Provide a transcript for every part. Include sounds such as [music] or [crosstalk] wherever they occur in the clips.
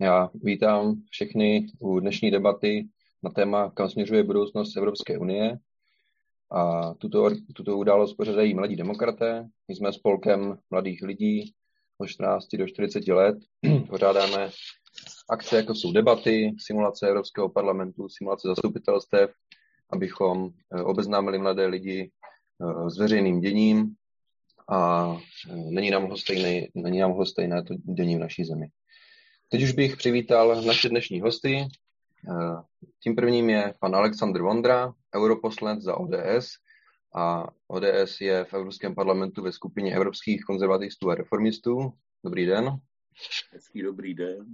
Já vítám všechny u dnešní debaty na téma, kam směřuje budoucnost Evropské unie. A tuto, tuto událost pořadají Mladí demokraté. My jsme spolkem mladých lidí od 14 do 40 let. [clears throat] Pořádáme akce, jako jsou debaty, simulace Evropského parlamentu, simulace zastupitelstev, abychom eh, obeznámili mladé lidi eh, s veřejným děním a eh, není nám stejné, není nám stejné to dění v naší zemi. Teď už bych přivítal naše dnešní hosty. Tím prvním je pan Aleksandr Vondra, europoslanec za ODS. A ODS je v Evropském parlamentu ve skupině evropských konzervativistů a reformistů. Dobrý den. Hezký dobrý den.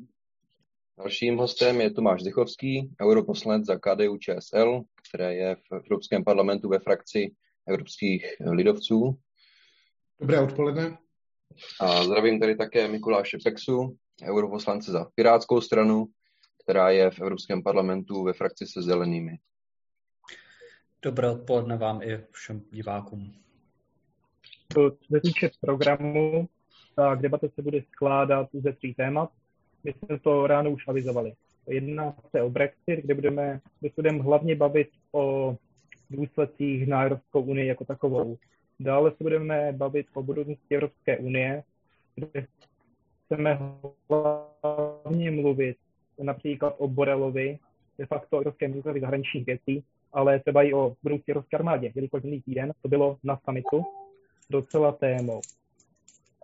Dalším hostem je Tomáš Zichovský, europoslanec za KDU ČSL, které je v Evropském parlamentu ve frakci evropských lidovců. Dobré odpoledne. A zdravím tady také Mikuláše Peksu, europoslance za Pirátskou stranu, která je v Evropském parlamentu ve frakci se zelenými. Dobré odpoledne vám i všem divákům. Co se týče programu, tak debata se bude skládat ze tří témat. My jsme to ráno už avizovali. Jedná se o Brexit, kde budeme, kde budeme hlavně bavit o důsledcích na Evropskou unii jako takovou. Dále se budeme bavit o budoucnosti Evropské unie, kde chceme hlavně mluvit například o Borelovi, de facto Evropské ministrovi zahraničních věcí, ale třeba i o budoucí Evropské armádě, jelikož minulý týden to bylo na summitu docela témou.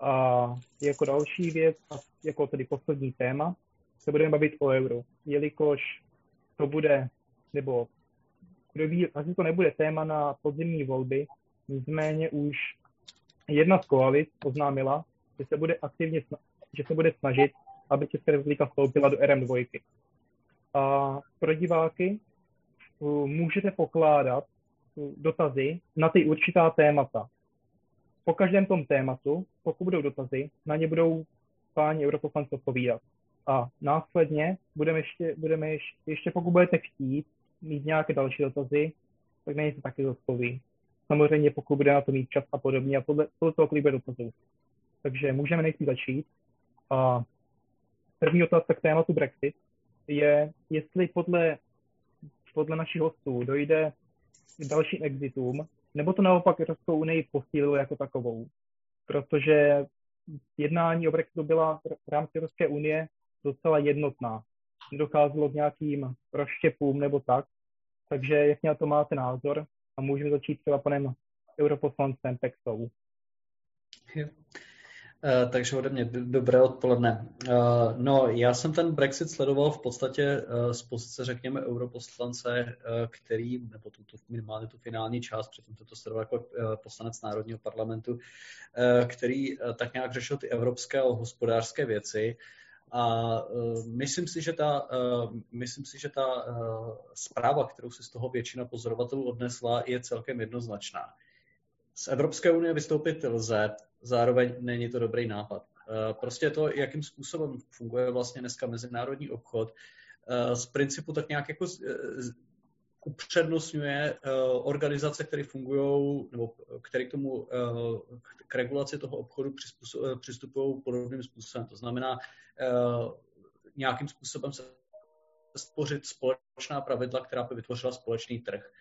A jako další věc, jako tedy poslední téma, se budeme bavit o euro, jelikož to bude, nebo kdo ví, asi to nebude téma na podzimní volby, nicméně už jedna z koalic oznámila, že se bude aktivně, že se bude snažit, aby Česká republika vstoupila do RM2. A pro diváky můžete pokládat dotazy na ty určitá témata. Po každém tom tématu, pokud budou dotazy, na ně budou páni europoslanci odpovídat. A následně budeme ještě, budeme ještě, ještě pokud budete chtít mít nějaké další dotazy, tak na ně se taky zodpoví. Samozřejmě pokud bude na to mít čas a podobně a podle, podle toho, kolik bude dotazů. Takže můžeme nejspíš začít. A první otázka k tématu Brexit je, jestli podle, podle našich hostů dojde k dalším exitům, nebo to naopak Evropskou unii posílilo jako takovou. Protože jednání o Brexitu byla v rámci Evropské unie docela jednotná. Nedocházelo k nějakým rozštěpům nebo tak. Takže jak na to máte názor? A můžeme začít třeba panem europoslancem Pexou. Eh, takže ode mě dobré odpoledne. Eh, no, já jsem ten Brexit sledoval v podstatě eh, z pozice, řekněme, europoslance, který, nebo tu, tu minimálně tu finální část, přitom to sledoval jako poslanec Národního parlamentu, který tak nějak řešil ty evropské a hospodářské věci. A myslím si, že ta, myslím si, že ta zpráva, kterou si z toho většina pozorovatelů odnesla, je celkem jednoznačná. Z Evropské unie vystoupit lze, zároveň není to dobrý nápad. Eh, prostě to, jakým způsobem funguje vlastně dneska mezinárodní obchod, eh, z principu tak nějak jako eh, upřednostňuje organizace, které fungují, nebo které k tomu, k regulaci toho obchodu přistupují podobným způsobem. To znamená, nějakým způsobem se stvořit společná pravidla, která by vytvořila společný trh.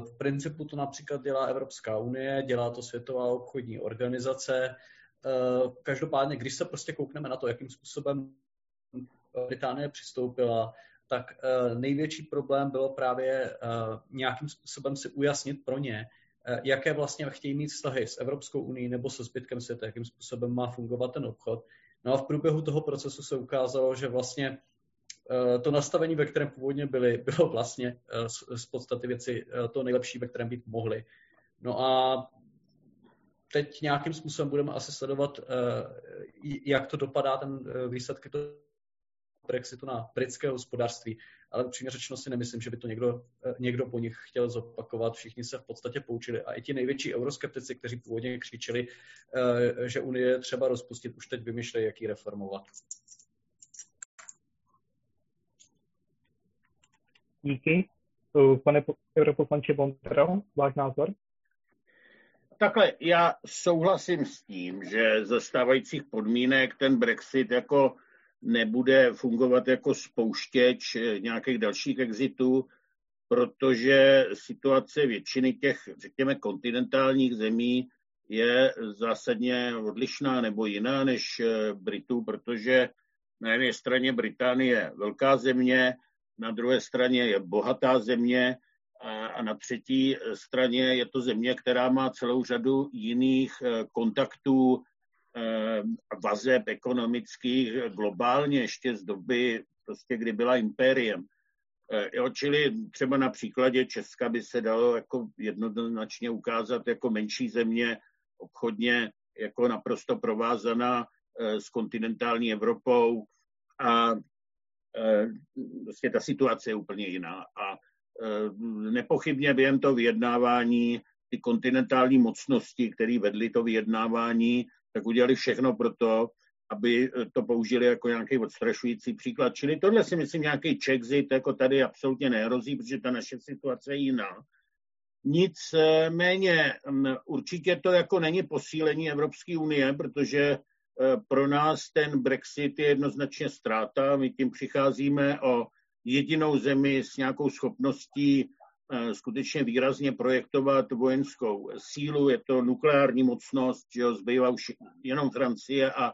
V principu to například dělá Evropská unie, dělá to Světová obchodní organizace. Každopádně, když se prostě koukneme na to, jakým způsobem Británie přistoupila, tak největší problém bylo právě nějakým způsobem si ujasnit pro ně, jaké vlastně chtějí mít vztahy s Evropskou unii nebo se zbytkem světa, jakým způsobem má fungovat ten obchod. No a v průběhu toho procesu se ukázalo, že vlastně Eh, to nastavení, ve kterém původně byli, [laughs] bylo vlastně eh, z, z podstaty věci eh, to nejlepší, ve kterém být mohli. No a teď nějakým způsobem budeme asi sledovat, jak to dopadá ten výsledky toho Brexitu na britské hospodářství, ale upřímně řečeno si nemyslím, že by to někdo, někdo po nich chtěl zopakovat. Všichni se v podstatě poučili. A i ti největší euroskeptici, kteří původně křičeli, že Unie třeba rozpustit, už teď vymýšlejí, jak ji reformovat. Díky. Pane europoslanče Bontero, váš názor? Takhle, já souhlasím s tím, že ze stávajících podmínek ten Brexit jako nebude fungovat jako spouštěč nějakých dalších exitů, protože situace většiny těch, řekněme, kontinentálních zemí je zásadně odlišná nebo jiná než Britů, protože na jedné straně Británie velká země, na druhé straně je bohatá země a na třetí straně je to země, která má celou řadu jiných eh, kontaktů eh, vazeb ekonomických globálně ještě z doby, prostě, kdy byla impériem. Eh, jo, čili třeba na příkladě Česka by se dalo jako jednoznačně ukázat jako menší země, obchodně jako naprosto provázaná s kontinentální Evropou a vlastně ta situace je úplně jiná. A Eh, nepochybně během toho vyjednávání ty kontinentální mocnosti, které vedly to vyjednávání, tak udělali všechno pro to, aby eh, to použili jako nějaký odstrašující příklad. Čili tohle si myslím nějaký Czechzit jako tady absolutně nehrozí, protože ta naše situace je jiná. Nicméně mm, určitě to jako není posílení Evropské unie, protože eh, pro nás ten Brexit je jednoznačně ztráta. My tím přicházíme o jedinou zemi s nějakou schopností eh, skutečně výrazně projektovat vojenskou sílu. Je to nukleární mocnost, že jo, zbývá už jenom Francie a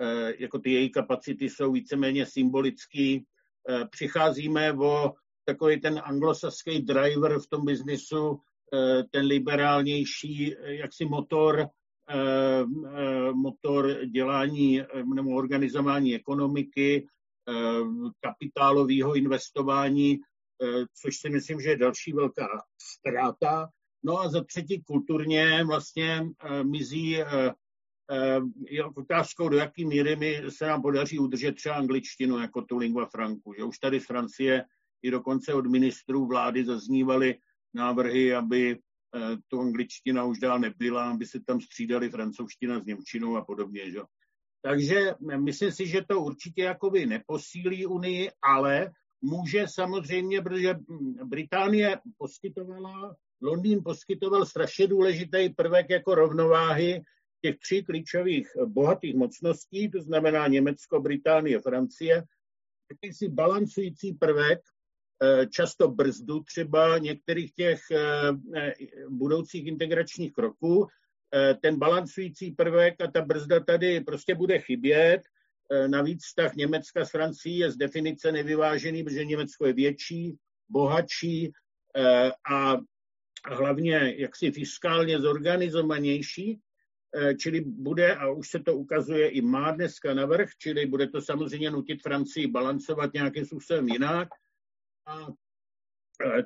eh, jako ty její kapacity jsou víceméně symbolický. Eh, přicházíme o takový ten anglosaský driver v tom biznisu, ten liberálnější jaksi motor, motor dělání nebo organizování ekonomiky, kapitálového investování, což si myslím, že je další velká ztráta. No a za třetí kulturně vlastně mizí je otázkou, do jaké míry mi se nám podaří udržet třeba angličtinu jako tu lingua franku. Že už tady z Francie i dokonce od ministrů vlády zaznívaly návrhy, aby tu angličtina už dál nebyla, aby se tam střídali francouzština s němčinou a podobně. Že? Takže myslím si, že to určitě jakoby neposílí Unii, ale může samozřejmě, protože Británie poskytovala, Londýn poskytoval strašně důležitý prvek jako rovnováhy těch tří klíčových bohatých mocností, to znamená Německo, Británie, Francie, si balancující prvek, eh, často brzdu třeba některých těch eh, eh, budoucích integračních kroků, ten balancující prvek a ta brzda tady prostě bude chybět. Navíc vztah Německa s Francií je z definice nevyvážený, protože Německo je větší, bohatší a hlavně jaksi fiskálně zorganizovanější, čili bude, a už se to ukazuje, i má dneska navrh, čili bude to samozřejmě nutit Francii balancovat nějakým způsobem jinak. A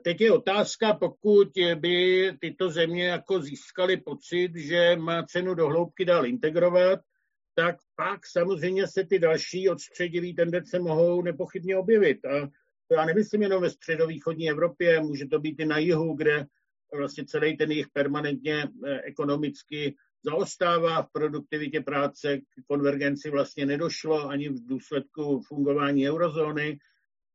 teď je otázka, pokud by tyto země jako získaly pocit, že má cenu do hloubky dál integrovat, tak pak samozřejmě se ty další odstředivý tendence mohou nepochybně objevit. A to já nemyslím jenom ve středovýchodní Evropě, může to být i na jihu, kde vlastně celý ten jich permanentně eh, ekonomicky zaostává v produktivitě práce, k konvergenci vlastně nedošlo ani v důsledku fungování eurozóny.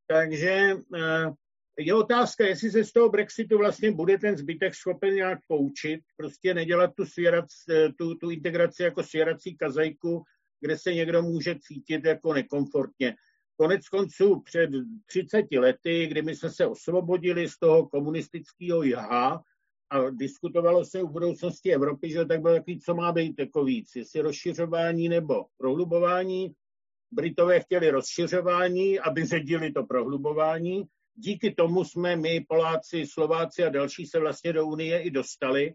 Takže eh, je otázka, jestli se z toho Brexitu vlastně bude ten zbytek schopen nějak poučit, prostě nedělat tu, svěrac, tu, tu integraci jako svěrací kazajku, kde se někdo může cítit jako nekomfortně. Konec konců před 30 lety, kdy my jsme se osvobodili z toho komunistického jha a diskutovalo se o budoucnosti Evropy, že tak bylo takový, co má být jako víc, jestli rozšiřování nebo prohlubování. Britové chtěli rozšiřování, aby ředili to prohlubování díky tomu jsme my, Poláci, Slováci a další se vlastně do Unie i dostali.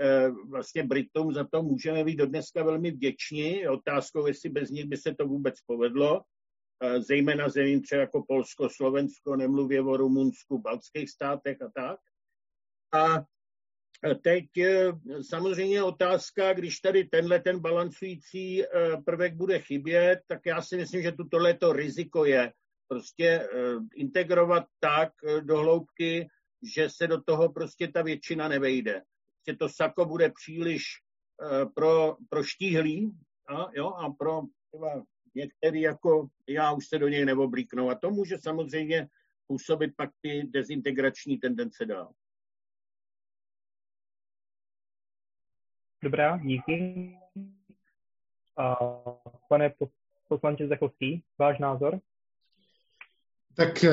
Eh, vlastně Britům za to můžeme být do dneska velmi vděční. Otázkou, jestli bez nich by se to vůbec povedlo, eh, zejména zemím třeba jako Polsko, Slovensko, nemluvě o Rumunsku, baltských státech a tak. A teď eh, samozřejmě otázka, když tady tenhle ten balancující prvek bude chybět, tak já si myslím, že tuto to riziko je prostě eh, integrovat tak eh, do hloubky, že se do toho prostě ta většina nevejde. Prostě to sako bude příliš eh, pro, pro štíhlý a, jo, a pro třeba některý jako já už se do něj neoblíknou. A to může samozřejmě působit pak ty dezintegrační tendence dál. Dobrá, díky. A pane poslanče Zdechovský, váš názor? Tak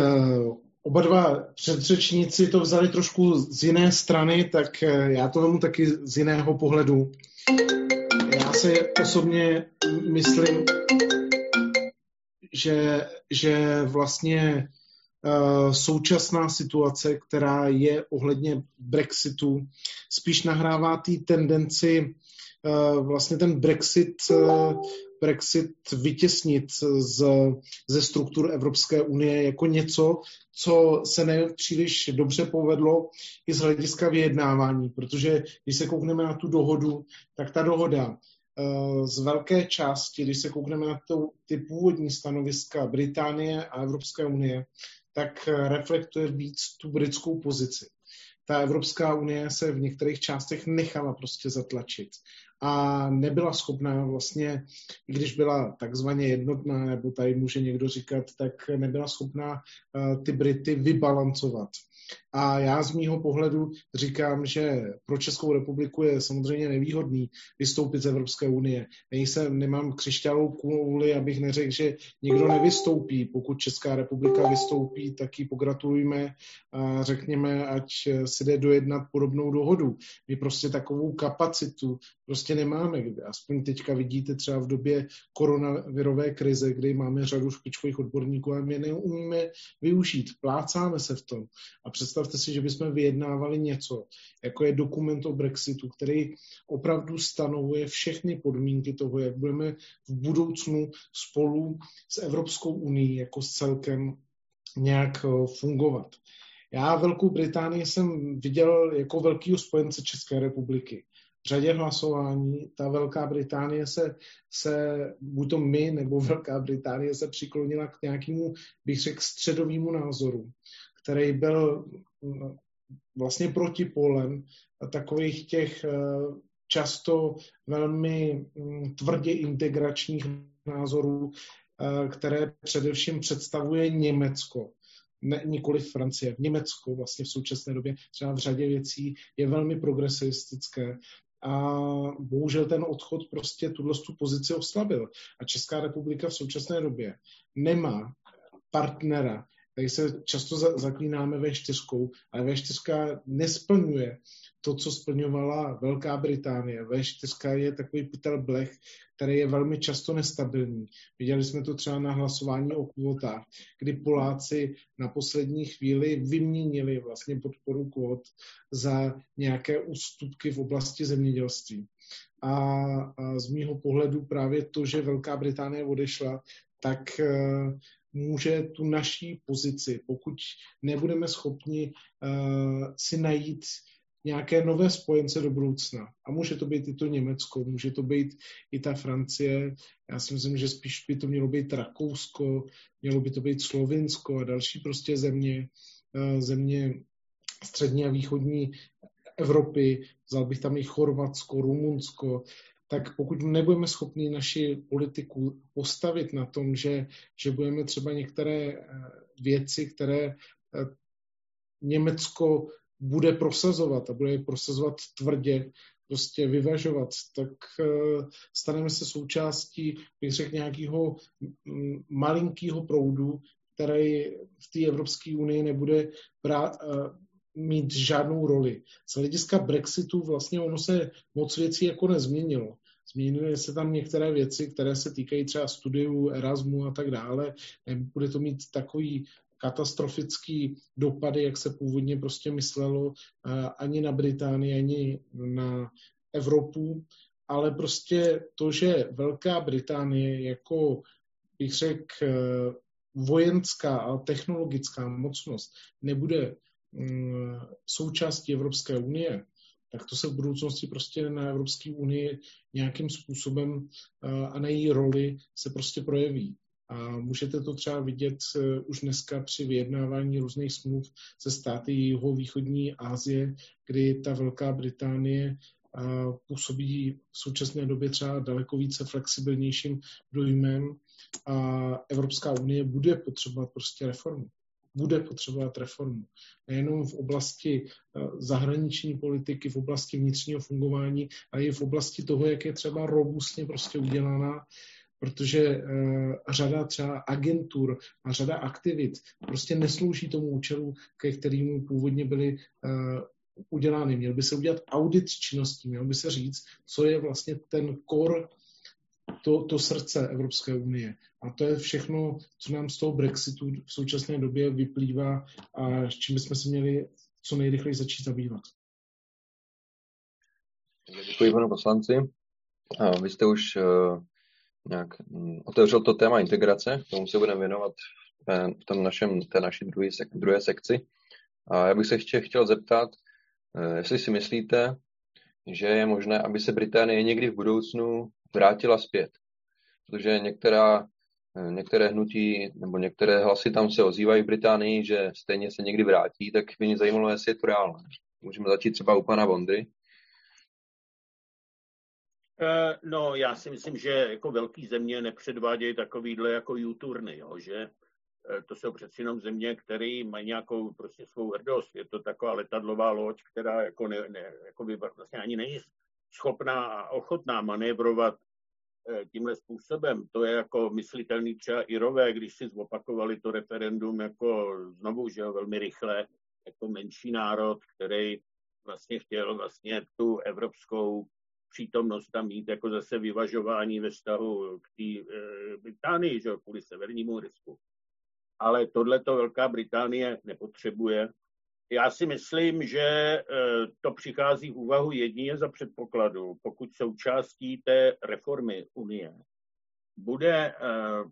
oba dva předřečníci to vzali trošku z jiné strany, tak já to vemu taky z jiného pohledu. Já si osobně myslím, že, že vlastně současná situace, která je ohledně Brexitu, spíš nahrává té tendenci uh, vlastně ten Brexit, uh, Brexit vytěsnit z, ze struktur Evropské unie jako něco, co se nepříliš dobře povedlo i z hlediska vyjednávání, protože když se koukneme na tu dohodu, tak ta dohoda Eh, z velké části, když se koukneme na to, ty původní stanoviska Británie a Evropské unie, tak eh, reflektuje víc tu britskou pozici. Ta Evropská unie se v některých částech nechala prostě zatlačit a nebyla schopná vlastně, i když byla takzvaně jednotná, nebo tady může někdo říkat, tak nebyla schopná uh, ty Brity vybalancovat. A já z mýho pohledu říkám, že pro Českou republiku je samozřejmě nevýhodný vystoupit z Evropské unie. Nejsem, nemám křišťálovou kouli, abych neřekl, že někdo nevystoupí. Pokud Česká republika vystoupí, tak ji pogratulujme a řekněme, ať si jde dojednat podobnou dohodu. My prostě takovou kapacitu prostě nemáme. Aspoň teďka vidíte třeba v době koronavirové krize, kdy máme řadu špičkových odborníků a my neumíme využít. Plácáme se v tom. A představte si, že bychom vyjednávali něco, jako je dokument o Brexitu, který opravdu stanovuje všechny podmínky toho, jak budeme v budoucnu spolu s Evropskou unii jako s celkem nějak eh, fungovat. Já Velkou Británii jsem viděl jako velkého spojence České republiky. V řadě hlasování ta Velká Británie se, se, buď to my nebo Velká Británie se přiklonila k nějakému, bych řekl, středovému názoru který byl mm, vlastně protipolem takových těch eh, často velmi mm, tvrdě integračních názorů, eh, které především představuje Německo. Ne, nikoli Francie, Německo vlastně v současné době třeba v řadě věcí je velmi progresivistické a bohužel ten odchod prostě tuhle tu pozici oslabil. A Česká republika v současné době nemá partnera, Tady se často zaklínáme ve 4 ale ve 4 nesplňuje to, co splňovala Velká Británie. ve 4 je takový pytel blech, který je velmi často nestabilní. Viděli jsme to třeba na hlasování o kvotách, kdy Poláci na poslední chvíli vyměnili vlastně podporu kvot za nějaké ústupky v oblasti zemědělství. A, a z mýho pohledu právě to, že Velká Británie odešla, tak eh, může tu naší pozici, pokud nebudeme schopni uh, si najít nějaké nové spojence do budoucna. A může to být i to Německo, může to být i ta Francie. Já si myslím, že spíš by to mělo být Rakousko, mělo by to být Slovinsko a další prostě země, uh, země střední a východní Evropy. Vzal bych tam i Chorvatsko, Rumunsko, tak pokud nebudeme schopni naši politiku postavit na tom, že, že budeme třeba některé eh, věci, které eh, Německo bude prosazovat a bude je prosazovat tvrdě, prostě vyvažovat, tak eh, staneme se součástí, bych řekl, nějakého malinkého proudu, který v té Evropské unii nebude brát, mít žádnou roli. Z hlediska Brexitu vlastně ono se moc věcí jako nezměnilo. Změnily se tam některé věci, které se týkají třeba studiu Erasmu a tak dále. Bude to mít takový katastrofický dopady, jak se původně prostě myslelo, ani na Británii, ani na Evropu, ale prostě to, že Velká Británie jako, bych řekl, vojenská a technologická mocnost nebude součástí Evropské unie, tak to se v budoucnosti prostě na Evropské unii nějakým způsobem a na její roli se prostě projeví. A můžete to třeba vidět e, už dneska při vyjednávání různých smluv se státy jeho východní Asie, kdy ta Velká Británie působí v současné době třeba daleko více flexibilnějším dojmem a Evropská unie bude potřebovat prostě reformu bude potřebovat reformu. Nejenom v oblasti eh, zahraniční politiky, v oblasti vnitřního fungování, ale i v oblasti toho, jak je třeba robustně prostě udělaná protože uh, řada třeba agentur a řada aktivit prostě neslouží tomu účelu, ke kterému původně byly uh, udělány. Měl by se udělat audit činností, měl by se říct, co je vlastně ten core to, to srdce Evropské unie. A to je všechno, co nám z toho Brexitu v současné době vyplývá a s čím bychom se měli co nejrychleji začít zabývat. Děkuji panu poslanci. Vy jste už uh, nějak um, otevřel to téma integrace, tomu se budeme věnovat v tom našem, té naší druhé, druhé sekci. A já bych se ještě chtěl zeptat, uh, jestli si myslíte, že je možné, aby se Británie někdy v budoucnu vrátila zpět. Protože některá, eh, některé hnutí nebo některé hlasy tam se ozývají v Británii, že stejně se někdy vrátí, tak by mě zajímalo, jestli je to reálné. Můžeme začít třeba u pana Vondry. Eh, no, já si myslím, že jako velký země nepředvádějí takovýhle jako U-turny, jo, že eh, to jsou přeci jenom země, které mají nějakou prostě svou hrdost. Je to taková letadlová loď, která jako, ne, ne, jako by vlastně ani není schopná a ochotná manévrovat eh, tímhle způsobem. To je jako myslitelný třeba Irové, když si zopakovali to referendum jako znovu, že jo, velmi rychle, jako menší národ, který vlastně chtěl vlastně tu evropskou přítomnost tam mít jako zase vyvažování ve vztahu k té e, Británii, že jo, kvůli severnímu risku. Ale tohle to Velká Británie nepotřebuje já si myslím, že eh, to přichází v úvahu jedině za předpokladu, pokud součástí té reformy Unie bude, eh,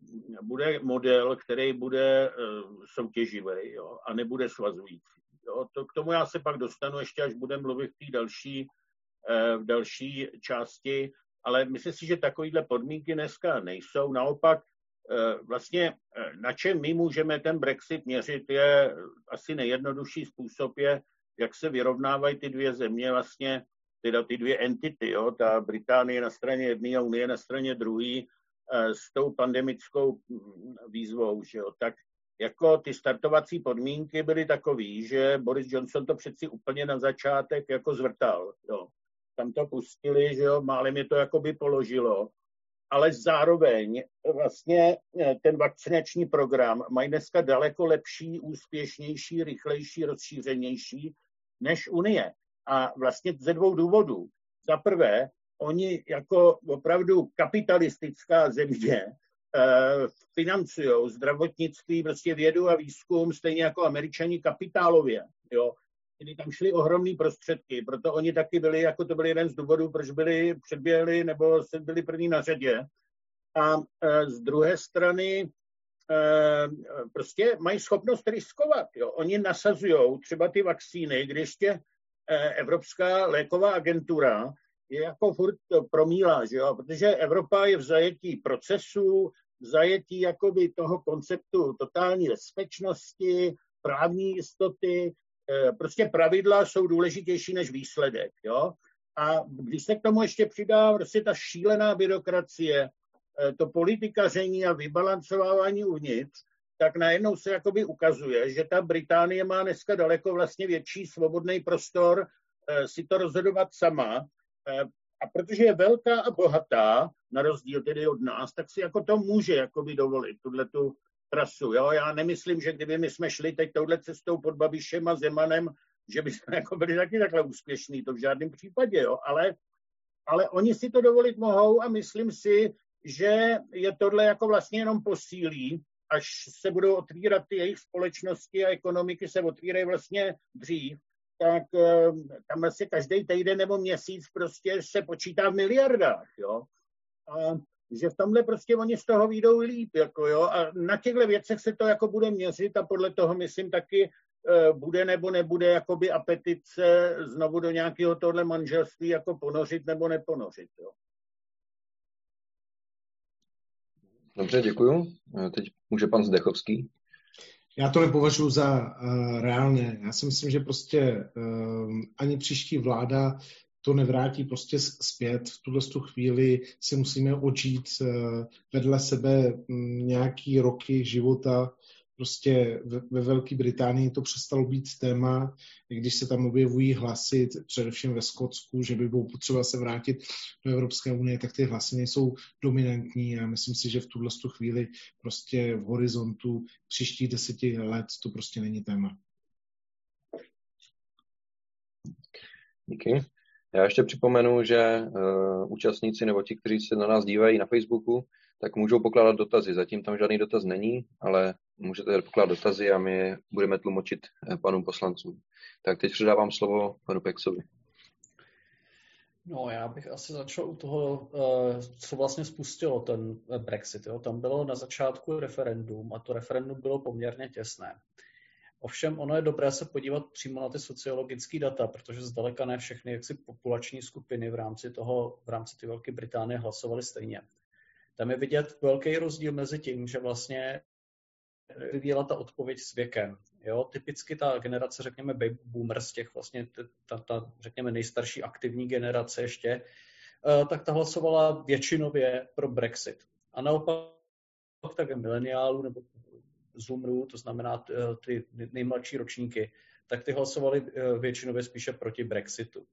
bude model, který bude eh, soutěživý jo, a nebude svazující. Jo. To, k tomu já se pak dostanu ještě, až budeme mluvit v té další, v další části, ale myslím si, že takovéhle podmínky dneska nejsou. Naopak vlastně eh, na čem my můžeme ten Brexit měřit, je asi nejjednodušší způsob je, jak se vyrovnávají ty dvě země, vlastně teda ty dvě entity, jo, ta Británie na straně jedné a Unie na straně druhé eh, s tou pandemickou mm, výzvou, že jo, tak jako ty startovací podmínky byly takový, že Boris Johnson to přeci úplně na začátek jako zvrtal, jo. Tam to pustili, že jo, málem je to jakoby položilo ale zároveň vlastně eh, ten vakcinační program mají dneska daleko lepší, úspěšnější, rychlejší, rozšířenější než Unie. A vlastně ze dvou důvodů. Za prvé, oni jako opravdu kapitalistická země eh, financují zdravotnictví, prostě vědu a výzkum, stejně jako američani kapitálově. Jo kdy tam šly ohromné prostředky, proto oni taky byli, jako to byl jeden z důvodů, proč byli předběhli nebo se byli první na řadě. A e, z druhé strany e, prostě mají schopnost riskovat. Jo. Oni nasazují třeba ty vakcíny, když ještě e, Evropská léková agentura je jako furt promílá, že jo? protože Evropa je v zajetí procesů, v zajetí jakoby toho konceptu totální bezpečnosti, právní jistoty, prostě pravidla jsou důležitější než výsledek. Jo? A když se k tomu ještě přidá prostě ta šílená byrokracie, eh, to politikaření a vybalancovávání uvnitř, tak najednou se jakoby ukazuje, že ta Británie má dneska daleko vlastně větší svobodný prostor eh, si to rozhodovat sama. A protože je velká a bohatá, na rozdíl tedy od nás, tak si jako to může jakoby dovolit, tuhle tu trasu. Jo? Já nemyslím, že kdyby my jsme šli teď touhle cestou pod Babišem a Zemanem, že by jsme [laughs] jako byli taky takhle úspěšní, to v žádném případě, jo? Ale, ale oni si to dovolit mohou a myslím si, že je tohle jako vlastně jenom posílí, až se budou otvírat ty jejich společnosti a ekonomiky se otvírají vlastně dřív, tak eh, tam vlastně každý týden nebo měsíc prostě se počítá v miliardách, jo. A že v tomhle prostě oni z toho výjdou líp, jako jo, a na těchto věcech se to jako bude měřit a podle toho myslím taky e, bude nebo nebude jakoby apetice znovu do nějakého tohle manželství jako ponořit nebo neponořit, jo. Dobře, děkuju. E, teď může pan Zdechovský. Já to nepovažuji za uh, reálné. Já si myslím, že prostě uh, ani příští vláda to nevrátí prostě zpět. V tuhle tu chvíli si musíme očít eh, vedle sebe mm, nějaký roky života prostě ve, ve Velké Británii to přestalo být téma, když se tam objevují hlasy, především ve Skotsku, že by bylo potřeba se vrátit do Evropské unie, tak ty hlasy nejsou dominantní a myslím si, že v tuhle chvíli prostě v horizontu příštích deseti let to prostě není téma. Díky. Já ještě připomenu, že uh, účastníci nebo ti, kteří se na nás dívají na Facebooku, tak můžou pokládat dotazy. Zatím tam žádný dotaz není, ale můžete pokládat dotazy a my budeme tlumočit eh, panům poslancům. Tak teď předávám slovo panu Pexovi. No, já bych asi začal u toho, eh, co vlastně spustilo ten Brexit. Jo. Tam bylo na začátku referendum a to referendum bylo poměrně těsné. Ovšem ono je dobré se podívat přímo na ty sociologické data, protože zdaleka ne všechny jaksi populační skupiny v rámci toho, v rámci ty Velké Británie hlasovaly stejně. Tam je vidět velký rozdíl mezi tím, že vlastně vyvíjela ta odpověď s věkem. Jo? Typicky ta generace, řekněme, baby boomers, těch vlastně ta, ta, řekněme, nejstarší aktivní generace ještě, eh, tak ta hlasovala většinově pro Brexit. A naopak tak mileniálů nebo Zoomerů, to znamená eh, ty nejmladší ročníky, tak ty hlasovali eh, většinově spíše proti Brexitu.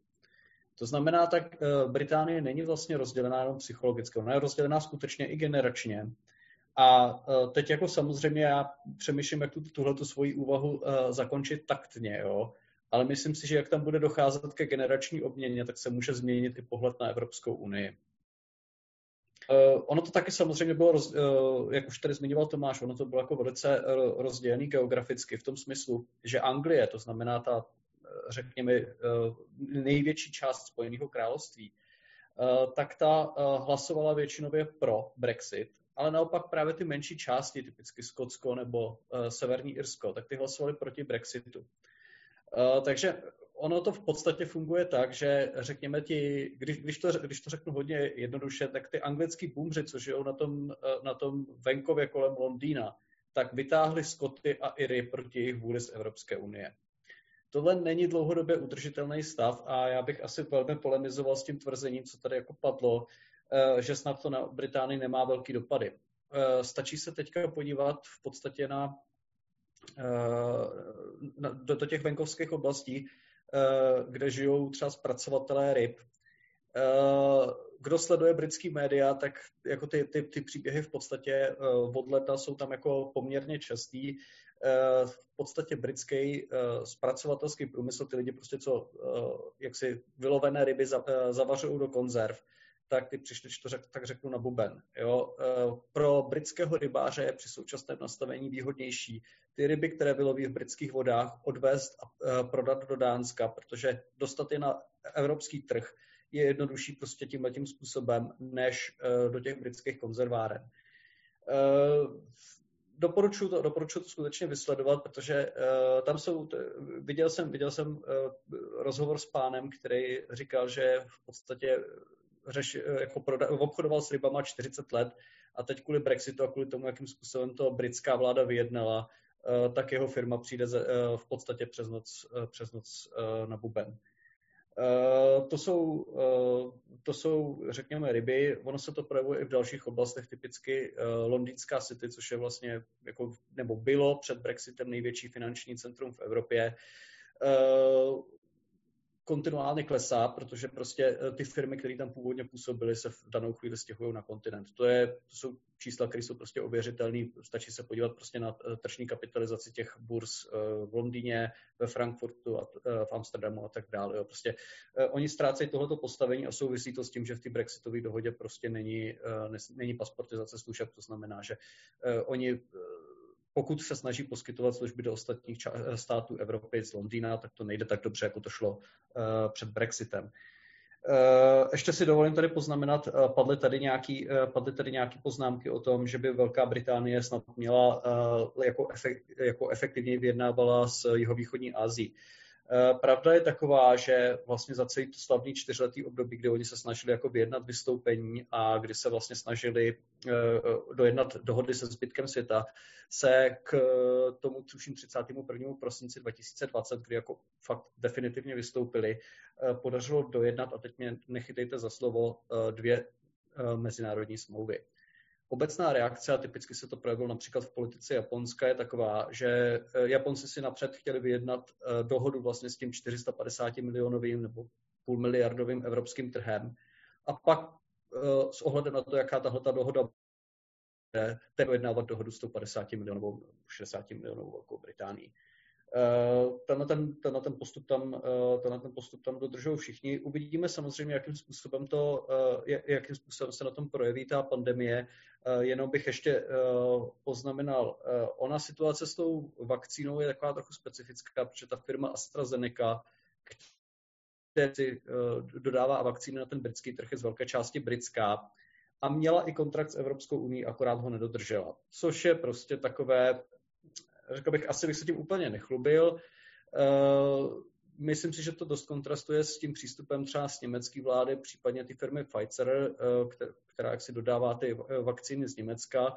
To znamená, tak eh, Británie není vlastně rozdělená jenom psychologicky, ona je rozdělená skutečně i generačně. A teď jako samozřejmě já přemýšlím, jak tu, tuhle svoji úvahu zakončit taktně, jo? ale myslím si, že jak tam bude docházet ke generační obměně, tak se může změnit i pohled na Evropskou unii. Uh, ono to taky samozřejmě bylo, roz, uh, jak už tady zmiňoval Tomáš, ono to bylo jako velice uh, rozdělený geograficky v tom smyslu, že Anglie, to znamená ta, řekněme, uh, největší část Spojeného království, uh, tak ta uh, hlasovala většinově pro Brexit, ale naopak právě ty menší části, typicky Skotsko nebo uh, Severní Irsko, tak ty hlasovali proti Brexitu. Uh, takže ono to v podstatě funguje tak, že řekněme ti, když, když, to, když to řeknu hodně jednoduše, tak ty anglický boomři, co žijou na tom, na tom venkově kolem Londýna, tak vytáhli Skoty a Iry proti jejich vůli z Evropské unie. Tohle není dlouhodobě udržitelný stav a já bych asi velmi polemizoval s tím tvrzením, co tady jako padlo, eh, že snad to na Británii nemá velký dopady. Eh, stačí se teďka podívat v podstatě na, eh, na do, do těch venkovských oblastí, kde žijou třeba zpracovatelé ryb. Eh, kdo sleduje britský média, tak jako ty, ty, ty příběhy v podstatě eh, od leta jsou tam jako poměrně častý. V podstatě britský zpracovatelský průmysl, ty lidi prostě, co jaksi vylovené ryby zavařují do konzerv, tak ty přišli, to řek, tak řeknu na buben. Jo? Pro britského rybáře je při současném nastavení výhodnější ty ryby, které vyloví v britských vodách, odvést a prodat do Dánska, protože dostat je na evropský trh je jednodušší prostě tímhle tím způsobem, než e, do těch britských konzerváren. E, doporučuji to, doporučuji to skutečně vysledovat, protože uh, tam jsou, viděl jsem, viděl jsem uh, rozhovor s pánem, který říkal, že v podstatě řeš, jako proda, obchodoval s rybama 40 let a teď kvůli Brexitu a kvůli tomu, jakým způsobem to britská vláda vyjednala, Eh, tak jeho firma přijde eh, v podstatě přes noc, eh, přes noc na buben. To jsou, to jsou, řekněme, ryby. Ono se to projevuje i v dalších oblastech, typicky londýnská city, což je vlastně, jako, nebo bylo před Brexitem největší finanční centrum v Evropě kontinuálně klesá, protože prostě eh, ty firmy, které tam původně působily, se v danou chvíli stěhují na kontinent. To, je, to jsou čísla, které jsou prostě ověřitelné. Stačí se podívat prostě na eh, tržní kapitalizaci těch burz eh, v Londýně, ve Frankfurtu, a v Amsterdamu a tak dále. Jo. Prostě oni ztrácejí tohoto postavení a souvisí to s tím, že v té brexitové dohodě prostě není, není pasportizace služeb. To znamená, že oni pokud se snaží poskytovat služby do ostatních států Evropy z Londýna, tak to nejde tak dobře, jako to šlo uh, před Brexitem. Uh, ještě si dovolím tady poznamenat, padly tady, nějaký, padly tady nějaké poznámky o tom, že by Velká Británie snad měla jako, efekt, jako efektivněji vyjednávala s jihovýchodní Asií. Eh, pravda je taková, že vlastně za celý to slavný čtyřletý období, kdy oni se snažili jako vyjednat vystoupení a kdy se vlastně snažili eh, dojednat dohody se zbytkem světa, se k tomu tuším 31. prosinci 2020, kdy jako fakt definitivně vystoupili, eh, podařilo dojednat, a teď mě nechytejte za slovo, dvě mezinárodní smlouvy. Obecná reakce, a typicky se to projevilo například v politice Japonska, je taková, že Japonci si napřed chtěli vyjednat dohodu vlastně s tím 450 milionovým nebo půl miliardovým evropským trhem. A pak s ohledem na to, jaká tahle ta dohoda bude, vyjednávat dohodu 150 milionů, 60 milionů Velkou Británii. Eh, tenhle ten, tenhle ten postup tam, eh, tenhle ten postup tam dodržují všichni. Uvidíme samozřejmě, jakým způsobem, to, eh, jakým způsobem se na tom projeví ta pandemie. Jenom bych ještě poznamenal, ona situace s tou vakcínou je taková trochu specifická, protože ta firma AstraZeneca, která si dodává vakcíny na ten britský trh, je z velké části britská a měla i kontrakt s Evropskou uní, akorát ho nedodržela. Což je prostě takové řekl bych, asi bych se tím úplně nechlubil. Eh, myslím si, že to dost kontrastuje s tím přístupem třeba z německé vlády, případně ty firmy Pfizer, eh, která jak si dodává ty vakcíny z Německa.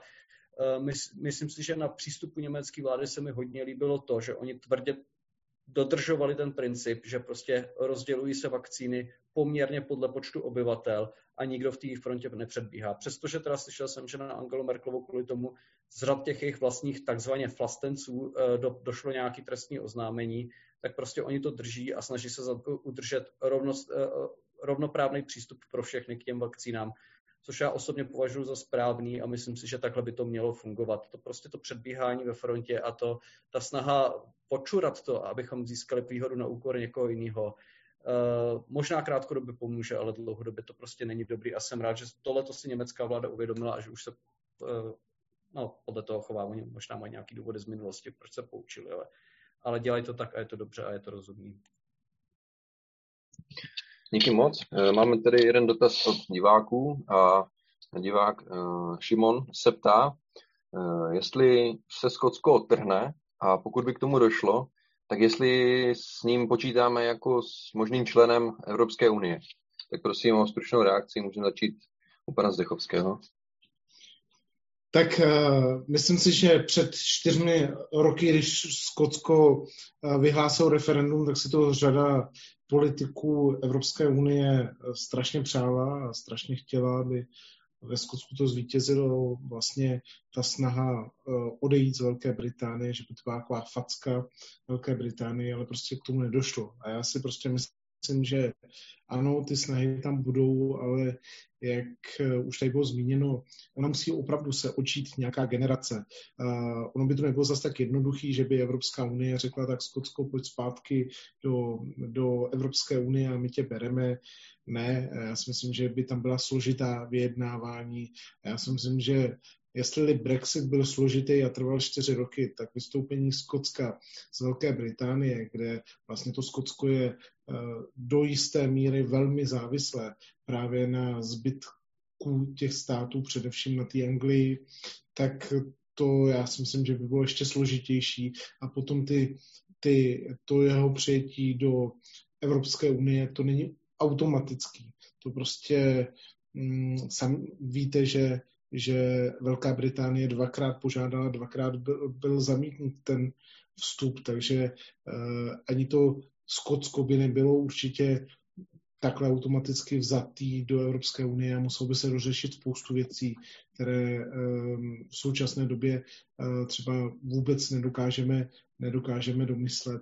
Eh, myslím si, že na přístupu německé vlády se mi hodně líbilo to, že oni tvrdě dodržovali ten princip, že prostě rozdělují se vakcíny poměrně podle počtu obyvatel a nikdo v té frontě nepředbíhá. Přestože teda slyšel jsem, že na Angelu Merkelovou kvůli tomu z řad těch jejich vlastních takzvaně flastenců eh, do, došlo nějaký trestní oznámení, tak prostě oni to drží a snaží se udržet rovnost, eh, rovnoprávný přístup pro všechny k těm vakcínám, což já osobně považuji za správný a myslím si, že takhle by to mělo fungovat. To prostě to předbíhání ve frontě a to, ta snaha počurat to, abychom získali výhodu na úkor někoho jiného, Uh, možná krátkodobě pomůže, ale dlouhodobě to prostě není dobrý a jsem rád, že tohle to si německá vláda uvědomila a že už se uh, no, podle toho chová. Oni možná mají nějaký důvody z minulosti, proč se poučili, ale, ale dělají to tak a je to dobře a je to rozumný. Díky moc. Eh, máme tady jeden dotaz od diváků a divák Šimon se ptá, jestli se Skotsko odtrhne a pokud by k tomu došlo, tak jestli s ním počítáme jako s možným členem Evropské unie. Tak prosím o stručnou reakci, můžeme začít u pana Zdechovského. Tak uh, myslím si, že před čtyřmi roky, když Skotsko uh, vyhlásil referendum, tak si to řada politiků Evropské unie strašně přála a strašně chtěla, aby ve Skotsku to zvítězilo vlastně ta snaha eh, odejít z Velké Británie, že by to byla taková facka Velké Británie, ale prostě k tomu nedošlo. A já si prostě myslím, že ano, ty snahy tam budou, ale jak eh, už tady bylo zmíněno, ona musí opravdu se očít nějaká generace. Uh, ono by to nebylo zase tak jednoduchý, že by Evropská unie řekla, tak Skotsko, pojď zpátky do, do Evropské unie a my tě bereme. Ne, já si myslím, že by tam byla složitá vyjednávání. Já si myslím, že jestli Brexit byl složitý a trval čtyři roky, tak vystoupení Skotska z Velké Británie, kde vlastně to Skotsko je eh, do jisté míry velmi závislé právě na zbytku těch států, především na té Anglii, tak to já si myslím, že by bylo ještě složitější. A potom ty, ty, to jeho přijetí do Evropské unie, to není automatický. To prostě mm, sam víte, že, že Velká Británie dvakrát požádala, dvakrát byl, byl zamítnut ten vstup, takže uh, ani to Skotsko by nebylo určitě takhle automaticky vzatý do Evropské unie a muselo by se dořešit spoustu věcí, které um, v současné době uh, třeba vůbec nedokážeme, nedokážeme domyslet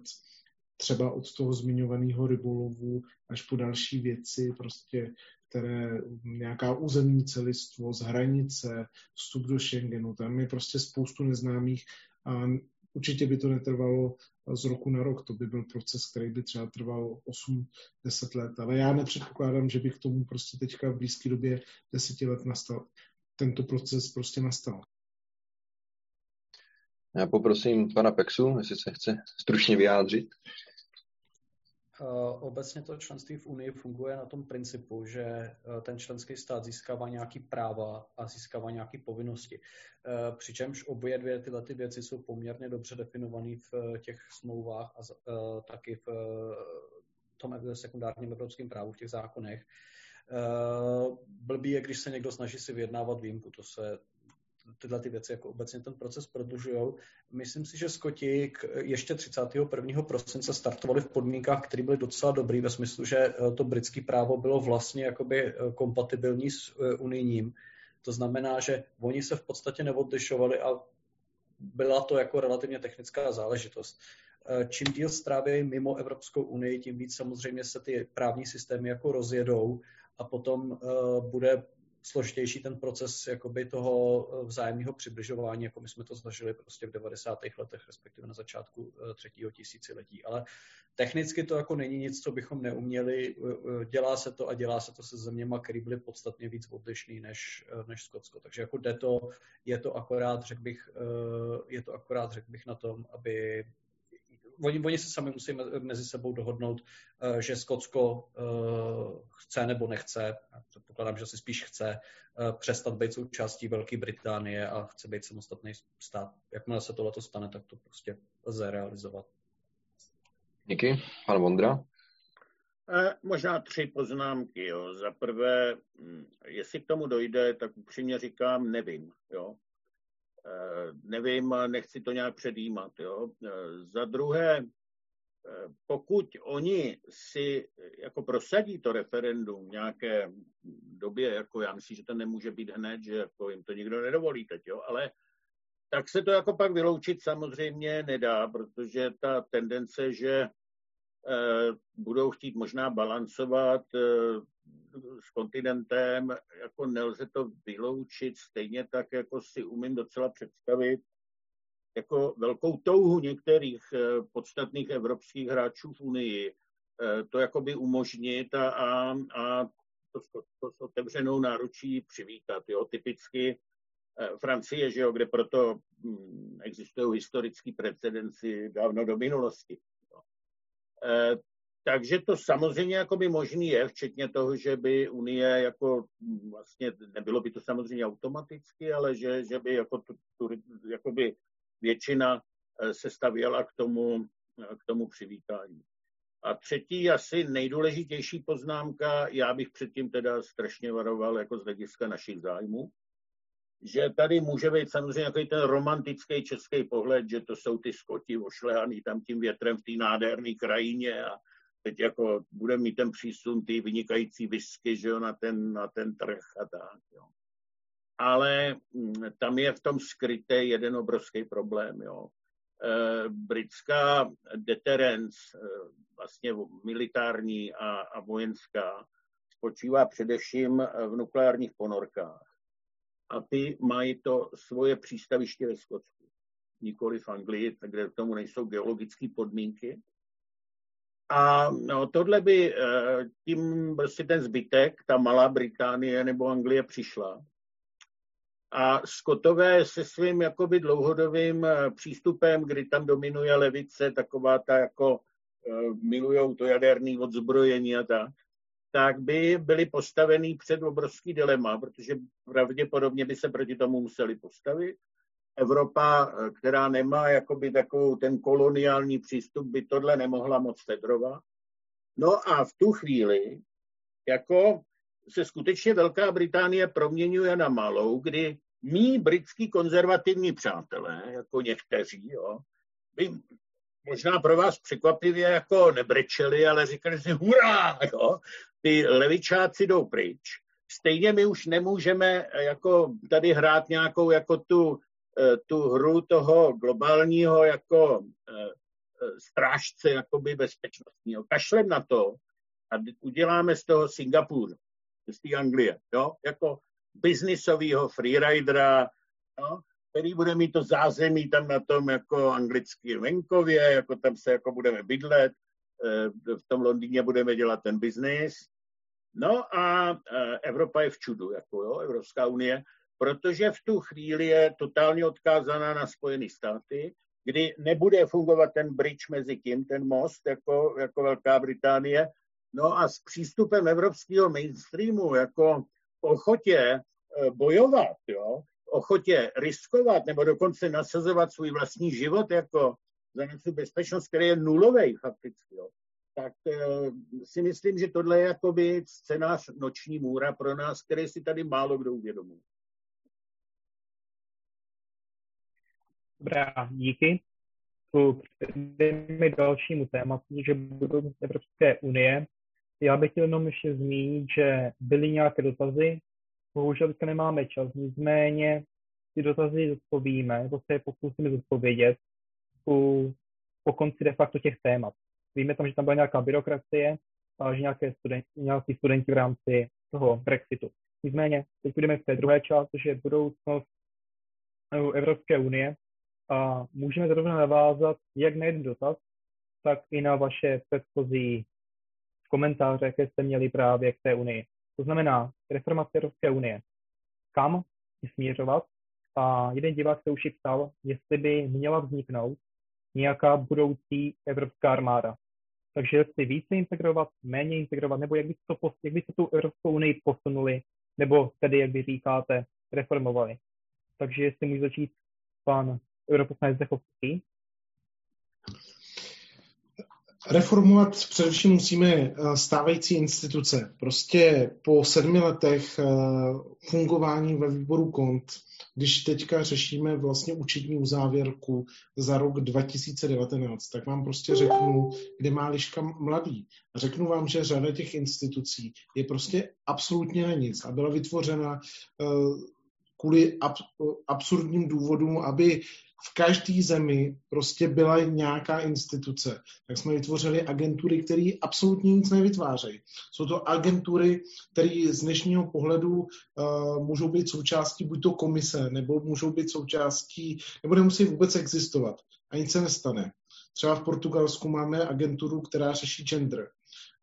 třeba od toho zmiňovaného rybolovu až po další věci, prostě, které nějaká územní celistvo, z hranice, vstup do Schengenu, tam je prostě spoustu neznámých a určitě by to netrvalo z roku na rok, to by byl proces, který by třeba trval 8-10 let, ale já nepředpokládám, že by k tomu prostě teďka v blízké době deseti let nastal. Tento proces prostě nastal. Já poprosím pana Pexu, jestli se chce stručně vyjádřit. Obecně to členství v Unii funguje na tom principu, že eh, ten členský stát získává nějaký práva a získává nějaké povinnosti. Eh, přičemž obě dvě tyhle ty věci jsou poměrně dobře definované v eh, těch smlouvách a taky v tom sekundárním evropském právu, v těch zákonech. Blbý je, když se někdo snaží si vyjednávat výjimku. To se tyhle ty věci jako obecně ten proces prodlužují. Myslím si, že Skoti ještě 31. prosince startovali v podmínkách, které byly docela dobrý ve smyslu, že eh, to britské právo bylo vlastně jakoby eh, kompatibilní s eh, unijním. To znamená, že oni se v podstatě neodlišovali a byla to jako relativně technická záležitost. Čím díl stráví mimo Evropskou unii, tím víc samozřejmě se ty právní systémy jako rozjedou a potom bude složitější ten proces jakoby toho eh, vzájemného přibližování, jako my jsme to zažili prostě v 90. letech, respektive na začátku třetího tisíciletí. Ale technicky to jako není nic, co bychom neuměli. Dělá se to a dělá se to se zeměma, které byly podstatně víc odlišný než, než Skotsko. Takže jako jde to, je to akorát, řekl bych, je to akorát, řekl bych na tom, aby oni, oni se sami musí mezi sebou dohodnout, eh, že Skotsko eh, chce nebo nechce, předpokládám, že si spíš chce eh, přestat být součástí Velké Británie a chce být samostatný stát. Jakmile se tohle stane, tak to prostě lze realizovat. Díky. Pan Vondra? možná tři poznámky. Jo. Za prvé, hm, jestli k tomu dojde, tak upřímně říkám, nevím. Jo. Eh, nevím, nechci to nějak předjímat. Jo. Eh, za druhé, eh, pokud oni si jako prosadí to referendum v nějaké době, jako já myslím, že to nemůže být hned, že jako jim to nikdo nedovolí teď, jo, ale tak se to jako pak vyloučit samozřejmě nedá, protože ta tendence, že budou chtít možná balancovat s kontinentem, jako nelze to vyloučit, stejně tak, jako si umím docela představit, jako velkou touhu některých eh, podstatných evropských hráčů v Unii eh, to jakoby umožnit a, a, a to, to, to s otevřenou náručí přivítat. Jo. Typicky eh, Francie, že jo, kde proto hm, existují historické precedenci dávno do minulosti. Jo. Takže to samozřejmě jako by možný je, včetně toho, že by Unie jako vlastně, nebylo by to samozřejmě automaticky, ale že, že by jako, tu, tu, jako by většina eh, se stavěla k tomu, eh, k tomu přivítání. A třetí, asi nejdůležitější poznámka, já bych předtím teda strašně varoval jako z hlediska našich zájmů, že tady může být samozřejmě jako ten romantický český pohled, že to jsou ty skoti ošlehaný tam tím větrem v té nádherné krajině a teď jako bude mít ten přísun ty vynikající whisky, že jo, na ten, na ten trh a tak, jo. Ale mm, tam je v tom skryté jeden obrovský problém, jo. E, britská deterrence, e, vlastně militární a, a vojenská, spočívá především v nukleárních ponorkách. A ty mají to svoje přístaviště ve Skotsku, nikoli v Anglii, kde k tomu nejsou geologické podmínky. A no, tohle by eh, tím prostě ten zbytek, ta malá Británie nebo Anglie přišla. A Skotové se svým jakoby dlouhodobým eh, přístupem, kdy tam dominuje levice, taková ta jako eh, milujou to jaderný odzbrojení a tak, tak by byli postavený před obrovský dilema, protože pravděpodobně by se proti tomu museli postavit Evropa, eh, která nemá jakoby takovou ten koloniální přístup, by tohle nemohla moc fedrovat. No a v tu chvíli, jako se skutečně Velká Británie proměňuje na malou, kdy mý britský konzervativní přátelé, jako někteří, jo, by možná pro vás překvapivě jako nebrečeli, ale říkali si hurá, jo, ty levičáci jdou pryč. Stejně my už nemůžeme jako tady hrát nějakou jako tu Eh, tu hru toho globálního jako eh, eh, strážce jakoby bezpečnostního. Kašlem na to a uděláme z toho Singapur, z té Anglie, jo? jako biznisového freeridera, jo? Který bude mít to zázemí tam na tom jako anglický venkově, jako tam se jako budeme bydlet, v tom Londýně budeme dělat ten biznis. No a Evropa je v čudu, jako jo, Evropská unie protože v tu chvíli je totálně odkázaná na Spojené státy, kdy nebude fungovat ten bridge mezi tím, ten most, jako, jako Velká Británie. No a s přístupem evropského mainstreamu, jako ochotě eh, bojovat, jo, ochotě riskovat nebo dokonce nasazovat svůj vlastní život jako za něco bezpečnost, který je nulový fakticky, jo, tak e, si myslím, že tohle je jakoby scénář noční můra pro nás, který si tady málo kdo uvědomuje. Dobrá, díky. Přejdeme dalšímu tématu, že budou Evropské unie. Já bych chtěl jenom ještě zmínit, že byly nějaké dotazy bohužel teďka nemáme čas, nicméně ty dotazy zodpovíme, nebo se je pokusíme zodpovědět u, po konci de facto těch témat. Víme tam, že tam byla nějaká byrokracie, a že nějaké studenti, nějaký studenti v rámci toho Brexitu. Nicméně, teď budeme v té druhé části, což je budoucnost Evropské unie a můžeme zrovna navázat jak na jeden dotaz, tak i na vaše předchozí komentáře, jaké jste měli právě k té unii. To znamená, reformace Evropské unie. Kam směřovat? A jeden divák se už ptal, jestli by měla vzniknout nějaká budoucí evropská armáda. Takže jestli více integrovat, méně integrovat, nebo jak by to, jak by se tu Evropskou unii posunuli, nebo tedy, jak vy říkáte, reformovali. Takže jestli můžu začít pan europoslanec Zdechovský. Reformovat především musíme eh, stávající instituce. Prostě po sedmi letech eh, fungování ve výboru KONT, když teďka řešíme vlastně účetní uzávěrku za rok 2019, tak vám prostě řeknu, kde má liška mladý. Řeknu vám, že řada těch institucí je prostě absolutně na nic a byla vytvořena eh, kvůli absurdním důvodům, aby v každé zemi prostě byla nějaká instituce. Tak jsme vytvořili agentury, které absolutně nic nevytvářejí. Jsou to agentury, které z dnešního pohledu uh, můžou být součástí buď to komise, nebo můžou být součástí, nebo nemusí vůbec existovat. A nic se nestane. Třeba v Portugalsku máme agenturu, která řeší gender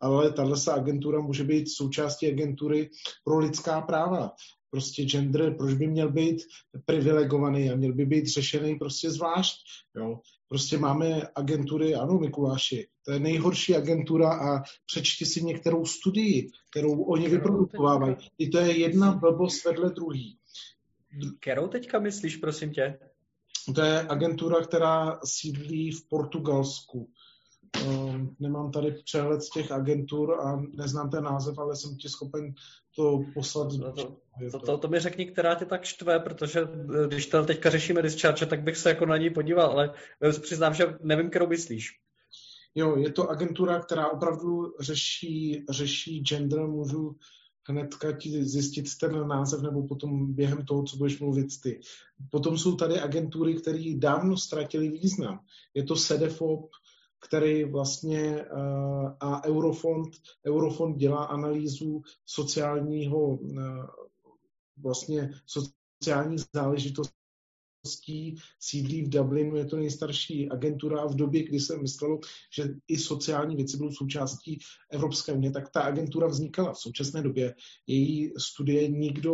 ale tahle agentura může být součástí agentury pro lidská práva prostě gender, proč by měl být privilegovaný a měl by být řešený prostě zvlášť. Jo? Prostě máme agentury, ano, Mikuláši, to je nejhorší agentura a přečti si některou studii, kterou oni vyprodukovávají. I to je jedna blbost vedle druhý. Kterou teďka myslíš, prosím tě? To je agentura, která sídlí v Portugalsku. Um, nemám tady přehled z těch agentur a neznám ten název, ale jsem ti schopen to poslat. No to, to, to, to mi řekni, která tě tak štve, protože eh, když to teďka řešíme discharge, tak bych se jako na ní podíval, ale přiznám, že nevím, kterou myslíš. Jo, je to agentura, která opravdu řeší, řeší gender, můžu hnedka ti zjistit ten název nebo potom během toho, co budeš mluvit ty. Potom jsou tady agentury, které dávno ztratily význam. Je to SEDEFOP, který vlastně eh, a Eurofond, Eurofond dělá analýzu sociálního eh, vlastně sociální záležitosti sídlí v Dublinu, je to nejstarší agentura a v době, kdy se myslelo, že i sociální věci budou součástí Evropské unie, tak ta agentura vznikala. V současné době její studie nikdo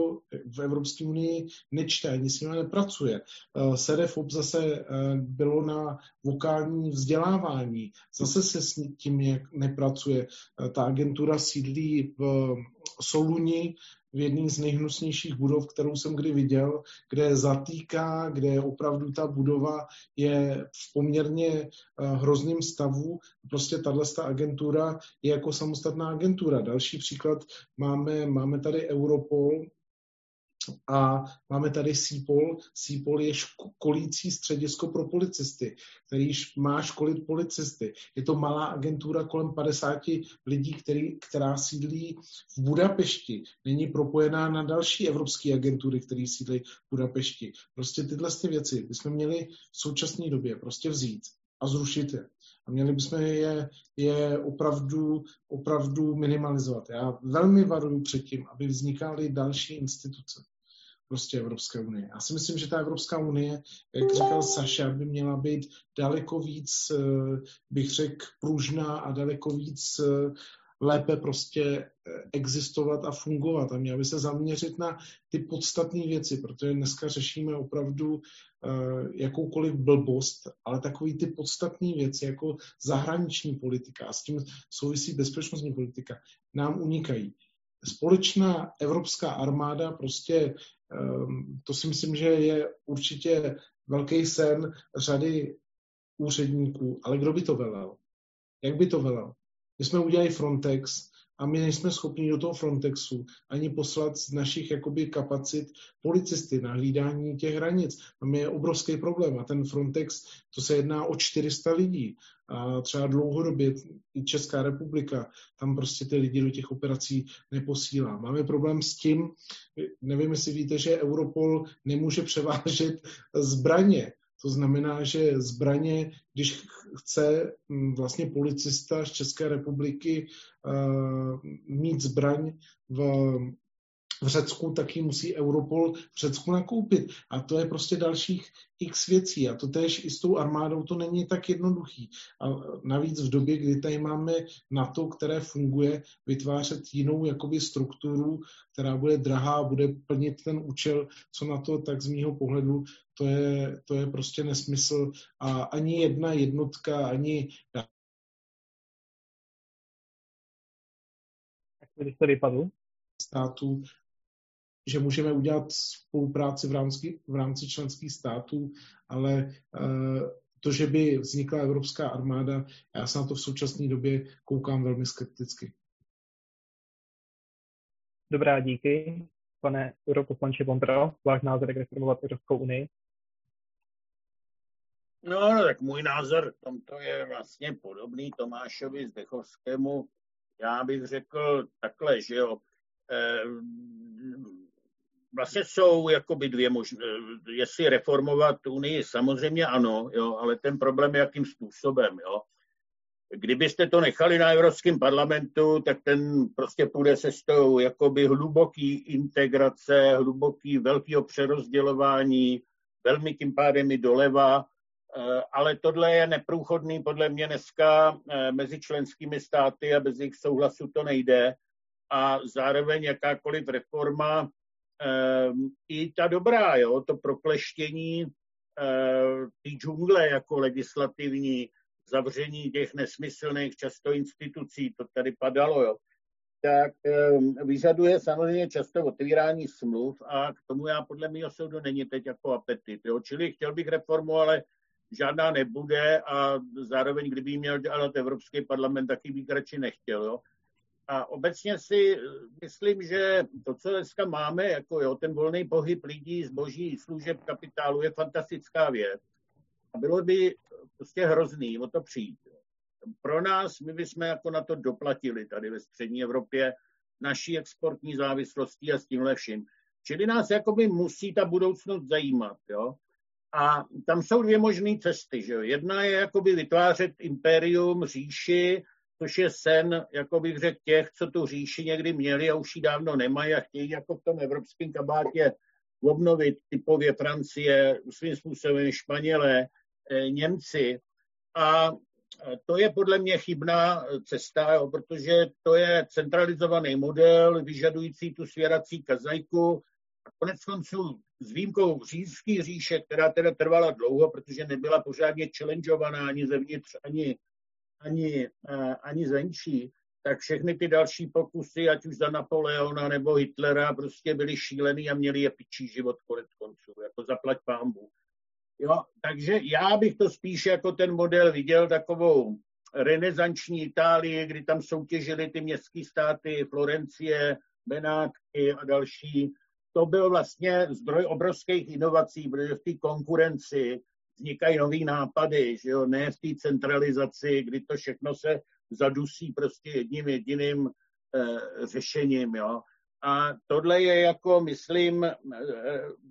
v Evropské unii nečte, ani s nimi nepracuje. Eh, SEDEFOP zase eh, bylo na vokální vzdělávání, zase se s tím nepracuje. Eh, ta agentura sídlí v Soluni, v jedné z nejhnusnějších budov, kterou jsem kdy viděl, kde zatýká, kde opravdu ta budova je v poměrně eh, hrozném stavu. Prostě tahle agentura je jako samostatná agentura. Další příklad máme, máme tady Europol, a máme tady SIPOL. SIPOL je školící středisko pro policisty, který má školit policisty. Je to malá agentura kolem 50 lidí, který, která sídlí v Budapešti. Není propojená na další evropské agentury, které sídlí v Budapešti. Prostě tyhle ty věci bychom měli v současné době prostě vzít a zrušit je. A měli bychom je, je opravdu, opravdu minimalizovat. Já velmi varuju před tím, aby vznikaly další instituce prostě Evropské unie. Já si myslím, že ta Evropská unie, jak říkal Saša, by měla být daleko víc, eh, bych řekl, pružná a daleko víc eh, lépe prostě eh, existovat a fungovat a měla by se zaměřit na ty podstatné věci, protože dneska řešíme opravdu jakoukoliv blbost, ale takový ty podstatné věci, jako zahraniční politika a s tím souvisí bezpečnostní politika, nám unikají společná evropská armáda prostě Ehm, to si myslím, že je určitě velký sen řady úředníků, ale kdo by to velel? Jak by to velel? My jsme udělali Frontex, a my nejsme schopni do toho Frontexu ani poslat z našich jakoby kapacit policisty na hlídání těch hranic. Tam je obrovský problém a ten Frontex, to se jedná o 400 lidí a třeba dlouhodobě i Česká republika tam prostě ty lidi do těch operací neposílá. Máme problém s tím, nevím, jestli víte, že Europol nemůže převážet zbraně to znamená, že zbraně, když chce mm, vlastně policista z České republiky uh, mít zbraň v, v Řecku, tak ji musí Europol v Řecku nakoupit. A to je prostě dalších x věcí. A to tež i s tou armádou to není tak jednoduchý. A navíc v době, kdy tady máme NATO, které funguje, vytvářet jinou jakoby strukturu, která bude drahá, bude plnit ten účel, co na to, tak z mýho pohledu to je, to je prostě nesmysl a ani jedna jednotka, ani když to vypadlo? států, že můžeme udělat spolupráci v rámci, v rámci členských států, ale uh, to, že by vznikla Evropská armáda, já se na to v současné době koukám velmi skepticky. Dobrá, díky. Pane europoslanče Vondra, váš názor, jak reformovat Evropskou unii? No, no, tak můj názor v tomto je vlastně podobný Tomášovi Zdechovskému. Já bych řekl takhle, že jo, eh, vlastně jsou jakoby dvě možné, jestli reformovat Unii, samozřejmě ano, jo, ale ten problém je jakým způsobem, jo. Kdybyste to nechali na Evropském parlamentu, tak ten prostě půjde se tou jakoby hluboký integrace, hluboký velkého přerozdělování, velmi tím pádem i doleva, Eh, ale tohle je neprůchodný podle mě dneska eh, mezi členskými státy a bez jejich souhlasu to nejde. A zároveň jakákoliv reforma, eh, i ta dobrá, jo, to prokleštění té džungle jako legislativní, zavření těch nesmyslných často institucí, to tady padalo, jo, tak vyžaduje samozřejmě často otvírání smluv a k tomu já podle mého soudu není teď jako apetit. Jo. Čili chtěl bych reformu, ale žádná nebude a zároveň, kdyby měl dělat Evropský parlament, taky bych radši nechtěl. Jo. A obecně si myslím, že to, co dneska máme, jako jo, ten volný pohyb lidí, zboží, služeb, kapitálu, je fantastická věc. A bylo by prostě hrozný o to přijít. Pro nás, my bychom jako na to doplatili tady ve střední Evropě naší exportní závislostí a s tímhle vším. Čili nás jakoby musí ta budoucnost zajímat. Jo. A tam jsou dvě možné cesty. Že jo? Jedna je jakoby vytvářet impérium, říši, což je sen, jako bych řekl, těch, co tu říši někdy měli a už ji dávno nemají a chtějí jako v tom evropském kabátě obnovit typově Francie, svým způsobem Španělé, eh, Němci. A to je podle mě chybná cesta, jo, protože to je centralizovaný model, vyžadující tu svěrací kazajku, konec konců s výjimkou říjské říše, která teda trvala dlouho, protože nebyla pořádně challengeovaná ani zevnitř, ani, ani, ani zvenčí, tak všechny ty další pokusy, ať už za Napoleona nebo Hitlera, prostě byly šílený a měli je pičí život konec konců, jako zaplať pámbu. Jo, takže já bych to spíš jako ten model viděl takovou renesanční Itálii, kdy tam soutěžili ty městské státy, Florencie, Benátky a další, to byl vlastně zdroj obrovských inovací, protože v té konkurenci vznikají nové nápady, že jo, ne v té centralizaci, kdy to všechno se zadusí prostě jedním jediným e, řešením, jo. A tohle je jako, myslím, e,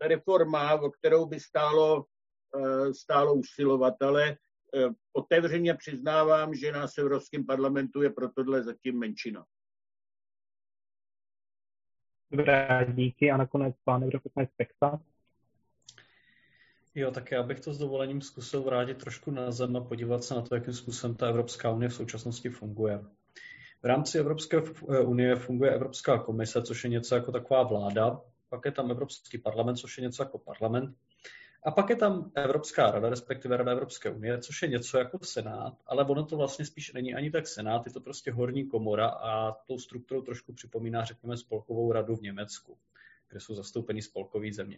reforma, o kterou by stálo, e, stálo usilovat, ale e, otevřeně přiznávám, že na Evropském parlamentu je pro tohle zatím menšina. Dobrá, díky. A nakonec pán europoslanec Peksa. Jo, tak já bych to s dovolením zkusil vrátit trošku na zem a podívat se na to, jakým způsobem ta Evropská unie v současnosti funguje. V rámci Evropské unie funguje Evropská komise, což je něco jako taková vláda, pak je tam Evropský parlament, což je něco jako parlament, a pak je tam Evropská rada, respektive Rada Evropské unie, což je něco jako Senát, ale ono to vlastně spíš není ani tak Senát, je to prostě horní komora a tou strukturou trošku připomíná, řekněme, spolkovou radu v Německu, kde jsou zastoupeni spolkové země.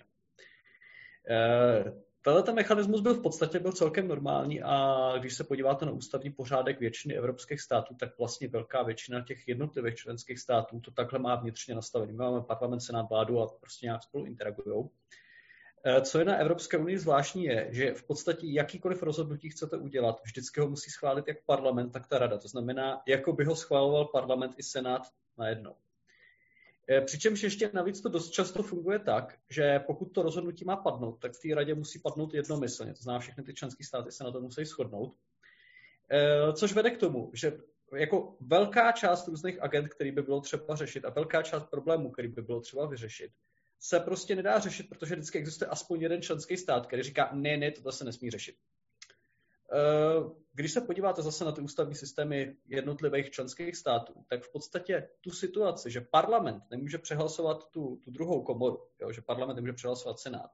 Tenhle ten mechanismus byl v podstatě byl celkem normální a když se podíváte na ústavní pořádek většiny evropských států, tak vlastně velká většina těch jednotlivých členských států to takhle má vnitřně nastavený. My máme parlament, senát, vládu a prostě nějak spolu interagují. Eh, co je na Evropské unii zvláštní je, že v podstatě jakýkoliv rozhodnutí chcete udělat, vždycky ho musí schválit jak parlament, tak ta rada. To znamená, jako by ho schvaloval parlament i senát najednou. Eh, přičemž ještě navíc to dost často funguje tak, že pokud to rozhodnutí má padnout, tak v té radě musí padnout jednomyslně. To znamená, všechny ty členské státy se na to musí shodnout. Eh, což vede k tomu, že jako velká část různých agent, který by bylo třeba řešit a velká část problémů, který by bylo třeba vyřešit, se prostě nedá řešit, protože vždycky existuje aspoň jeden členský stát, který říká, ne, ne, to se nesmí řešit. Eh, když se podíváte zase na ty ústavní systémy jednotlivých členských států, tak v podstatě tu situaci, že parlament nemůže přehlasovat tu, tu druhou komoru, jo, že parlament nemůže přehlasovat senát,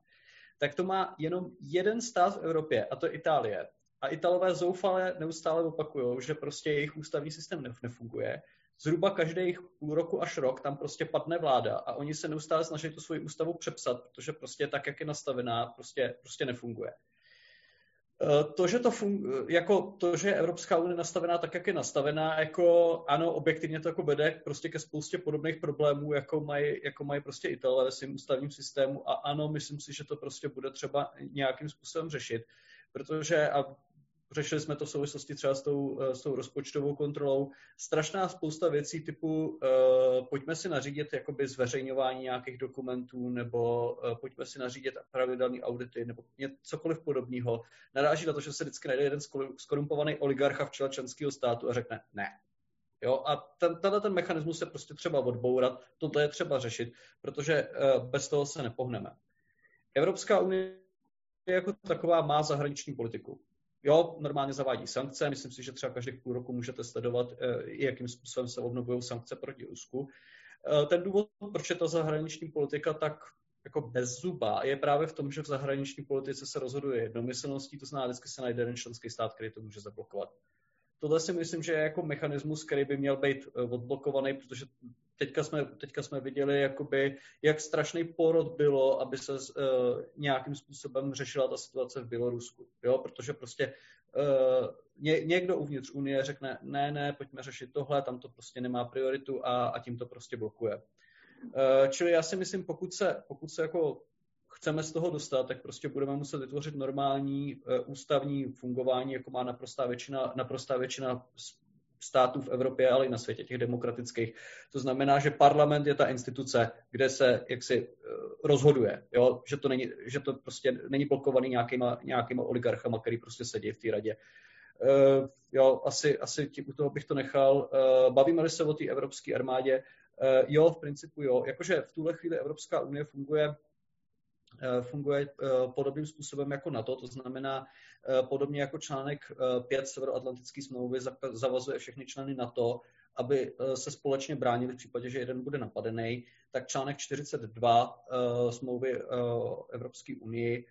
tak to má jenom jeden stát v Evropě, a to je Itálie. A Italové zoufale neustále opakují, že prostě jejich ústavní systém nefunguje. Zhruba každých půl roku až rok tam prostě padne vláda a oni se neustále snaží tu svoji ústavu přepsat, protože prostě tak, jak je nastavená, prostě, prostě nefunguje. Eh, to, že to fun- jako to, že je Evropská unie nastavená tak, jak je nastavená, jako ano, objektivně to jako vede prostě ke spoustě podobných problémů, jako mají, jako mají prostě Italové ve svém ústavním systému. A ano, myslím si, že to prostě bude třeba nějakým způsobem řešit, protože a řešili jsme to v souvislosti třeba s tou, eh, s tou rozpočtovou kontrolou. Strašná spousta věcí typu uh, pojďme si nařídit jakoby zveřejňování nějakých dokumentů nebo uh, pojďme si nařídit pravidelné audity nebo cokoliv podobného. Naráží na to, že se vždycky najde jeden skorumpovaný oligarcha v čele členského státu a řekne ne. Jo, a ten, tenhle ten mechanismus se prostě třeba odbourat, toto je třeba řešit, protože uh, bez toho se nepohneme. Evropská unie jako taková má zahraniční politiku. Jo, normálně zavádí sankce. Myslím si, že třeba každých půl roku můžete sledovat, eh, jakým způsobem se obnovují sankce proti Rusku. Eh, ten důvod, proč je ta zahraniční politika tak jako bez zuba, je právě v tom, že v zahraniční politice se rozhoduje jednomyslností, to znamená, vždycky se najde jeden členský stát, který to může zablokovat. Tohle si myslím, že je jako mechanismus, který by měl být eh, odblokovaný, protože teďka jsme, teďka jsme viděli, jakoby, jak strašný porod bylo, aby se uh, nějakým způsobem řešila ta situace v Bělorusku. Jo? Protože prostě uh, ně, někdo uvnitř Unie řekne, ne, ne, pojďme řešit tohle, tam to prostě nemá prioritu a, a tím to prostě blokuje. Uh, čili já si myslím, pokud se, pokud se jako chceme z toho dostat, tak prostě budeme muset vytvořit normální uh, ústavní fungování, jako má naprostá většina, naprostá většina států v Evropě, ale i na světě těch demokratických. To znamená, že parlament je ta instituce, kde se jaksi eh, rozhoduje, jo? Že, to není, že to prostě není blokovaný nějakýma, nějakýma oligarchama, který prostě sedí v té radě. Uh, jo, asi, asi tí, u toho bych to nechal. Uh, bavíme se o té evropské armádě. Uh, jo, v principu jo. Jakože v tuhle chvíli Evropská unie funguje Eh, funguje eh, podobným způsobem jako NATO, to znamená eh, podobně jako článek 5 Severoatlantické smlouvy zavazuje všechny členy NATO, aby se společně bránili v případě, že jeden bude napadený, tak článek 42 smlouvy Evropské unii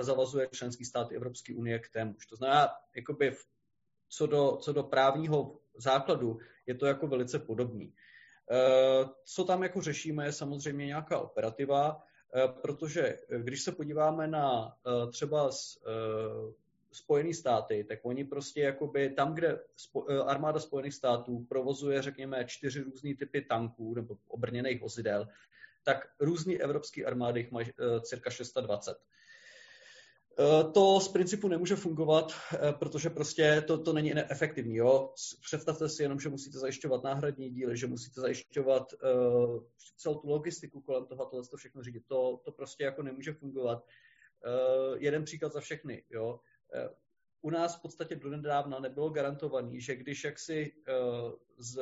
zavazuje členský státy Evropské unie k tému. To znamená, jakoby co do, co do právního základu je to jako velice podobný. Co tam jako řešíme, je samozřejmě nějaká operativa, Eh, protože eh, když se podíváme na eh, třeba Spojené státy, tak oni prostě jakoby tam, kde armáda Spojených států provozuje, řekněme, čtyři různé typy tanků nebo obrněných vozidel, tak různé evropské armády jich mají cirka 620. Eh, to z principu nemůže fungovat, eh, protože prostě to, to není efektivní. Jo? Představte si jenom, že musíte zajišťovat náhradní díly, že musíte zajišťovat uh, celou tu logistiku kolem toho, tohle to všechno řídit. To, to prostě jako nemůže fungovat. Uh, jeden příklad za všechny. Jo? Uh, u nás v podstatě do nedávna nebylo garantovaný, že když jaksi uh, z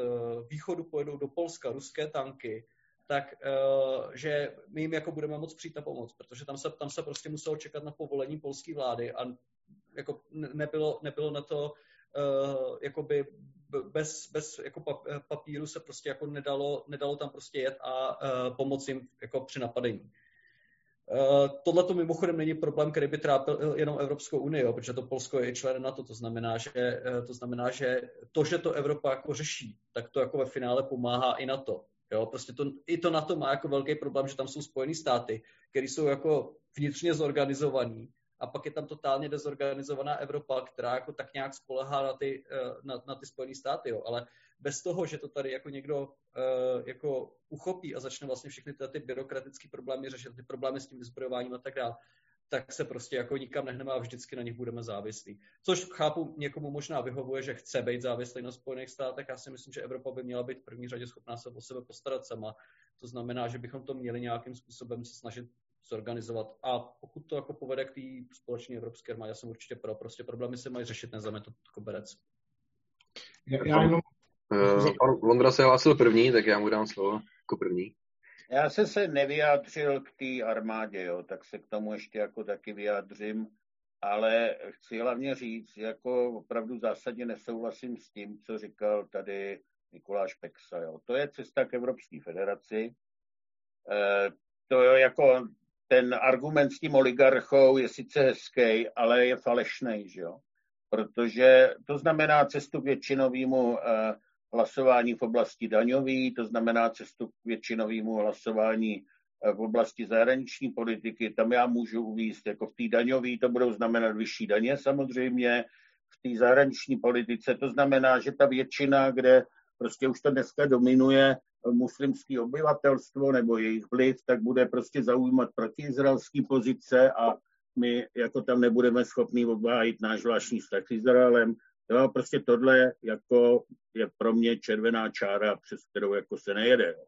východu pojedou do Polska ruské tanky, tak uh, že my jim jako budeme moc přijít na pomoc, protože tam se, tam se prostě muselo čekat na povolení polské vlády a jako nebylo, nebylo na to uh, jakoby bez, bez jako papíru se prostě jako nedalo, nedalo tam prostě jet a pomoci jim jako při napadení. Uh, Tohle to mimochodem není problém, který by trápil jenom Evropskou unii, jo, protože to Polsko je člen NATO, to znamená, že, to znamená, že to, že to Evropa jako řeší, tak to jako ve finále pomáhá i na to. Jo, prostě to, i to na to má jako velký problém, že tam jsou Spojené státy, které jsou jako vnitřně zorganizovaný a pak je tam totálně dezorganizovaná Evropa, která jako tak nějak spolehá na ty, eh, na, na ty Spojené státy, jo. ale bez toho, že to tady jako někdo uh, jako uchopí a začne vlastně všechny ty, ty byrokratické problémy řešit, ty problémy s tím vyzbrojováním a tak dále, tak se prostě jako nikam nehneme a vždycky na nich budeme závislí. Což chápu, někomu možná vyhovuje, že chce být závislý na Spojených státech. Já si myslím, že Evropa by měla být v první řadě schopná se o sebe postarat sama. To znamená, že bychom to měli nějakým způsobem se snažit zorganizovat. A pokud to jako povede k té společné evropské armádě, já jsem určitě pro. Prostě problémy se mají řešit, nezame to koberec. Já, já jenom... Uh, Londra se hlásil první, tak já mu dám slovo jako první. Já jsem se nevyjádřil k té armádě, jo, tak se k tomu ještě jako taky vyjádřím, ale chci hlavně říct, jako opravdu zásadně nesouhlasím s tím, co říkal tady Mikuláš Peksa. Jo. To je cesta k Evropské federaci. E, to je jako ten argument s tím oligarchou je sice hezký, ale je falešný, že jo? Protože to znamená cestu k většinovému e, hlasování v oblasti daňový, to znamená cestu k většinovému hlasování eh, v oblasti zahraniční politiky. Tam já můžu uvíct, jako v té daňové to budou znamenat vyšší daně samozřejmě, v té zahraniční politice to znamená, že ta většina, kde prostě už to dneska dominuje muslimské obyvatelstvo nebo jejich vliv, tak bude prostě zaujímat protiizraelské pozice a my jako tam nebudeme schopni obhájit náš zvláštní vztah s Izraelem, Jo, prostě tohle jako je pro mě červená čára, přes kterou jako se nejede. Jo.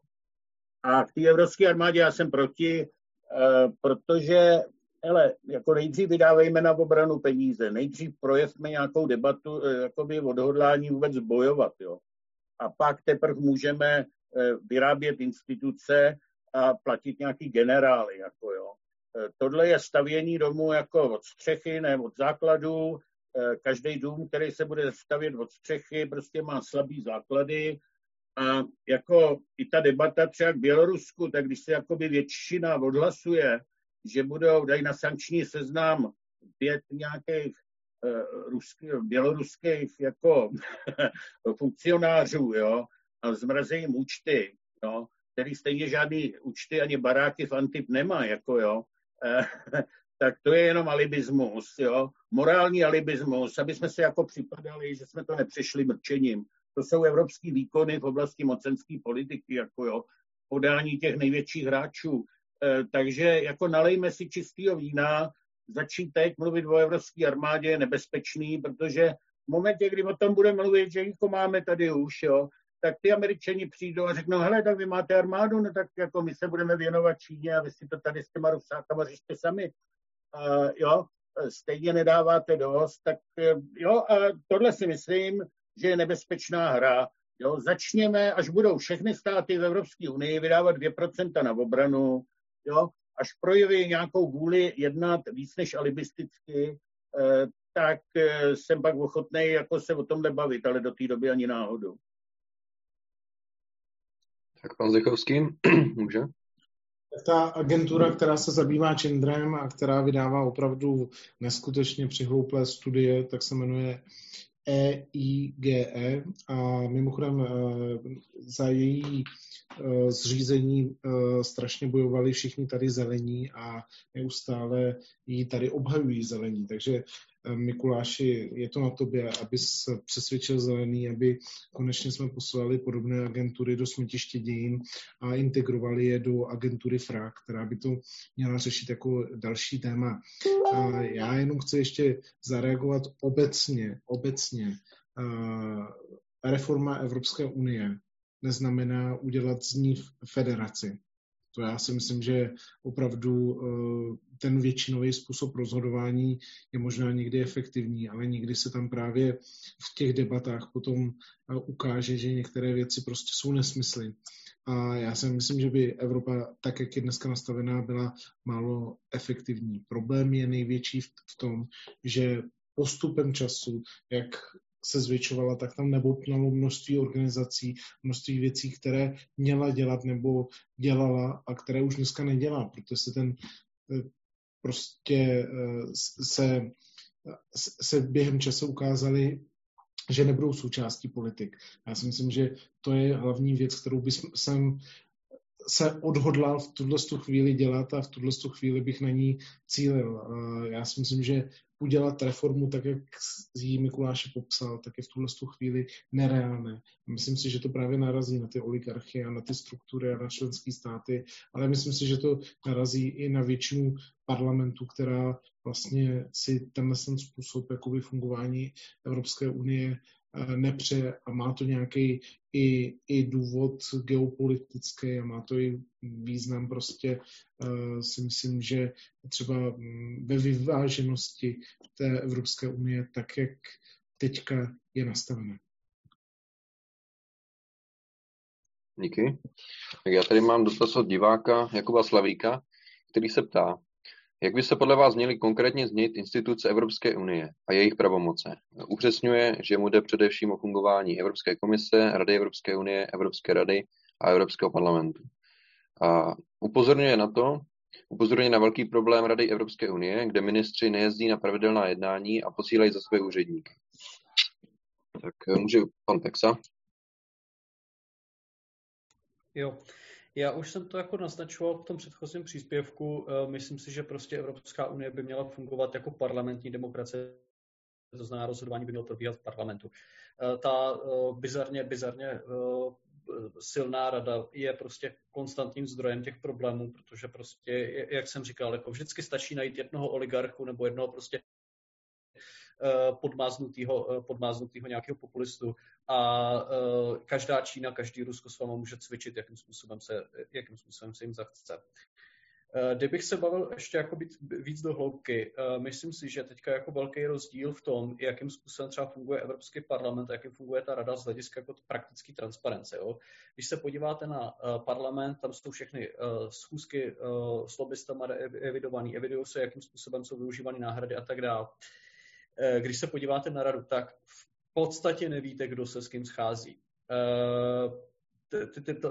A k té evropské armádě já jsem proti, uh, protože hele, jako nejdřív vydávejme na obranu peníze, nejdřív projevme nějakou debatu, uh, jakoby odhodlání vůbec bojovat, jo. A pak teprve můžeme uh, vyrábět instituce a platit nějaký generály, jako jo. Tohle je stavění domu jako od střechy, ne od základu, Eh, každý dům, který se bude stavět od střechy, prostě má slabý základy. A jako i ta debata třeba k Bělorusku, tak když se jakoby většina odhlasuje, že budou, dají na sankční seznam pět nějakých uh, ruských, běloruských jako [laughs] funkcionářů, jo, a zmrazí jim účty, jo, který stejně žádný účty ani baráky v Antip nemá, jako jo, eh, tak to je jenom alibismus, jo? morální alibismus, aby jsme se jako připadali, že jsme to nepřešli mrčením. To jsou evropský výkony v oblasti mocenské politiky, jako jo, podání těch největších hráčů. E, takže jako nalejme si čistého vína, začít teď mluvit o evropské armádě je nebezpečný, protože v momentě, kdy o tom budeme mluvit, že jich máme tady už, jo, tak ty američani přijdou a řeknou, hele, tak vy máte armádu, no tak jako my se budeme věnovat Číně a vy si to tady s těma rusákama řešte sami jo, stejně nedáváte dost, tak uh, jo, a tohle si myslím, že je nebezpečná hra. Jo, začněme, až budou všechny státy v Evropské unii vydávat 2% na obranu, jo, až projeví nějakou vůli jednat víc než alibisticky, eh, tak eh, jsem pak ochotný jako se o tomhle bavit, ale do té doby ani náhodou. Tak pan Zdechovský, [clears throat] může? Ta agentura, která se zabývá Čindrem a která vydává opravdu neskutečně přihlouplé studie, tak se jmenuje EIGE e a mimochodem eh, za její eh, zřízení eh, strašně bojovali všichni tady zelení a neustále ji tady obhajují zelení. Takže Mikuláši, je to na tobě, abys přesvědčil zelený, aby konečně jsme poslali podobné agentury do smetiště dějin a integrovali je do agentury FRA, která by to měla řešit jako další téma. A já jenom chci ještě zareagovat obecně, obecně. Reforma Evropské unie neznamená udělat z ní federaci. To já si myslím, že opravdu eh, ten většinový způsob rozhodování je možná někdy efektivní, ale někdy se tam právě v těch debatách potom eh, ukáže, že některé věci prostě jsou nesmysly. A já si myslím, že by Evropa, tak jak je dneska nastavená, byla málo efektivní. Problém je největší v tom, že postupem času, jak se zvětšovala, tak tam nebopnalo množství organizací, množství věcí, které měla dělat nebo dělala a které už dneska nedělá, protože se ten eh, prostě eh, se, se během času ukázali, že nebudou součástí politik. Já si myslím, že to je hlavní věc, kterou bych jsem se odhodlal v tuhle chvíli dělat a v tuhle chvíli bych na ní cílil. Já si myslím, že udělat reformu tak, jak ji Mikuláš popsal, tak je v tuhle chvíli nereálné. Myslím si, že to právě narazí na ty oligarchy a na ty struktury a na členské státy, ale myslím si, že to narazí i na většinu parlamentu, která vlastně si tenhle způsob jakoby fungování Evropské unie nepřeje a má to nějaký i, i důvod geopolitický a má to i význam prostě uh, si myslím, že třeba mm, ve vyváženosti té Evropské unie tak, jak teďka je nastavené. Díky. Tak já tady mám dotaz od diváka Jakuba Slavíka, který se ptá, jak by se podle vás měly konkrétně změnit instituce Evropské unie a jejich pravomoce? Upřesňuje, že mu jde především o fungování Evropské komise, Rady Evropské unie, Evropské rady a Evropského parlamentu. A upozorňuje na to, upozorňuje na velký problém Rady Evropské unie, kde ministři nejezdí na pravidelná jednání a posílají za své úředníky. Tak může pan Texa. Jo, já už jsem to jako naznačoval v tom předchozím příspěvku. Eh, myslím si, že prostě Evropská unie by měla fungovat jako parlamentní demokracie, to znamená rozhodování by mělo probíhat v parlamentu. Eh, ta eh, bizarně, bizarně silná rada je prostě konstantním zdrojem těch problémů, protože prostě, jak jsem říkal, jako vždycky stačí najít jednoho oligarchu nebo jednoho prostě podmáznutýho, podmáznutýho nějakého populistu a uh, každá Čína, každý Rusko s váma může cvičit, jakým způsobem se, jakým způsobem se jim zachce. Kdybych se bavil ještě jako být víc do hloubky, myslím si, že teďka jako velký rozdíl v tom, jakým způsobem třeba funguje Evropský parlament a jakým funguje ta rada z hlediska jako praktický transparence. Jo? Když se podíváte na parlament, tam jsou všechny schůzky s lobbystama evidovaný, evidují se, jakým způsobem jsou využívány náhrady a tak dále. Když se podíváte na radu, tak v podstatě nevíte, kdo se s kým schází. Eh,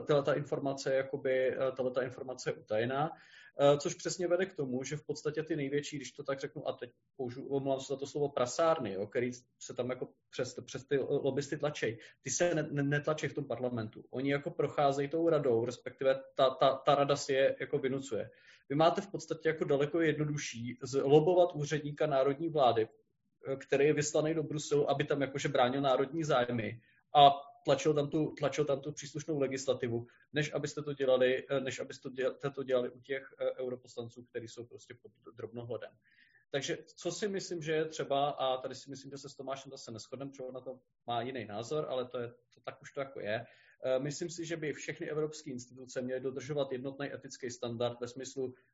tato informace, jakoby, eh, tato informace je utajená, eh, což přesně vede k tomu, že v podstatě ty největší, když to tak řeknu, a teď použiju, omlám se za to slovo prasárny, jo, který se tam jako přes, přes ty lobbysty tlačí, ty se ne, ne, netlačí v tom parlamentu. Oni jako procházejí tou radou, respektive ta, ta, ta rada si je jako vynucuje. Vy máte v podstatě jako daleko jednodušší lobovat úředníka národní vlády, který je vyslaný do Bruselu, aby tam jakože bránil národní zájmy a tlačil tam tu, tlačil tam tu příslušnou legislativu, než abyste to dělali, než abyste to dělali u těch eh, europoslanců, kteří jsou prostě pod drobnohledem. Takže co si myslím, že je třeba, a tady si myslím, že se s Tomášem zase neschodem, protože na to má jiný názor, ale to je, to, tak už to jako je. Eh, myslím si, že by všechny evropské instituce měly dodržovat jednotný etický standard ve smyslu Eh,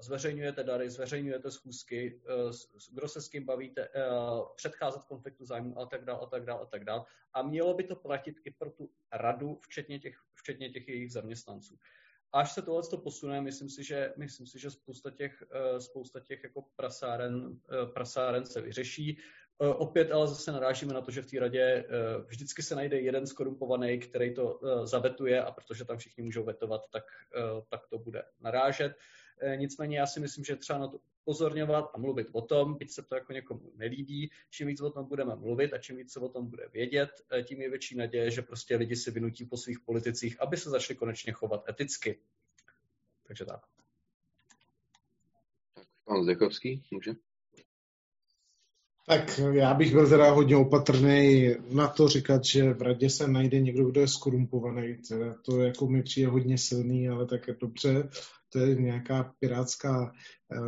zveřejňujete dary, zveřejňujete schůzky, eh, kdo se s kým bavíte, eh, předcházet konfliktu zájmu a tak dále a tak dále a tak dále. A mělo by to platit i pro tu radu, včetně těch, včetně těch jejich zaměstnanců. Až se tohle to posune, myslím si, že, myslím si, že spousta těch, spousta těch jako prasáren, prasáren se vyřeší. Opět ale zase narážíme na to, že v té radě vždycky se najde jeden skorumpovaný, který to zavetuje a protože tam všichni můžou vetovat, tak, tak to bude narážet. Eh, nicméně já si myslím, že třeba na to pozorňovat a mluvit o tom, byť se to jako někomu nelíbí, čím víc o tom budeme mluvit a čím víc se o tom bude vědět, eh, tím je větší naděje, že prostě lidi si vynutí po svých politicích, aby se začali konečně chovat eticky. Takže tak. Tak, pan Zdechovský, může? Tak já bych byl teda hodně opatrný na to říkat, že v radě se najde někdo, kdo je skorumpovaný. Teda to jako mi přijde hodně silný, ale tak je dobře to je nějaká pirátská,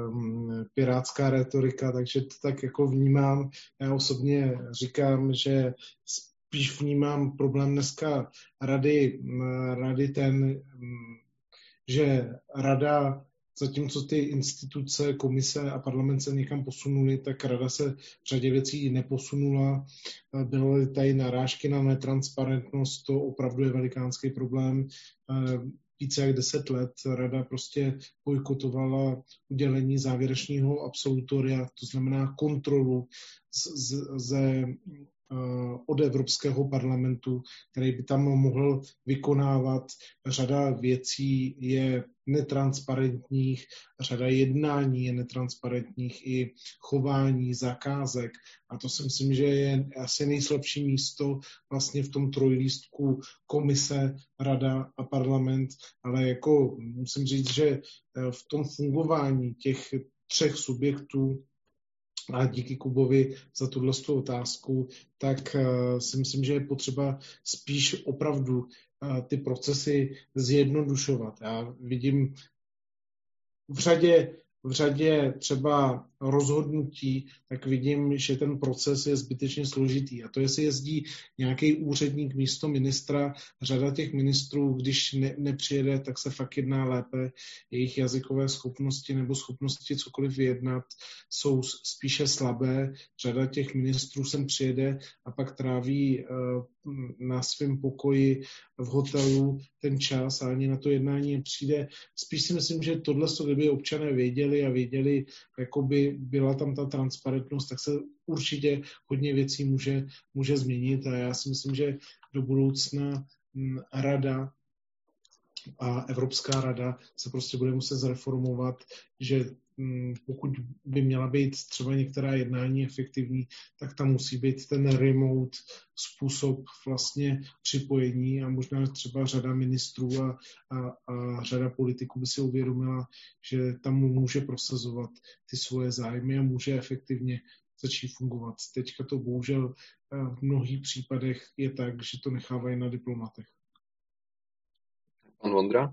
um, pirátská retorika, takže to tak jako vnímám. Já osobně říkám, že spíš vnímám problém dneska rady, rady ten, že rada zatímco ty instituce, komise a parlament se někam posunuli, tak rada se v řadě věcí neposunula. Byly tady narážky na netransparentnost, to opravdu je velikánský problém více jak deset let rada prostě bojkotovala udělení závěrečného absolutoria, to znamená kontrolu ze od Evropského parlamentu, který by tam mohl vykonávat. Řada věcí je netransparentních, řada jednání je netransparentních i chování, zakázek. A to si myslím, že je asi nejslabší místo vlastně v tom trojlístku komise, rada a parlament, ale jako musím říct, že v tom fungování těch třech subjektů a díky Kubovi za tuhle otázku, tak uh, si myslím, že je potřeba spíš opravdu uh, ty procesy zjednodušovat. Já vidím v řadě v řadě třeba rozhodnutí, tak vidím, že ten proces je zbytečně složitý. A to, jestli jezdí nějaký úředník místo ministra, řada těch ministrů, když ne, nepřijede, tak se fakt jedná lépe. Jejich jazykové schopnosti nebo schopnosti cokoliv vyjednat jsou spíše slabé. Řada těch ministrů sem přijede a pak tráví uh, na svém pokoji v hotelu ten čas a ani na to jednání nepřijde. Spíš si myslím, že tohle, kdyby občané věděli a věděli, jakoby byla tam ta transparentnost, tak se určitě hodně věcí může, může změnit. A já si myslím, že do budoucna mm, rada a Evropská rada se prostě bude muset zreformovat, že mm, pokud by měla být třeba některá jednání efektivní, tak tam musí být ten remote způsob vlastně připojení a možná třeba řada ministrů a, a, a řada politiků by si uvědomila, že tam může prosazovat ty svoje zájmy a může efektivně začít fungovat. Teďka to bohužel v mnohých případech je tak, že to nechávají na diplomatech. Pan Vondra?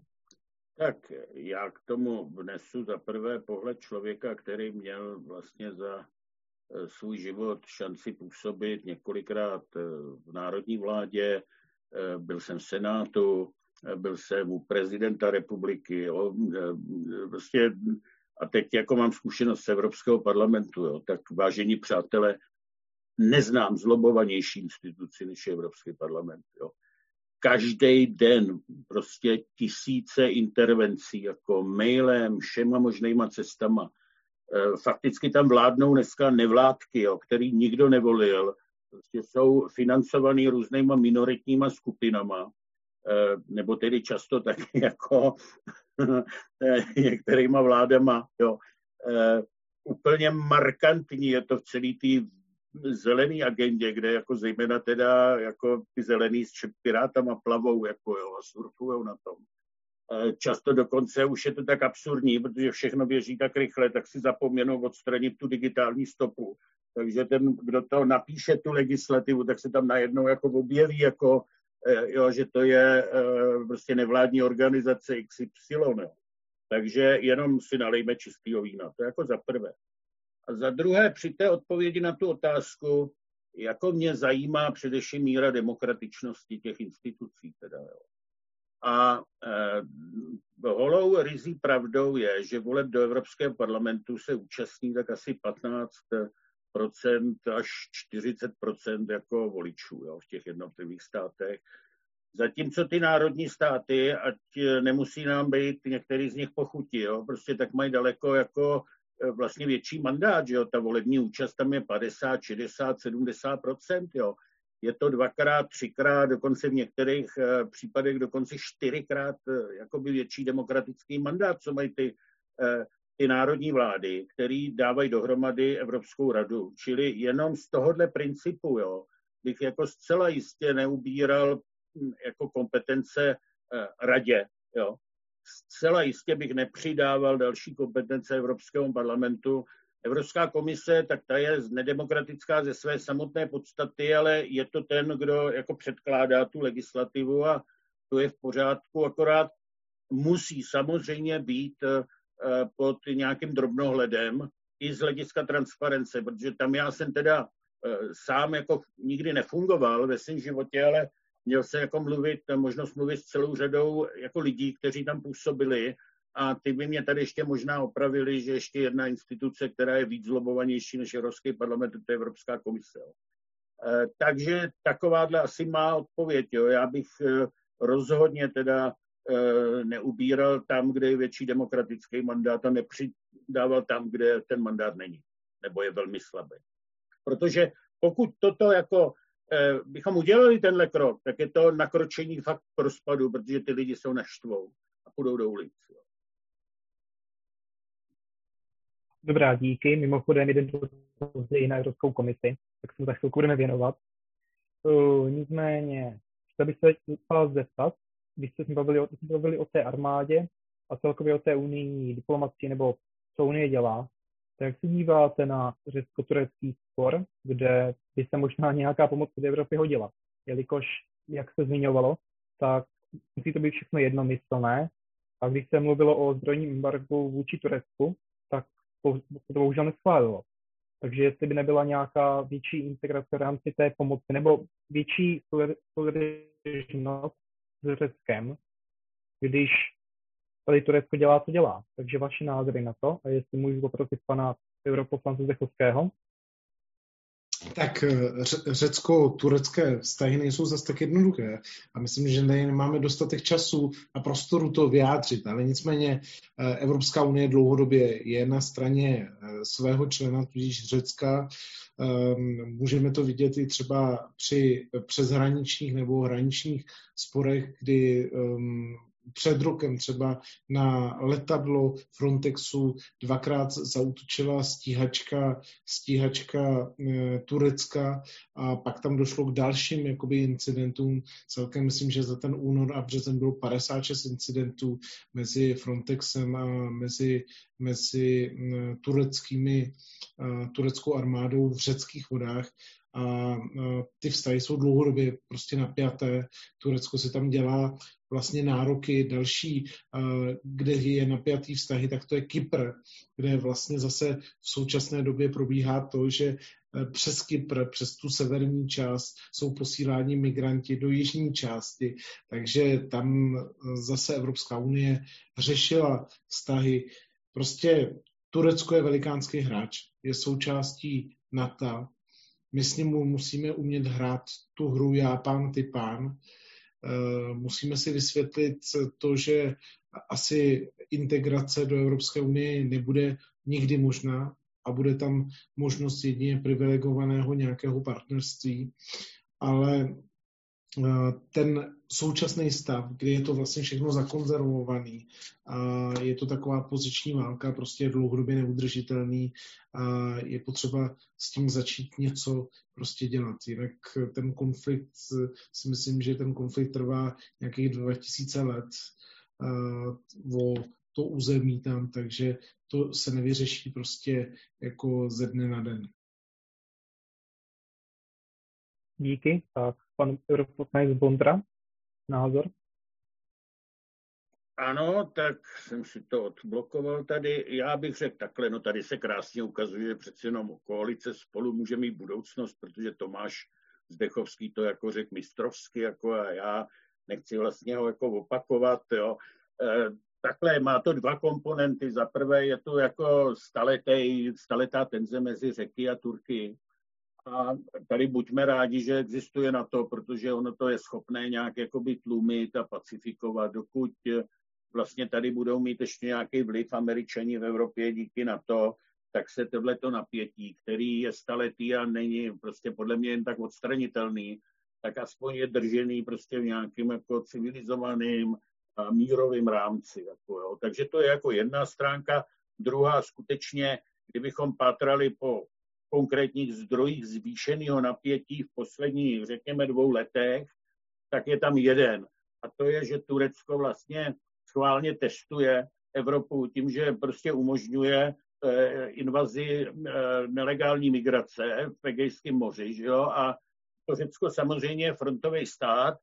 Tak já k tomu vnesu za prvé pohled člověka, který měl vlastně za eh, svůj život šanci působit několikrát eh, v národní vládě, eh, byl jsem v Senátu, byl jsem u prezidenta republiky, jo, prostě a teď jako mám zkušenost z Evropského parlamentu, jo, tak vážení přátelé, neznám zlobovanější instituci než Evropský parlament. Jo každý den prostě tisíce intervencí, jako mailem, všema možnýma cestama. E, fakticky tam vládnou dneska nevládky, jo, který nikdo nevolil, prostě jsou financovaný různýma minoritníma skupinama, e, nebo tedy často taky [laughs] jako e, některýma vládama. Jo. Úplně markantní je to v celé té zelený agendě, kde jako zejména teda jako ty zelený s pirátama plavou jako jo, a surfujou na tom. E, často dokonce už je to tak absurdní, protože všechno běží tak rychle, tak si zapomněnou odstranit tu digitální stopu. Takže ten, kdo to napíše tu legislativu, tak se tam najednou jako objeví, jako, e, jo, že to je e, prostě nevládní organizace XY. Takže jenom si nalejme čistého vína. To je jako za prvé. A za druhé, při té odpovědi na tu otázku, jako mě zajímá především míra demokratičnosti těch institucí. Teda, jo. A eh, holou rizí pravdou je, že voleb do Evropského parlamentu se účastní tak asi 15% až 40% jako voličů jo, v těch jednotlivých státech. Zatímco ty národní státy, ať nemusí nám být některý z nich pochutí, jo, prostě tak mají daleko jako vlastně větší mandát, že jo, ta volební účast tam je 50, 60, 70% jo. Je to dvakrát, třikrát, dokonce v některých uh, případech dokonce čtyřikrát uh, jakoby větší demokratický mandát, co mají ty, ty národní vlády, který dávají dohromady Evropskou radu. Čili jenom z tohohle principu, jo, bych jako zcela jistě neubíral hm, jako kompetence radě, jo, zcela jistě bych nepřidával další kompetence Evropskému parlamentu. Evropská komise, tak ta je nedemokratická ze své samotné podstaty, ale je to ten, kdo jako předkládá tu legislativu a to je v pořádku, akorát musí samozřejmě být eh, pod nějakým drobnohledem i z hlediska transparence, protože tam já jsem teda eh, sám jako nikdy nefungoval ve svém životě, ale měl se jako mluvit, možnost mluvit s celou řadou jako lidí, kteří tam působili a ty by mě tady ještě možná opravili, že ještě jedna instituce, která je víc zlobovanější než Evropský parlament, to je Evropská komise. E, takže takováhle asi má odpověď. Jo. Já bych e, rozhodně teda e, neubíral tam, kde je větší demokratický mandát a nepřidával tam, kde ten mandát není, nebo je velmi slabý. Protože pokud toto jako bychom udělali tenhle krok, tak je to nakročení fakt k rozpadu, protože ty lidi jsou naštvou a půjdou do ulic. Dobrá, díky. Mimochodem jeden později na Evropskou komisi, tak se mu za chvilku budeme věnovat. Uh, nicméně, chtěl bych se vás zeptat, když jste se bavili bavili o té armádě a celkově o té unijní diplomaci, nebo co Unie dělá, jak se díváte na řecko-turecký spor, kde by se možná nějaká pomoc od Evropy hodila? Jelikož, jak se zmiňovalo, tak musí to být všechno jednomyslné. A když se mluvilo o zbrojním embargu vůči Turecku, tak to bohužel neschválilo. Takže jestli by nebyla nějaká větší integrace v rámci té pomoci nebo větší solidaričnost s Řeckem, když tady Turecko dělá, co dělá. Takže vaše názory na to a jestli můžu poprosit pana europoslance Zdechovského. Tak eh, řecko-turecké vztahy nejsou zase tak jednoduché a myslím, že nemáme dostatek času a prostoru to vyjádřit, ale nicméně eh, Evropská unie dlouhodobě je na straně eh, svého člena, tudíž Řecka. Ehm, můžeme to vidět i třeba při přeshraničních nebo hraničních sporech, kdy ehm, před rokem třeba na letadlo Frontexu dvakrát zautočila stíhačka, stíhačka e, Turecka a pak tam došlo k dalším jakoby, incidentům. Celkem myslím, že za ten únor a březen bylo 56 incidentů mezi Frontexem a mezi, mezi tureckými, e, tureckou armádou v řeckých vodách a ty vztahy jsou dlouhodobě prostě napjaté. Turecko si tam dělá vlastně nároky další, kde je napjatý vztahy, tak to je Kypr, kde vlastně zase v současné době probíhá to, že e, přes Kypr, přes tu severní část jsou posíláni migranti do jižní části, takže tam e, zase Evropská unie řešila vztahy. Prostě Turecko je velikánský hráč, je součástí NATO, my s ním musíme umět hrát tu hru já pán, ty pán. Eh, musíme si vysvětlit to, že asi integrace do Evropské unie nebude nikdy možná a bude tam možnost jedině privilegovaného nějakého partnerství, ale ten současný stav, kdy je to vlastně všechno zakonzervovaný a je to taková poziční válka, prostě je dlouhodobě neudržitelný a je potřeba s tím začít něco prostě dělat. Jinak ten konflikt, si myslím, že ten konflikt trvá nějakých 2000 let eh, o to území tam, takže to se nevyřeší prostě jako ze dne na den. Díky. Tak pan europoslanec Bondra, názor? Ano, tak jsem si to odblokoval tady. Já bych řekl takhle, no tady se krásně ukazuje, že přeci jenom koalice spolu může mít budoucnost, protože Tomáš Zdechovský to jako řekl mistrovsky, jako a já nechci vlastně ho jako opakovat, jo. E, takhle má to dva komponenty. Za prvé je to jako staletý, staletá tenze mezi Řeky a Turky, a tady buďme rádi, že existuje na to, protože ono to je schopné nějak jakoby tlumit a pacifikovat, dokud vlastně tady budou mít ještě nějaký vliv američani v Evropě díky na to, tak se tohleto napětí, který je staletý a není prostě podle mě jen tak odstranitelný, tak aspoň je držený prostě v nějakým jako civilizovaným a mírovým rámci. Jako, jo. Takže to je jako jedna stránka. Druhá skutečně, kdybychom pátrali po konkrétních zdrojích zvýšeného napětí v posledních, řekněme, dvou letech, tak je tam jeden. A to je, že Turecko vlastně schválně testuje Evropu tím, že prostě umožňuje eh, invazi eh, nelegální migrace v Egejském moři. Že jo? A to Řecko samozřejmě je frontový stát,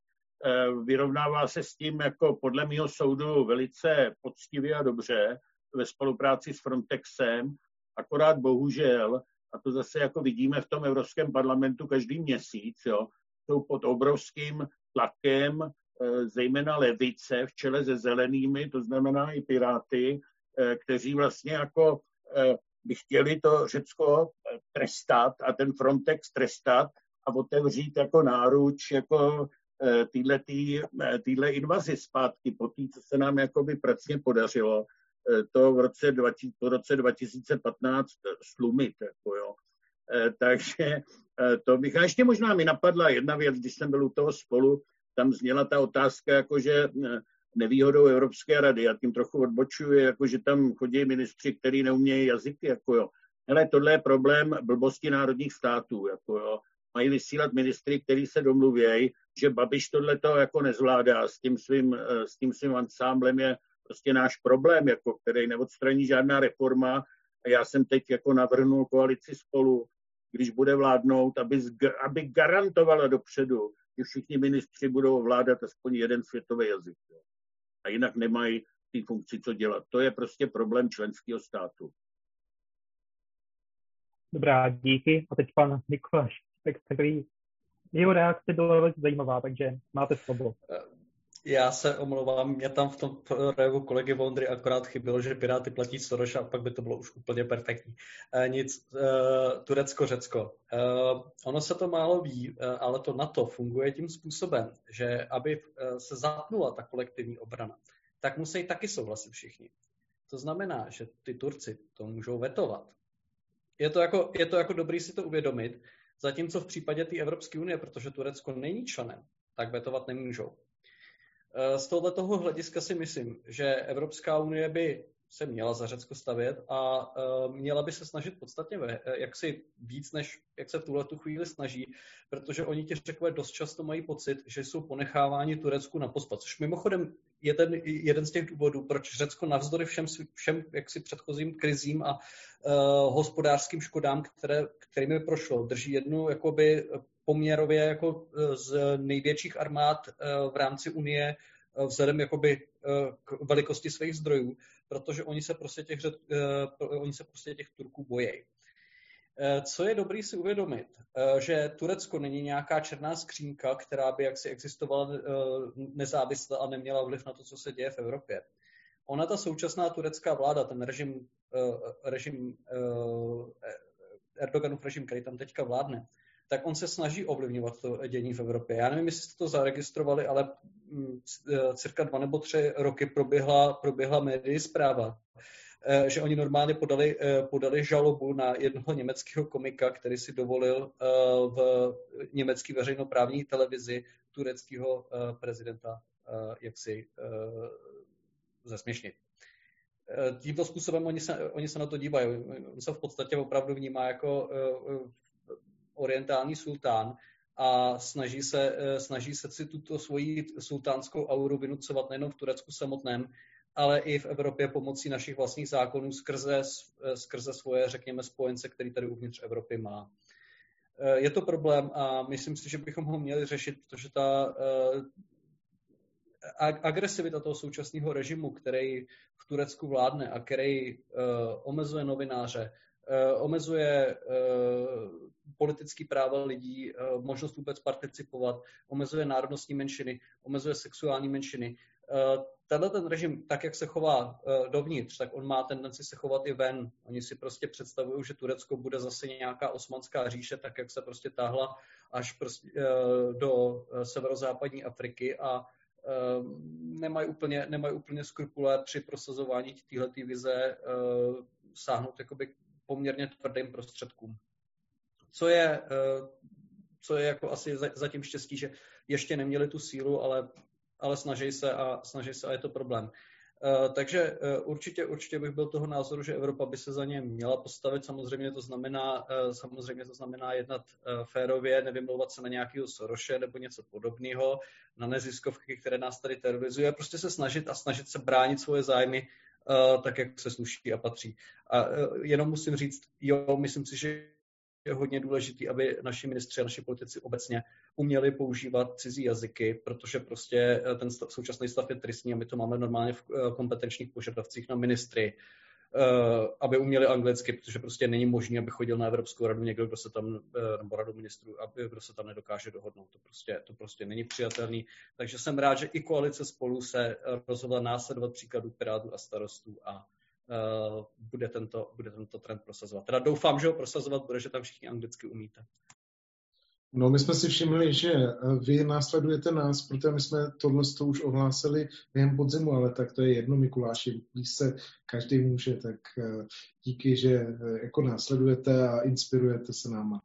eh, vyrovnává se s tím jako podle mého soudu velice poctivě a dobře ve spolupráci s Frontexem, akorát bohužel a to zase jako vidíme v tom Evropském parlamentu každý měsíc, jo, jsou pod obrovským tlakem, eh, zejména levice v čele se zelenými, to znamená i piráty, eh, kteří vlastně jako eh, by chtěli to Řecko trestat a ten Frontex trestat a otevřít jako náruč jako týhle invazi zpátky po té, co se nám jakoby pracně podařilo to v roce, 20, v roce 2015 slumit. Jako jo. Eh, takže to bych a ještě možná mi napadla jedna věc, když jsem byl u toho spolu, tam zněla ta otázka, jakože nevýhodou Evropské rady, já tím trochu odbočuji, jakože tam chodí ministři, kteří neumějí jazyky, jako jo. Hele, tohle je problém blbosti národních států, jako jo. Mají vysílat ministry, kteří se domluvějí, že Babiš tohle to jako nezvládá s tím svým, s tím svým ansámblem je prostě náš problém, jako, který neodstraní žádná reforma. A já jsem teď jako navrhnul koalici spolu, když bude vládnout, aby, aby garantovala dopředu, že všichni ministři budou vládat aspoň jeden světový jazyk. Jo. A jinak nemají ty funkci co dělat. To je prostě problém členského státu. Dobrá, díky. A teď pan Mikuláš, který jeho reakce byla velice zajímavá, takže máte slovo. Já se omlouvám, mě tam v tom projevu kolegy Vondry akorát chybilo, že Piráty platí Soroša a pak by to bylo už úplně perfektní. E, nic, e, Turecko, Řecko. E, ono se to málo ví, e, ale to NATO funguje tím způsobem, že aby se zapnula ta kolektivní obrana, tak musí taky souhlasit všichni. To znamená, že ty Turci to můžou vetovat. Je to jako, je to jako dobrý si to uvědomit, zatímco v případě té Evropské unie, protože Turecko není členem, tak vetovat nemůžou. Eh, z tohoto hlediska si myslím, že Evropská unie by se měla za Řecko stavět a uh, měla by se snažit podstatně ve, eh, jak si víc, než jak se tuhle tu chvíli snaží, protože oni ti řekové dost často mají pocit, že jsou ponecháváni Turecku na pospa, což mimochodem je ten jeden z těch důvodů, proč Řecko navzdory všem, všem jaksi předchozím krizím a uh, hospodářským škodám, které, kterými prošlo, drží jednu jakoby poměrově jako e, z největších armád e, v rámci Unie e, vzhledem jakoby k velikosti svých zdrojů, protože oni se prostě těch, oni se prostě těch Turků bojejí. Co je dobrý si uvědomit, že Turecko není nějaká černá skřínka, která by jaksi existovala nezávisle a neměla vliv na to, co se děje v Evropě. Ona, ta současná turecká vláda, ten režim, režim Erdoganův režim, který tam teďka vládne, tak on se snaží ovlivňovat to dění v Evropě. Já nevím, jestli jste to zaregistrovali, ale mm, e, cirka dva nebo tři roky proběhla, proběhla médii zpráva, e, že oni normálně podali, e, podali žalobu na jednoho německého komika, který si dovolil v německé veřejnoprávní televizi tureckého prezidenta jaksi zesměšnit. Tímto způsobem oni se, oni se na to dívají. On se v podstatě opravdu vnímá jako orientální sultán a snaží se, eh, snaží se si tuto svoji sultánskou auru vynucovat nejenom v Turecku samotném, ale i v Evropě pomocí našich vlastních zákonů skrze, eh, skrze svoje, řekněme, spojence, který tady uvnitř Evropy má. Eh, je to problém a myslím si, že bychom ho měli řešit, protože ta agresivita toho současného režimu, který v Turecku vládne a který omezuje novináře, omezuje politický práva lidí, eh, možnost vůbec participovat, omezuje národnostní menšiny, omezuje sexuální menšiny. Eh, tenhle ten režim, tak jak se chová eh, dovnitř, tak on má tendenci se chovat i ven. Oni si prostě představují, že Turecko bude zase nějaká osmanská říše, tak jak se prostě táhla až prostě do severozápadní Afriky a nemají úplně, nemají úplně skrupule při prosazování téhle vize sáhnout jakoby poměrně tvrdým prostředkům co je, eh, co je jako asi zatím štěstí, že ještě neměli tu sílu, ale, ale snaží se a snaží se a je to problém. Uh, takže uh, určitě, určitě bych byl toho názoru, že Evropa by se za ně měla postavit. Samozřejmě to znamená, samozřejmě to znamená jednat férově, nevymlouvat se na nějakého Soroše nebo něco podobného, na neziskovky, které nás tady terorizují, prostě se snažit a snažit se bránit svoje zájmy tak, jak se sluší a patří. A jenom musím říct, jo, myslím si, že je hodně důležitý, aby naši ministři a naši politici obecně uměli používat cizí jazyky, protože prostě eh, ten stav, současný stav je tristní a my to máme normálně v eh, kompetenčních požadavcích na ministry, eh, aby uměli anglicky, protože prostě není možné, aby chodil na Evropskou radu někdo, kdo se tam, nebo radu ministrů, aby kdo se tam nedokáže dohodnout. To prostě, to prostě není přijatelný. Takže jsem rád, že i koalice spolu se rozhodla následovat příkladu Pirátů a starostů a uh, bude, tento, bude tento trend prosazovat. Teda doufám, že ho prosazovat bude, že tam všichni anglicky umíte. No, my jsme si všimli, že eh, vy následujete nás, protože my jsme tohle to už ohlásili během podzimu, ale tak to je jedno, Mikuláši, když se každý může, tak eh, díky, že eh, jako následujete a inspirujete se náma.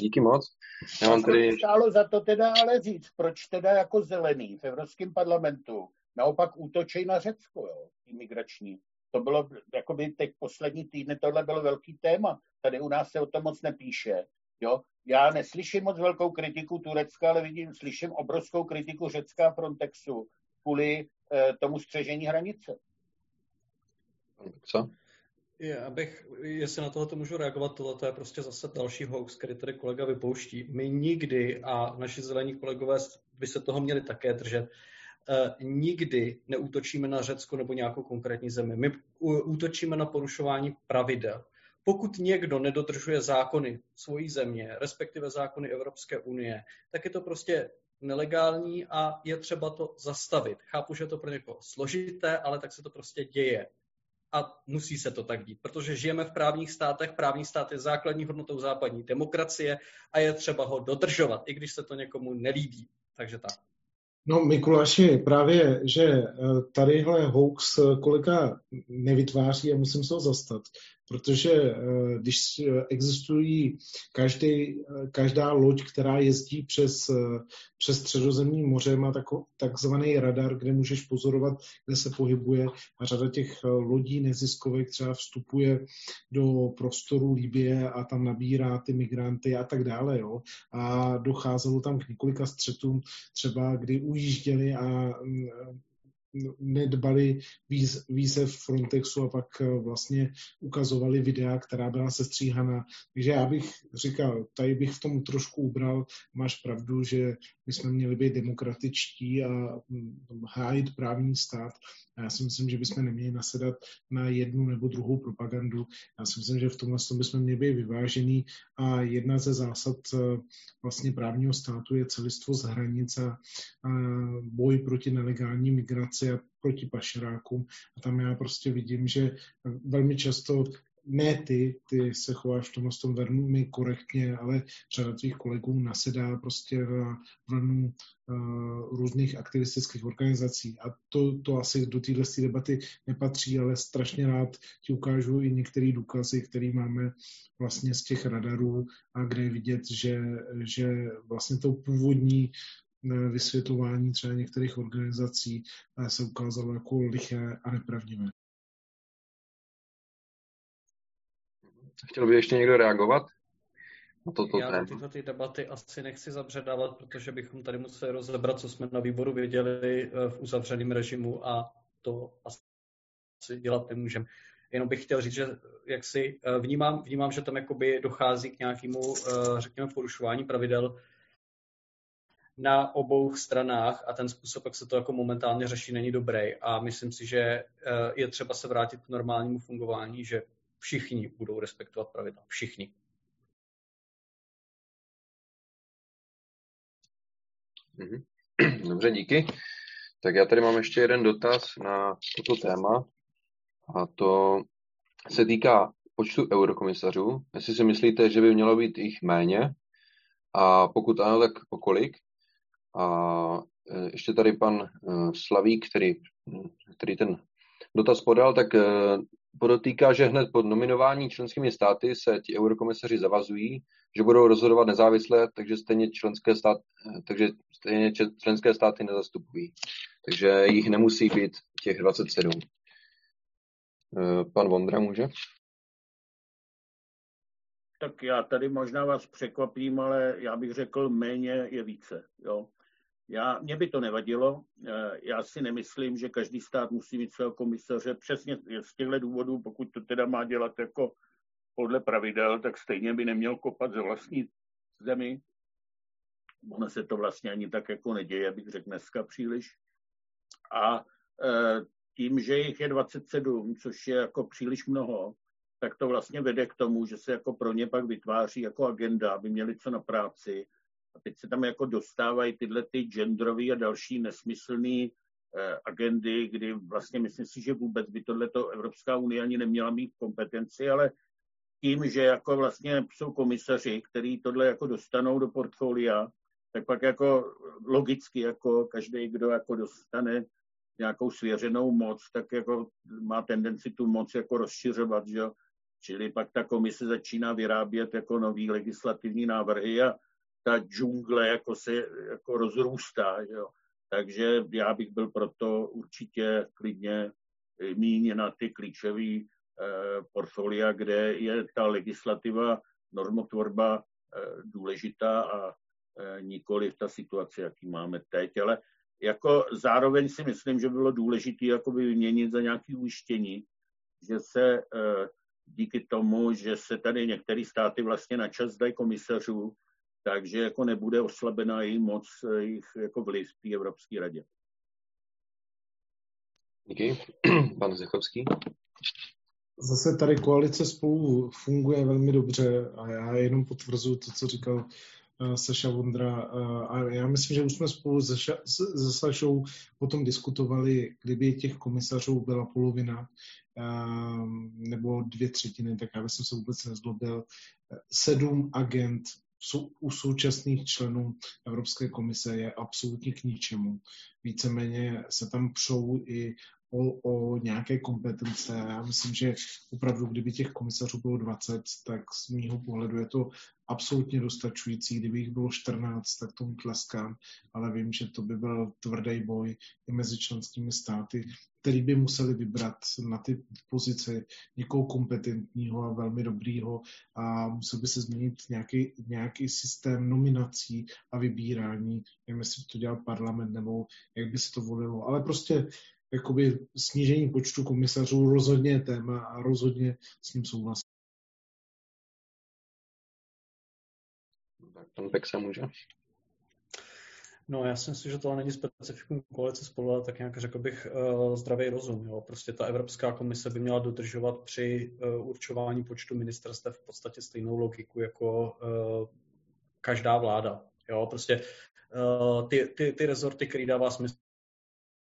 Díky moc. Já mám tady... Stálo za to teda ale říct, proč teda jako zelený v Evropském parlamentu naopak útočí na Řecko, jo, imigrační to bylo, jakoby teď poslední týdny, tohle bylo velký téma. Tady u nás se o tom moc nepíše. Jo? Já neslyším moc velkou kritiku Turecka, ale vidím, slyším obrovskou kritiku Řecka Frontexu kvůli eh, tomu střežení hranice. Co? Já bych, jestli na tohle můžu reagovat, tohle je prostě zase další hoax, který tady kolega vypouští. My nikdy, a naši zelení kolegové by se toho měli také držet, nikdy neútočíme na Řecko nebo nějakou konkrétní zemi. My útočíme na porušování pravidel. Pokud někdo nedodržuje zákony svojí země, respektive zákony Evropské unie, tak je to prostě nelegální a je třeba to zastavit. Chápu, že je to pro někoho složité, ale tak se to prostě děje a musí se to tak dít, protože žijeme v právních státech, právní stát je základní hodnotou západní demokracie a je třeba ho dodržovat, i když se to někomu nelíbí. Takže tak. No, Mikuláši, právě, že eh, tadyhle hoax kolega nevytváří a musím se ho zastat, protože eh, když existují každý, každá loď, která jezdí přes, eh, přes středozemní moře, má tako, takzvaný radar, kde můžeš pozorovat, kde se pohybuje a řada těch eh, lodí neziskovek třeba vstupuje do prostoru Libie a tam nabírá ty migranty a tak dále. Jo. A docházelo tam k několika střetům, třeba kdy ujížděli a mm, nedbali víz, výzev Frontexu a pak eh, vlastně ukazovali videa, která byla sestříhaná. Takže já bych říkal, tady bych v tom trošku ubral, máš pravdu, že my jsme měli být demokratičtí a hm, hájit právní stát. A já si myslím, že bychom neměli nasedat na jednu nebo druhou propagandu. Já si myslím, že v tomhle tom bychom měli být vyvážený a jedna ze zásad eh, vlastně právního státu je celistvo z hranic a boj proti nelegální migraci a proti pašerákům. A tam já prostě vidím, že velmi často ne ty, ty se chováš v tomhle tom velmi korektně, ale řada tvých kolegů nasedá prostě na vlnu uh, různých aktivistických organizací. A to, to asi do téhle debaty nepatří, ale strašně rád ti ukážu i některé důkazy, které máme vlastně z těch radarů a kde je vidět, že, že vlastně to původní eh, vysvětlování třeba některých organizací eh, se ukázalo jako liché a nepravdivé. Chtěl by ještě někdo reagovat? Na toto Já téma. tyto ty debaty asi nechci zabředávat, protože bychom tady museli rozebrat, co jsme na výboru věděli eh, v uzavřeném režimu a to asi dělat nemůžeme. Jenom bych chtěl říct, že jak si eh, vnímám, vnímám, že tam jakoby dochází k nějakému, eh, řekněme, porušování pravidel na obou stranách a ten způsob, jak se to jako momentálně řeší, není dobrý. A myslím si, že je třeba se vrátit k normálnímu fungování, že všichni budou respektovat pravidla. Všichni. Mhm. [clears throat] Dobře, díky. Tak já tady mám ještě jeden dotaz na toto téma a to se týká počtu eurokomisařů. Jestli si myslíte, že by mělo být jich méně a pokud ano, tak o kolik? A e, ještě tady pan e, Slavík, který, který ten dotaz podal, tak e, podotýká, že hned pod nominování členskými státy se ti eurokomisaři zavazují, že budou rozhodovat nezávisle, takže stejně členské, stát, takže stejně členské státy nezastupují. Takže jich nemusí být těch 27. Eh, pan Vondra může? Tak já tady možná vás překvapím, ale já bych řekl, méně je více. Jo. Já, mě by to nevadilo. Eh, já si nemyslím, že každý stát musí mít svého komisaře. Přesně z těchto důvodů, pokud to teda má dělat jako podle pravidel, tak stejně by neměl kopat ze vlastní zemi. Ono se to vlastně ani tak jako neděje, bych řekl dneska příliš. A eh, tím, že jich je 27, což je jako příliš mnoho, tak to vlastně vede k tomu, že se jako pro ně pak vytváří jako agenda, aby měli co na práci, a teď se tam jako dostávají tyhle ty genderové a další nesmyslné eh, agendy, kdy vlastně myslím si, že vůbec by tohleto Evropská unie ani neměla mít kompetenci, ale tím, že jako vlastně jsou komisaři, kteří tohle jako dostanou do portfolia, tak pak jako logicky jako každý, kdo jako dostane nějakou svěřenou moc, tak jako má tendenci tu moc jako rozšiřovat, že Čili pak ta komise začíná vyrábět jako nový legislativní návrhy a ta džungle jako se jako rozrůstá. Jo. Takže já bych byl proto určitě klidně míň na ty klíčové eh, portfolia, kde je ta legislativa, normotvorba eh, důležitá a eh, nikoli v ta situace, jaký máme teď. Ale jako zároveň si myslím, že bylo důležité vyměnit za nějaké ujištění, že se eh, díky tomu, že se tady některé státy vlastně na čas dají komisařů, takže jako nebude oslabená její moc, jejich jako vliv v té Evropské radě. Díky. [clears throat] Pan Zechovský. Zase tady koalice spolu funguje velmi dobře a já jenom potvrzuji to, co říkal uh, Saša Vondra. Uh, a já myslím, že už jsme spolu se, Sašou o tom diskutovali, kdyby těch komisařů byla polovina nebo dvě třetiny, tak já bych se vůbec nezlobil. Sedm agent u současných členů Evropské komise je absolutně k ničemu. Víceméně se tam přou i o, o nějaké kompetence. Já myslím, že opravdu, kdyby těch komisařů bylo 20, tak z mýho pohledu je to absolutně dostačující. Kdyby jich bylo 14, tak tomu tleskám, ale vím, že to by byl tvrdý boj i mezi členskými státy, který by museli vybrat na ty pozice někoho kompetentního a velmi dobrýho a musel by se změnit nějaký, nějaký systém nominací a vybírání, nevím, jestli to dělal parlament nebo jak by se to volilo, ale prostě jakoby snížení počtu komisařů rozhodně je téma a rozhodně s ním souhlasím. Tak pan Peksa může. No, já si myslím, že to není specifikum koalice spolu, ale tak nějak řekl bych uh, zdravý rozum. Jo. Prostě ta Evropská komise by měla dodržovat při uh, určování počtu ministerstev v podstatě stejnou logiku jako uh, každá vláda. Jo. Prostě uh, ty, ty, ty rezorty, které dává smysl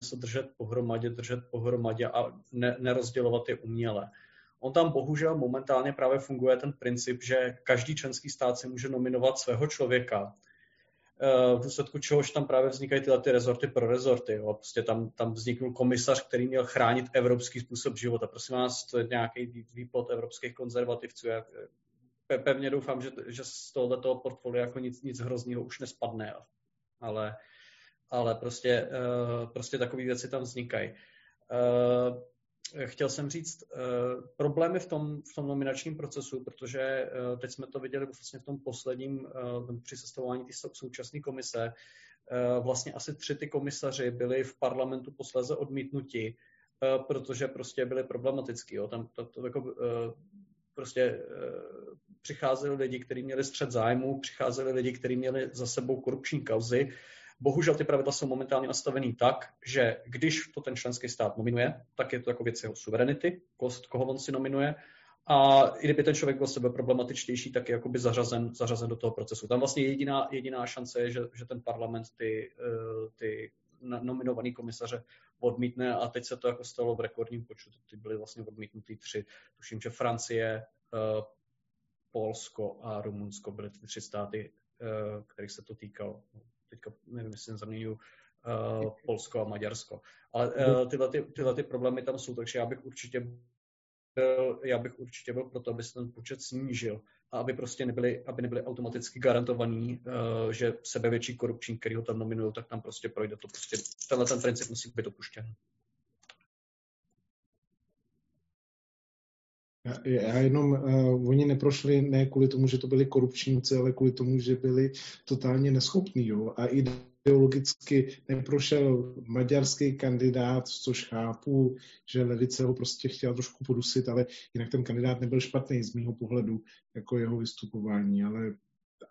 se držet pohromadě, držet pohromadě a ne, nerozdělovat je uměle. On tam bohužel momentálně právě funguje ten princip, že každý členský stát si může nominovat svého člověka, eh, v důsledku čehož tam právě vznikají tyhle ty rezorty pro rezorty. Jo. Prostě tam, tam vzniknul komisař, který měl chránit evropský způsob života. Prosím vás, to je nějaký výplot evropských konzervativců. Já pevně doufám, že, že z tohoto portfolia jako nic, nic hrozného už nespadne. Ale ale prostě, eh, prostě takové věci tam vznikají. Eh, chtěl jsem říct, eh, problémy v tom, v tom nominačním procesu, protože teď jsme to viděli vlastně v tom posledním, při sestavování té současné komise, vlastně asi tři ty komisaři byli v parlamentu posléze odmítnuti, protože prostě byli problematický. Jo. Tam to, to jako, prostě přicházeli lidi, kteří měli střed zájmu, přicházeli lidi, kteří měli za sebou korupční kauzy Bohužel ty pravidla jsou momentálně nastavený tak, že když to ten členský stát nominuje, tak je to jako věc jeho suverenity, koho on si nominuje, a i kdyby ten člověk byl sebe problematičtější, tak je jakoby zařazen, zařazen do toho procesu. Tam vlastně jediná, jediná šance je, že, že ten parlament ty, eh, ty nominovaný komisaře odmítne a teď se to jako stalo v rekordním počtu. Ty byly vlastně odmítnutý tři. Tuším, že Francie, eh, Polsko a Rumunsko byly ty tři státy, eh, kterých se to týkalo teďka nevím, jestli zaměňuji uh, [laughs] Polsko a Maďarsko. Ale uh, tyhle, ty, tyhle ty problémy tam jsou, takže já bych určitě byl, já bych určitě byl proto, aby se ten počet snížil a aby prostě nebyli, aby nebyli automaticky garantovaní, uh, že sebevětší korupční, který ho tam nominují, tak tam prostě projde to. Prostě tenhle ten princip musí být opuštěn. Já, jenom, uh, oni neprošli ne kvůli tomu, že to byli korupčníci, ale kvůli tomu, že byli totálně neschopní. Jo? A ideologicky neprošel maďarský kandidát, což chápu, že levice ho prostě chtěla trošku podusit, ale jinak ten kandidát nebyl špatný z mýho pohledu, jako jeho vystupování, ale,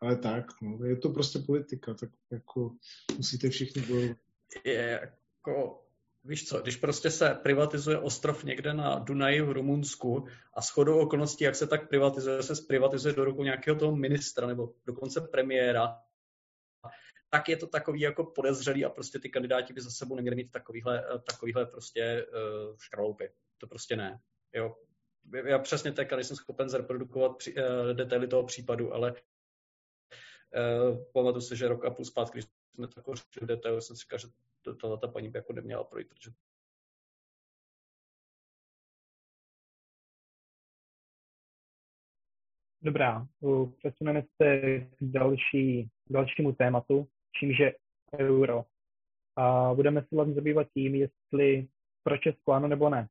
ale tak, no, je to prostě politika, tak jako musíte všichni bojovat. Je, jako Víš co, když prostě se privatizuje ostrov někde na Dunaji v Rumunsku a shodou okolností, jak se tak privatizuje, se zprivatizuje do rukou nějakého toho ministra nebo dokonce premiéra, tak je to takový jako podezřelý a prostě ty kandidáti by za sebou neměli mít takovýhle, takovýhle prostě uh, škraloupy. To prostě ne. Jo. Já přesně teď nejsem schopen zreprodukovat při, uh, detaily toho případu, ale uh, pamatuju si, že rok a půl zpátky, když jsme to jako řešili detaily, jsem si říkal, že tato ta paní by jako neměla projít, protože Dobrá, přesuneme se k další, dalšímu tématu, čímž je euro. A budeme se vlastně zabývat tím, jestli pro Česko ano nebo ne.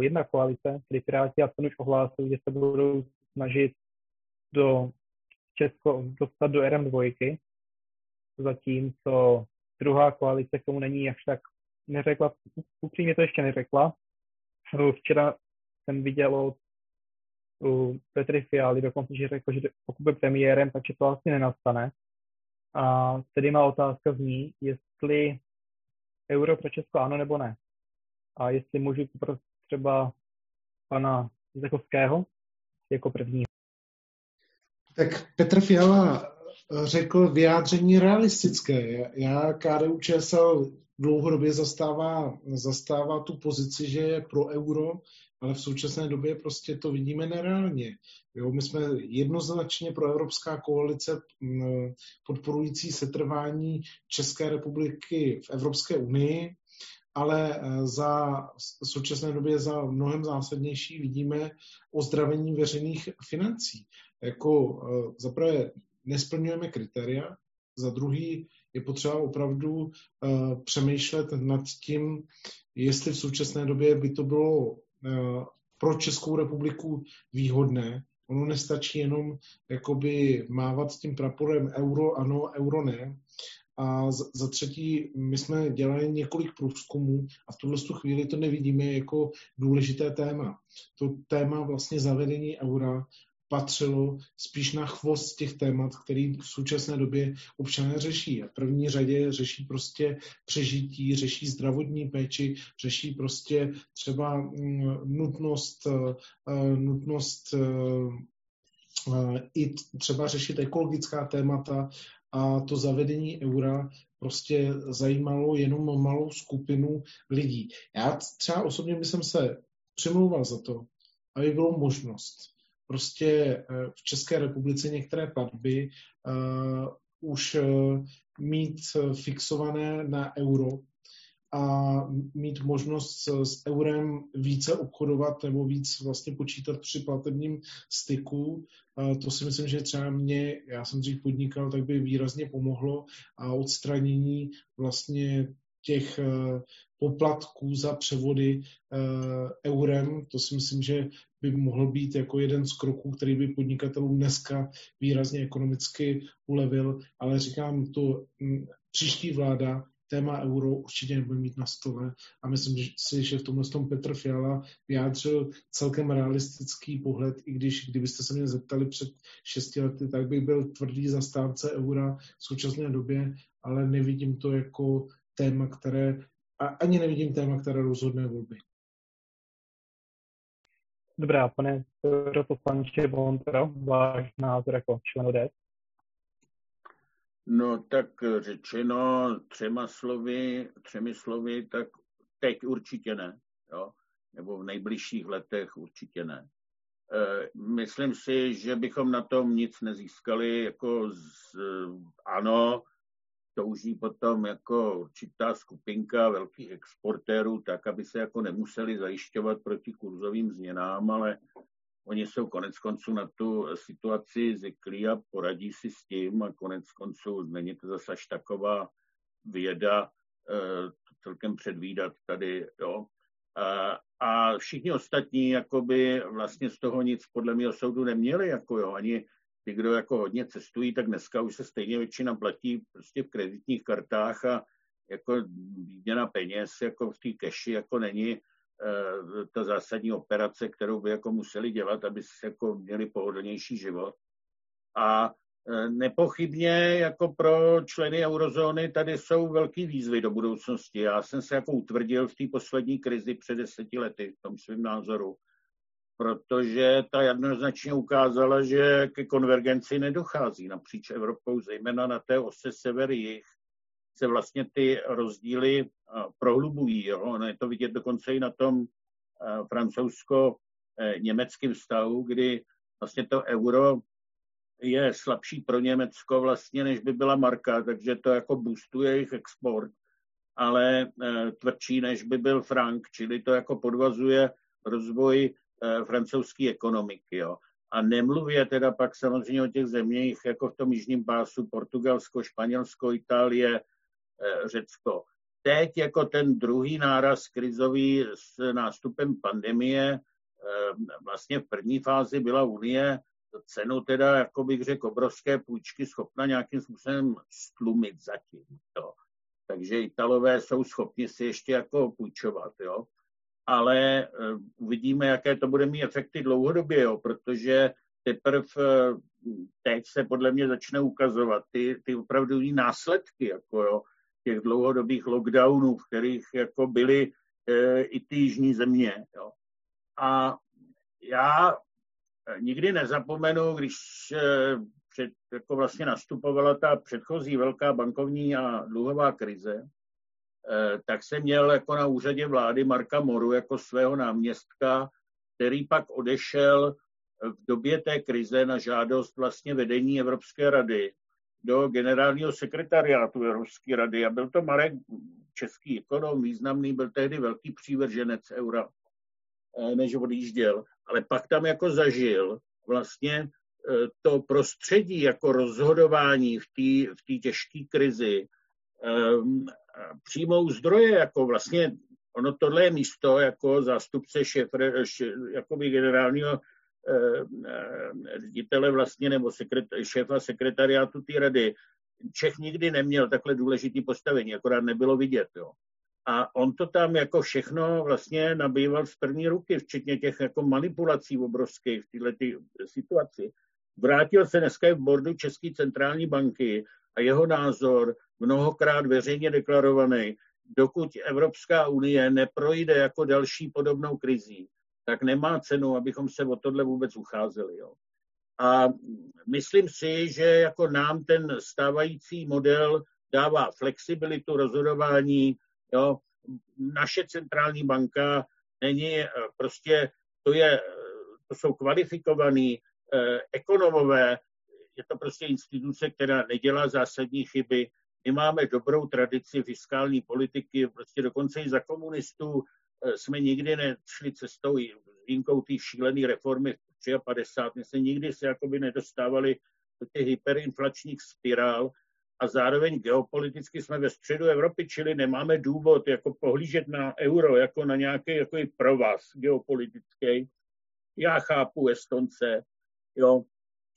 Jedna koalice, tedy Piráti a ten už ohlásili, že se budou snažit do Česko dostat do RM2, zatímco druhá koalice k tomu není až tak neřekla, upřímně to ještě neřekla. Včera jsem viděl od Petry Fialy dokonce, že řekl, že pokud bude premiérem, takže to asi nenastane. A tedy má otázka zní, jestli euro pro Česko ano nebo ne. A jestli můžu poprosit třeba pana Zekovského jako první. Tak Petr Fiala řekl vyjádření realistické. Já KDU ČSL dlouhodobě zastává, zastává tu pozici, že je pro euro, ale v současné době prostě to vidíme nereálně. Jo, my jsme jednoznačně pro Evropská koalice podporující setrvání České republiky v Evropské unii, ale e, za v současné době za mnohem zásadnější vidíme ozdravení veřejných financí. Jako e, zaprvé nesplňujeme kritéria, za druhý je potřeba opravdu uh, přemýšlet nad tím, jestli v současné době by to bylo uh, pro Českou republiku výhodné. Ono nestačí jenom jakoby mávat tím praporem euro ano, euro ne. A za třetí, my jsme dělali několik průzkumů a v tuhle chvíli to nevidíme jako důležité téma. To téma vlastně zavedení eura patřilo spíš na chvost těch témat, který v současné době občané řeší. A v první řadě řeší prostě přežití, řeší zdravotní péči, řeší prostě třeba mm, nutnost, eh, nutnost eh, i třeba řešit ekologická témata a to zavedení eura prostě zajímalo jenom malou skupinu lidí. Já třeba osobně bych se přemlouval za to, aby bylo možnost prostě eh, v České republice některé platby uh, už uh, mít fixované na euro a mít možnost s, eurem více obchodovat nebo víc vlastně počítat při platebním styku. To si myslím, že třeba mě, já jsem dřív podnikal, tak by výrazně pomohlo a odstranění vlastně těch poplatků za převody eurem. To si myslím, že by mohl být jako jeden z kroků, který by podnikatelům dneska výrazně ekonomicky ulevil, ale říkám to, příští vláda téma euro určitě nebude mít na stole a myslím si, že v tomhle tom Petr Fiala vyjádřil celkem realistický pohled, i když kdybyste se mě zeptali před šesti lety, tak bych byl tvrdý zastánce eura v současné době, ale nevidím to jako téma, které, a ani nevidím téma, které rozhodne volby. Dobrá, pane poslanče Bontro, váš názor jako člen ODS? No tak řečeno třema slovy, třemi slovy, tak teď určitě ne, jo? nebo v nejbližších letech určitě ne. E, myslím si, že bychom na tom nic nezískali, jako z, ano, touží potom jako určitá skupinka velkých exportérů, tak, aby se jako nemuseli zajišťovat proti kurzovým změnám, ale oni jsou konec konců na tu situaci zvyklí a poradí si s tím a konec konců není to zase až taková věda eh, celkem předvídat tady, jo. A, a všichni ostatní jakoby vlastně z toho nic podle mého soudu neměli, jako jo, ani ty, kdo jako hodně cestují, tak dneska už se stejně většina platí prostě v kreditních kartách a jako výměna peněz jako v té keši jako není e, ta zásadní operace, kterou by jako museli dělat, aby se jako měli pohodlnější život. A e, nepochybně jako pro členy eurozóny tady jsou velký výzvy do budoucnosti. Já jsem se jako utvrdil v té poslední krizi před deseti lety v tom svém názoru protože ta jednoznačně ukázala, že ke konvergenci nedochází napříč Evropou, zejména na té ose sever-jih se vlastně ty rozdíly prohlubují. Jo? Ono je to vidět dokonce i na tom francouzsko-německém vztahu, kdy vlastně to euro je slabší pro Německo vlastně, než by byla marka, takže to jako boostuje jejich export, ale e, tvrdší, než by byl frank, čili to jako podvazuje rozvoj Eh, francouzské ekonomiky. Jo. A nemluvě teda pak samozřejmě o těch zeměch, jako v tom jižním pásu, Portugalsko, Španělsko, Itálie, Řecko. Teď jako ten druhý náraz krizový s nástupem pandemie, vlastně v první fázi byla Unie cenu teda, jako bych řekl, obrovské půjčky schopna nějakým způsobem stlumit zatím. Jo. Takže Italové jsou schopni si ještě jako půjčovat, jo. Ale uh, uvidíme, jaké to bude mít efekty dlouhodobě, jo, protože teprve uh, teď se podle mě začne ukazovat ty, ty opravdu následky, jako jo, těch dlouhodobých lockdownů, v kterých jako byly uh, i ty jižní země. Jo. A já nikdy nezapomenu, když eh, před, jako vlastně nastupovala ta předchozí velká bankovní a dluhová krize, eh, tak jsem měl jako na úřadě vlády Marka Moru jako svého náměstka, který pak odešel v době té krize na žádost vlastně vedení Evropské rady do generálního sekretariátu Evropské rady. A byl to Marek, český ekonom, významný, byl tehdy velký přívrženec eura, eh, než odjížděl ale pak tam jako zažil vlastně to prostředí jako rozhodování v té v těžké krizi přijmou zdroje, jako vlastně ono tohle je místo jako zástupce šéf, jakoby generálního ředitele vlastně nebo sekret, šéfa sekretariátu té rady. Čech nikdy neměl takhle důležitý postavení, akorát nebylo vidět. Jo. A on to tam jako všechno vlastně nabýval z první ruky, včetně těch jako manipulací obrovských v této situaci. Vrátil se dneska v bordu České centrální banky a jeho názor, mnohokrát veřejně deklarovaný, dokud Evropská unie neprojde jako další podobnou krizí, tak nemá cenu, abychom se o tohle vůbec ucházeli. Jo. A myslím si, že jako nám ten stávající model dává flexibilitu rozhodování, Jo. Naše centrální banka není eh, prostě, to, je, to jsou kvalifikovaní eh, ekonomové, je to prostě instituce, která nedělá zásadní chyby. My máme dobrou tradici fiskální politiky, prostě dokonce i za komunistů eh, jsme nikdy nešli cestou výjimkou té šílené reformy v 53. My jsme nikdy se jakoby nedostávali do těch hyperinflačních spirál, a zároveň geopoliticky jsme ve středu Evropy, čili nemáme důvod jako pohlížet na euro jako na nějaký jako provaz geopolitický. Já chápu Estonce, jo,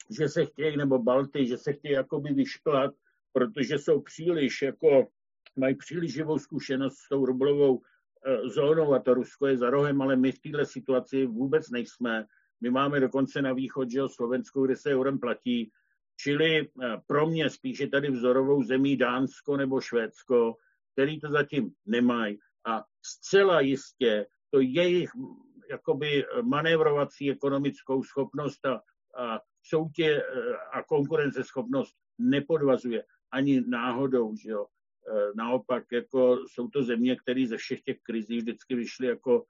že se chtějí, nebo Balty, že se chtějí jakoby vyšklat, protože jsou příliš, jako mají příliš živou zkušenost s tou rublovou e, zónou a to Rusko je za rohem, ale my v této situaci vůbec nejsme. My máme dokonce na východ, že jo, Slovensko, kde se eurem platí, Čili eh, pro mě spíše tady vzorovou zemí Dánsko nebo Švédsko, který to zatím nemají. A zcela jistě to jejich jakoby manévrovací ekonomickou schopnost a, a soutě eh, a konkurenceschopnost nepodvazuje ani náhodou, že jo. Eh, naopak jako jsou to země, které ze všech těch krizí vždycky vyšly jako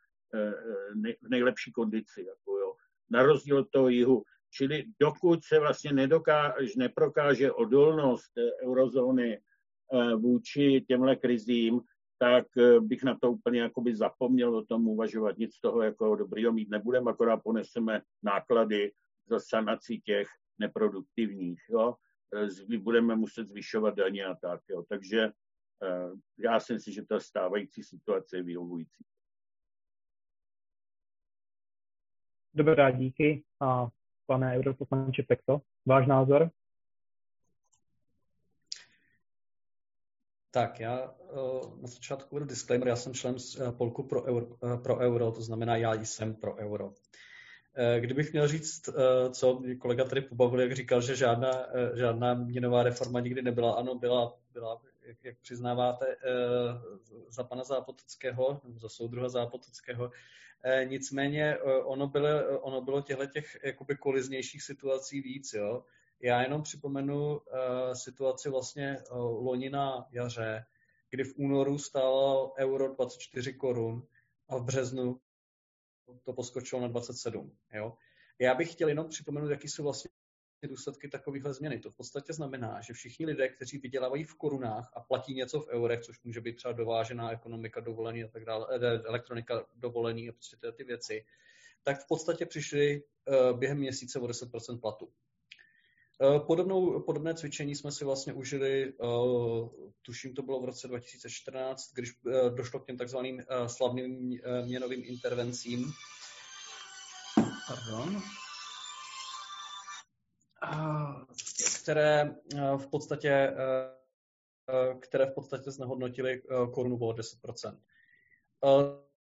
v nejlepší kondici. Jako jo. Na rozdíl od toho jihu. Čili dokud se vlastně nedokáže, neprokáže odolnost eurozóny eh, vůči těmhle krizím, tak eh, bych na to úplně jakoby zapomněl o tom uvažovat. Nic z toho jako dobrýho mít nebudeme, akorát poneseme náklady za sanaci těch neproduktivních. Jo? Eh, budeme muset zvyšovat daně a tak. Jo? Takže já si myslím, že ta stávající situace je vyhovující. Dobrá, díky. A pane europoslanče Pekto, váš názor? Tak, já uh, na začátku budu disclaimer, já jsem člen Polku pro euro, pro euro, to znamená, já jsem pro euro. Kdybych měl říct, co kolega tady pobavil, jak říkal, že žádná, žádná měnová reforma nikdy nebyla, ano, byla, byla jak, jak přiznáváte, za pana Zápotockého, za soudruha Zápotockého, Eh, nicméně eh, ono bylo, ono bylo těchto těch jakoby koliznějších situací víc. Jo? Já jenom připomenu situaci vlastně loni na jaře, kdy v únoru stálo euro 24 korun a v březnu to poskočilo na 27. Jo? Já bych chtěl jenom připomenout, jaký jsou vlastně důsledky takovéhle změny. To v podstatě znamená, že všichni lidé, kteří vydělávají v korunách a platí něco v eurech, což může být třeba dovážená ekonomika, dovolený a tak dále, eh, elektronika, dovolený a prostě ty, ty věci, tak v podstatě přišli během měsíce o 10% platu. Podobnou, podobné cvičení jsme si vlastně užili, tuším to bylo v roce 2014, když došlo k těm takzvaným slavným měnovým intervencím. Pardon které v podstatě které v podstatě znehodnotily korunu o 10%.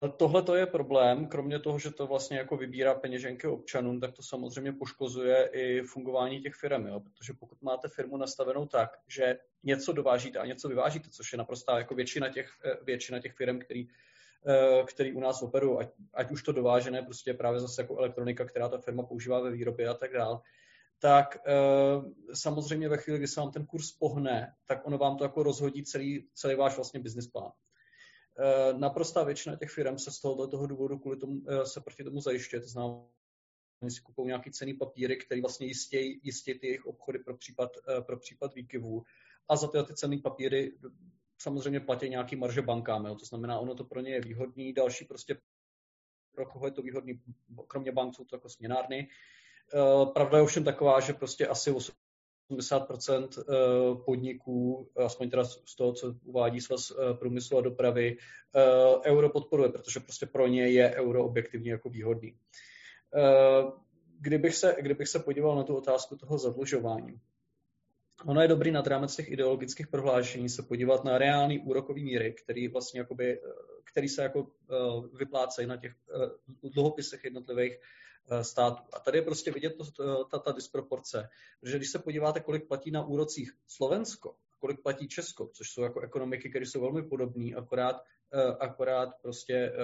Tohle to je problém, kromě toho, že to vlastně jako vybírá peněženky občanům, tak to samozřejmě poškozuje i fungování těch firm, jo? protože pokud máte firmu nastavenou tak, že něco dovážíte a něco vyvážíte, což je naprostá jako většina těch, většina těch firm, který, který u nás operují, ať, ať už to dovážené prostě právě zase jako elektronika, která ta firma používá ve výrobě a tak dále, tak samozřejmě ve chvíli, kdy se vám ten kurz pohne, tak ono vám to jako rozhodí celý, celý váš vlastně business plán. Naprostá většina těch firm se z tohoto toho důvodu kvůli tomu, se proti tomu zajišťuje. To znamená, oni si kupují nějaký cený papíry, který vlastně jistějí, jistí ty jejich obchody pro případ, pro případ výkyvů. A za ty, ty cený papíry samozřejmě platí nějaký marže bankám. Jo. To znamená, ono to pro ně je výhodný. Další prostě pro koho je to výhodný, kromě bank jsou to jako směnárny, Eh, pravda je ovšem taková, že prostě asi 80% eh, podniků, aspoň teda z toho, co uvádí svaz eh, průmyslu a dopravy, euro podporuje, protože prostě pro ně je euro objektivně jako výhodný. Kdybych se, kdybych se podíval na tu otázku toho zadlužování, ono je dobrý nad rámec těch ideologických prohlášení se podívat na reální úrokový míry, který, vlastně jakoby, který se jako vyplácejí na těch dluhopisech jednotlivých Eh, států. A tady je prostě vidět to, ta, ta disproporce, protože když se podíváte, kolik platí na úrocích Slovensko, kolik platí Česko, což jsou jako ekonomiky, které jsou velmi podobné, akorát, eh, akorát prostě eh,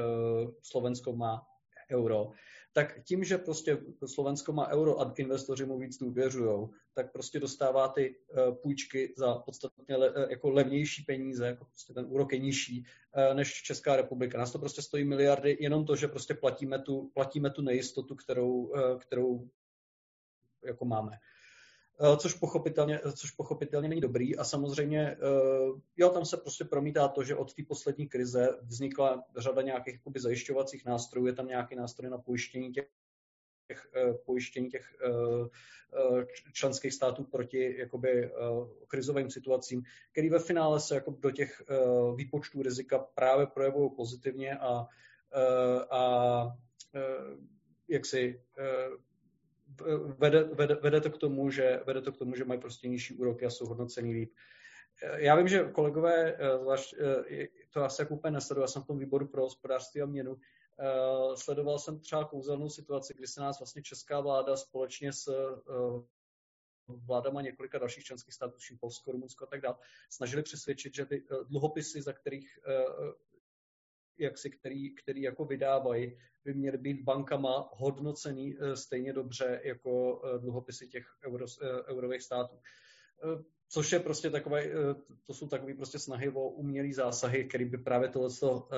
Slovensko má euro, tak tím, že prostě Slovensko má euro a investoři mu víc důvěřují, tak prostě dostává ty eh, půjčky za podstatně le, eh, jako levnější peníze, jako prostě ten úrok je nižší eh, než Česká republika. Nás to prostě stojí miliardy, jenom to, že prostě platíme tu, platíme tu nejistotu, kterou, kterou jako máme. Eh, což pochopitelně, což pochopitelně není dobrý. A samozřejmě eh, jo, tam se prostě promítá to, že od té poslední krize vznikla řada nějakých jakoby, zajišťovacích nástrojů, je tam nějaký nástroj na pojištění těch těch eh, pojištění těch členských států proti jakoby, krizovým situacím, který ve finále se jako do těch výpočtů rizika právě projevují pozitivně a, a jak si vede, vede, vede, to k tomu, že, vede to k tomu, že mají prostě nižší úroky a jsou hodnocený líp. Já vím, že kolegové, eh, zvlášť, eh, to asi jako úplně nesleduji, já jsem v tom výboru pro hospodářství a měnu, eh, sledoval jsem třeba kouzelnou situaci, kdy se nás vlastně česká vláda společně s vládama několika dalších členských států, Polsko, Rumunsko a tak dále, snažili přesvědčit, že ty dluhopisy, za kterých jak si, který, který jako vydávají, by měly být bankama hodnocený eh, stejně dobře jako eh, dluhopisy těch euro, eh, eurových států. Což je prostě takové, to jsou takové prostě snahy o umělý zásahy, který by právě tohleto,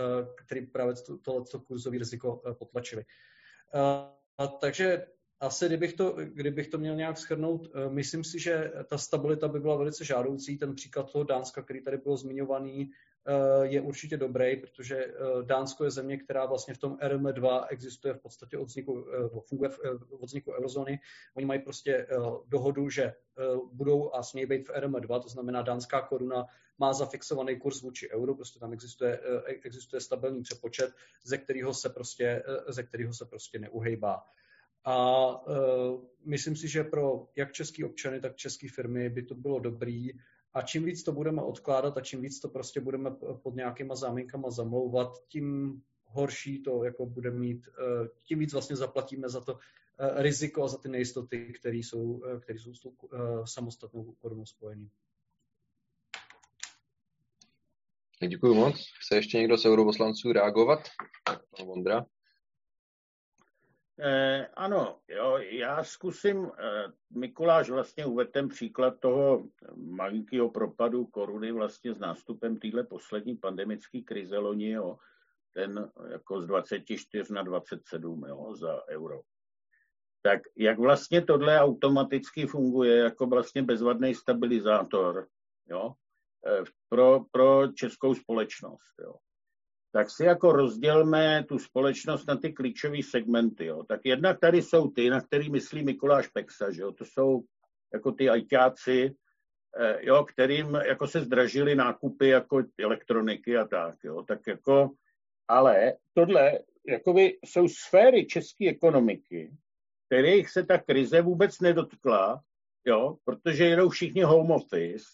který právě tohleto kurzový riziko potlačili. Takže asi kdybych to, kdybych to měl nějak schrnout, myslím si, že ta stabilita by byla velice žádoucí. Ten příklad toho Dánska, který tady byl zmiňovaný, je určitě dobrý, protože eh, Dánsko je země, která vlastně v tom RM2 existuje v podstatě od vzniku, eh, funguje od vzniku eurozóny. Oni mají prostě dohodu, že budou a smějí být v RM2, to znamená dánská koruna má zafixovaný kurz vůči euru, prostě tam existuje, existuje stabilní přepočet, ze kterého se prostě, ze kterého se prostě neuhejbá. A uh, myslím si, že pro jak český občany, tak české firmy by to bylo dobrý, a čím víc to budeme odkládat a čím víc to prostě budeme pod nějakýma záminkama zamlouvat, tím horší to jako bude mít, eh, tím víc vlastně zaplatíme za to eh, riziko a za ty nejistoty, které jsou, eh, které jsou s tou samostatnou korunou spojený. Děkuji moc. Chce ještě někdo z europoslanců reagovat? Pan Vondra. Eh, ano, jo, já zkusím, eh, Mikuláš vlastně uvedl ten příklad toho malinkého propadu koruny vlastně s nástupem téhle poslední pandemické krize loni, jo, ten jako z 24 na 27 jo, za euro. Tak jak vlastně tohle automaticky funguje jako vlastně bezvadný stabilizátor jo, eh, pro, pro českou společnost. Jo. Tak si jako rozdělme tu společnost na ty klíčové segmenty. Jo. Tak jednak tady jsou ty, na který myslí Mikuláš Peksa, že jo. to jsou jako ty ajťáci, eh, jo, kterým jako se zdražily nákupy jako elektroniky a tak. Jo. Tak jako, ale tohle jakoby jsou sféry české ekonomiky, kterých se ta krize vůbec nedotkla, jo, protože jedou všichni home office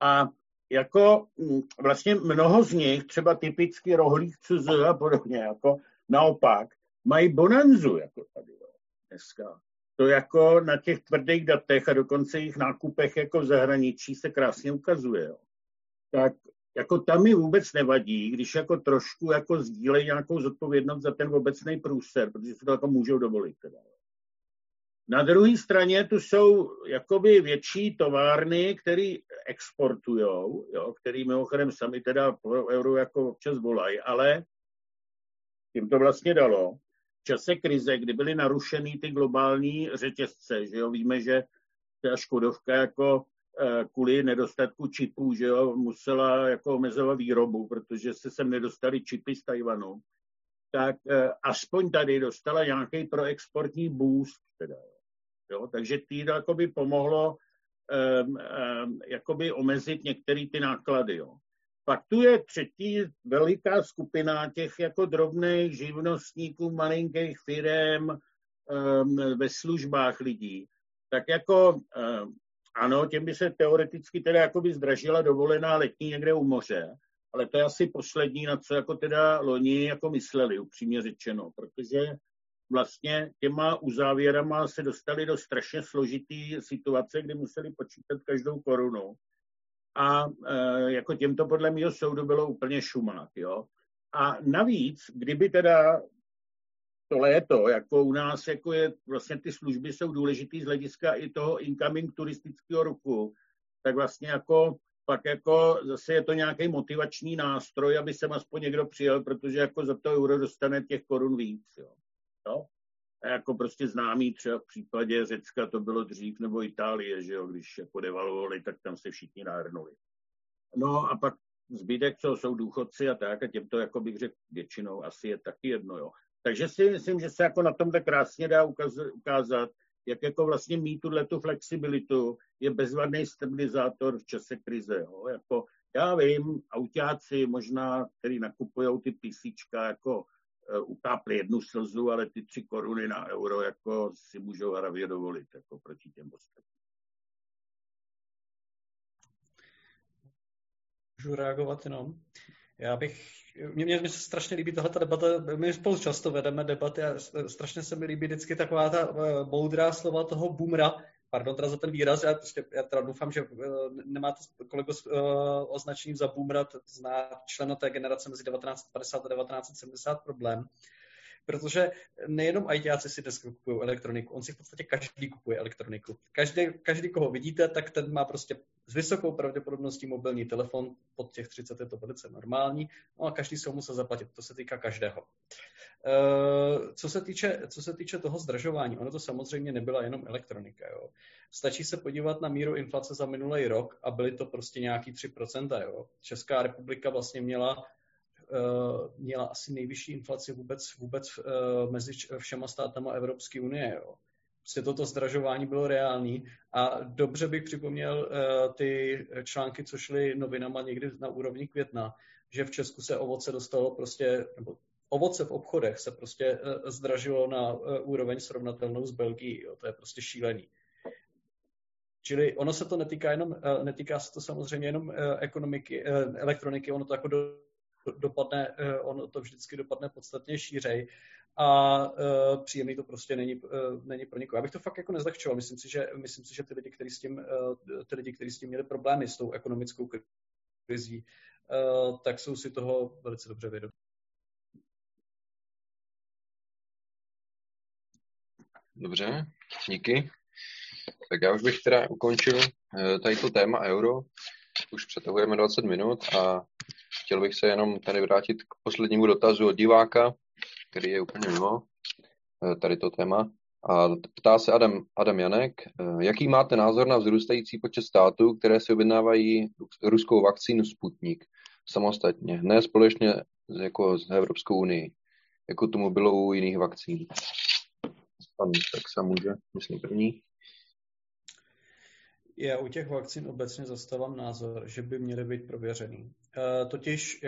a jako mm, vlastně mnoho z nich, třeba typicky rohlík CZ a podobně, jako naopak, mají bonanzu jako tady jo, dneska. To jako na těch tvrdých datech a dokonce jejich nákupech jako v zahraničí se krásně ukazuje. Jo. Tak jako tam mi vůbec nevadí, když jako trošku jako sdílejí nějakou zodpovědnost za ten obecný průser, protože se to jako můžou dovolit. Teda. Na druhé straně tu jsou jakoby větší továrny, které exportují, který mimochodem sami teda pro euro jako občas volají, ale tím to vlastně dalo. V čase krize, kdy byly narušeny ty globální řetězce, že jo, víme, že ta Škodovka jako eh, kvůli nedostatku čipů, že jo, musela jako omezovat výrobu, protože se sem nedostali čipy z Tajvanu, tak eh, aspoň tady dostala nějaký proexportní boost. Teda, jo. Takže týdl by pomohlo um, um, jakoby omezit některé ty náklady. Jo. Pak tu je třetí veliká skupina těch jako drobných živnostníků, malinkých firm um, ve službách lidí. Tak jako um, ano, těm by se teoreticky teda jakoby zdražila dovolená letní někde u moře, ale to je asi poslední, na co jako teda loni jako mysleli, upřímně řečeno, protože vlastně těma uzávěrama se dostali do strašně složitý situace, kdy museli počítat každou korunu. A e, jako těmto podle mého soudu bylo úplně šumák. Jo? A navíc, kdyby teda to léto, jako u nás, jako je, vlastně ty služby jsou důležitý z hlediska i toho incoming turistického ruchu, tak vlastně jako pak jako zase je to nějaký motivační nástroj, aby sem aspoň někdo přijel, protože jako za to euro dostane těch korun víc. Jo. Jo? A jako prostě známý třeba v případě Řecka to bylo dřív, nebo Itálie, že jo, když jako devalovali, tak tam se všichni nahrnuli. No a pak zbytek, co jsou důchodci a tak, a těm to, jako bych řekl, většinou asi je taky jedno, jo. Takže si myslím, že se jako na tom tak krásně dá ukázat, jak jako vlastně mít tuhle tu flexibilitu je bezvadný stabilizátor v čase krize. Jo. Jako, já vím, autáci možná, který nakupují ty písíčka, jako utápli jednu slzu, ale ty tři koruny na euro jako si můžou hravě dovolit jako proti těm ostatním. Můžu reagovat jenom. Já bych, mně, mě, mě se strašně líbí tahle debata, my spolu často vedeme debaty a strašně se mi líbí vždycky taková ta uh, moudrá slova toho boomra, pardon teda za ten výraz, já, prostě, já teda doufám, že uh, nemáte kolego uh, označení za boomera, to zná člena té generace mezi 1950 a 1970 problém, protože nejenom ITáci si dnes kupují elektroniku, on si v podstatě každý kupuje elektroniku. Každý, každý, koho vidíte, tak ten má prostě s vysokou pravděpodobností mobilní telefon, pod těch 30 je to velice normální, no a každý se ho musel zaplatit, to se týká každého. Uh, co se, týče, co se týče toho zdražování, ono to samozřejmě nebyla jenom elektronika. Jo. Stačí se podívat na míru inflace za minulý rok a byly to prostě nějaký 3%. Jo. Česká republika vlastně měla měla asi nejvyšší inflaci vůbec, vůbec uh, mezi všema státama Evropské unie. Jo. Prostě toto zdražování bylo reálný a dobře bych připomněl uh, ty články, co šly novinama někdy na úrovni května, že v Česku se ovoce dostalo prostě, nebo ovoce v obchodech se prostě zdražilo na úroveň srovnatelnou s Belgií. Jo. To je prostě šílený. Čili ono se to netýká jenom, netýká se to samozřejmě jenom ekonomiky, elektroniky, ono to jako do, dopadne, eh, ono to vždycky dopadne podstatně šířej a uh, příjemný to prostě není, uh, není pro někoho. Já bych to fakt jako nezlehčoval. Myslím si, že, myslím si, že ty lidi, kteří s tím, ty lidi, kteří s tím měli problémy s tou ekonomickou krizí, tak jsou si toho velice dobře vědomí. Dobře, díky. Tak já už bych teda ukončil tady to téma euro. Už přetahujeme 20 minut a chtěl bych se jenom tady vrátit k poslednímu dotazu od diváka, který je úplně mimo eh, tady to téma. A ptá se Adam, Adam Janek, eh, jaký máte názor na vzrůstající počet států, které si objednávají ruskou vakcínu Sputnik samostatně, ne společně jako z Evropskou unii, jako tomu bylo u jiných vakcín. Pan tak se může, myslím první. Já u těch vakcín obecně zastávám názor, že by měly být prověřený. E, totiž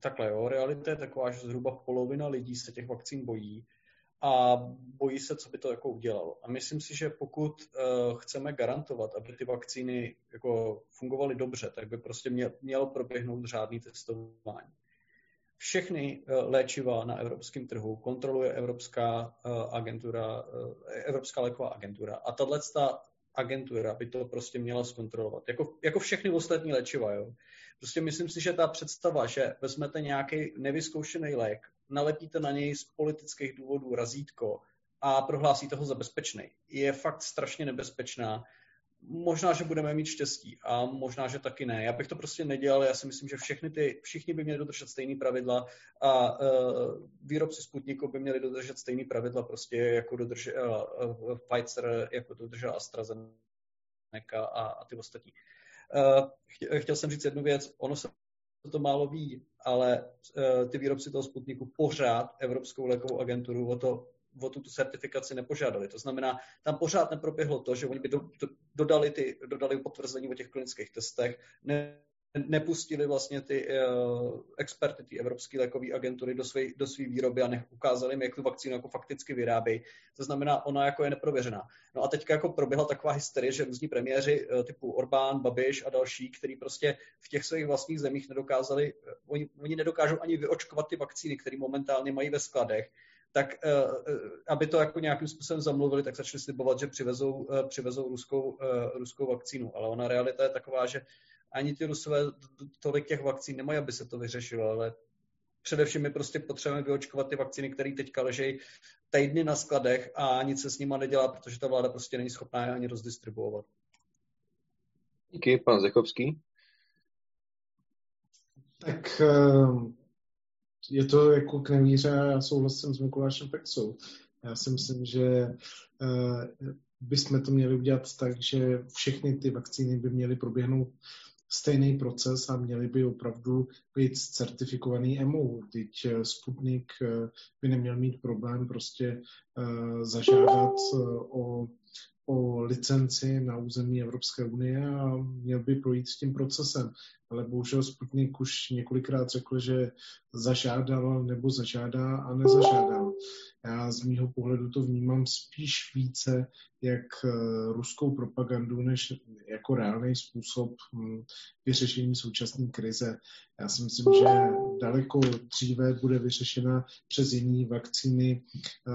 takhle, jo, realita je taková, že zhruba polovina lidí se těch vakcín bojí a bojí se, co by to jako udělalo. A myslím si, že pokud uh, chceme garantovat, aby ty vakcíny jako fungovaly dobře, tak by prostě měl, mělo proběhnout řádný testování. Všechny uh, léčiva na evropském trhu kontroluje Evropská agentura, Evropská léková agentura. A tahle agentura by to prostě měla zkontrolovat. Jako, jako všechny ostatní léčiva. Jo. Prostě myslím si, že ta představa, že vezmete nějaký nevyzkoušený lék, nalepíte na něj z politických důvodů razítko a prohlásíte ho za bezpečný, je fakt strašně nebezpečná. Možná, že budeme mít štěstí a možná, že taky ne. Já bych to prostě nedělal, já si myslím, že všechny ty, všichni by měli dodržet stejné pravidla a uh, výrobci Sputniku by měli dodržet stejné pravidla, prostě jako dodržel uh, Pfizer, jako dodržel AstraZeneca a, a ty ostatní. Uh, chtěl jsem říct jednu věc, ono se to málo ví, ale uh, ty výrobci toho Sputniku pořád Evropskou lékovou agenturu o to o tu, certifikaci nepožádali. To znamená, tam pořád neproběhlo to, že oni by do, do, dodali, ty, dodali potvrzení o těch klinických testech, ne, nepustili vlastně ty uh, experty ty Evropské lékové agentury do své do svý výroby a ukázali jim, jak tu vakcínu jako fakticky vyrábějí. To znamená, ona jako je neprověřená. No a teďka jako proběhla taková hysterie, že různí premiéři uh, typu Orbán, Babiš a další, kteří prostě v těch svých vlastních zemích nedokázali, uh, oni, oni nedokážou ani vyočkovat ty vakcíny, které momentálně mají ve skladech, tak aby to jako nějakým způsobem zamluvili, tak začali slibovat, že přivezou, přivezou ruskou, ruskou vakcínu. Ale ona realita je taková, že ani ty Rusové tolik těch vakcín nemají, aby se to vyřešilo, ale především my prostě potřebujeme vyočkovat ty vakcíny, které teďka ležejí týdny na skladech a nic se s nima nedělá, protože ta vláda prostě není schopná je ani rozdistribuovat. Díky, pan Zechovský. Tak eh, je to jako k nevíře a já souhlasím s Mikulášem Pexou. Já si myslím, že eh, bychom to měli udělat tak, že všechny ty vakcíny by měly proběhnout stejný proces a měli by opravdu být certifikovaný EMU. Teď eh, Sputnik eh, by neměl mít problém prostě zažádat o, o licenci na území Evropské unie a měl by projít s tím procesem. Ale bohužel Sputnik už několikrát řekl, že zažádal nebo zažádá a nezažádal. Já z mýho pohledu to vnímám spíš více jak eh, ruskou propagandu, než jako reálný způsob hm, vyřešení současné krize. Já si myslím, že daleko dříve bude vyřešena přes jiné vakcíny. Eh,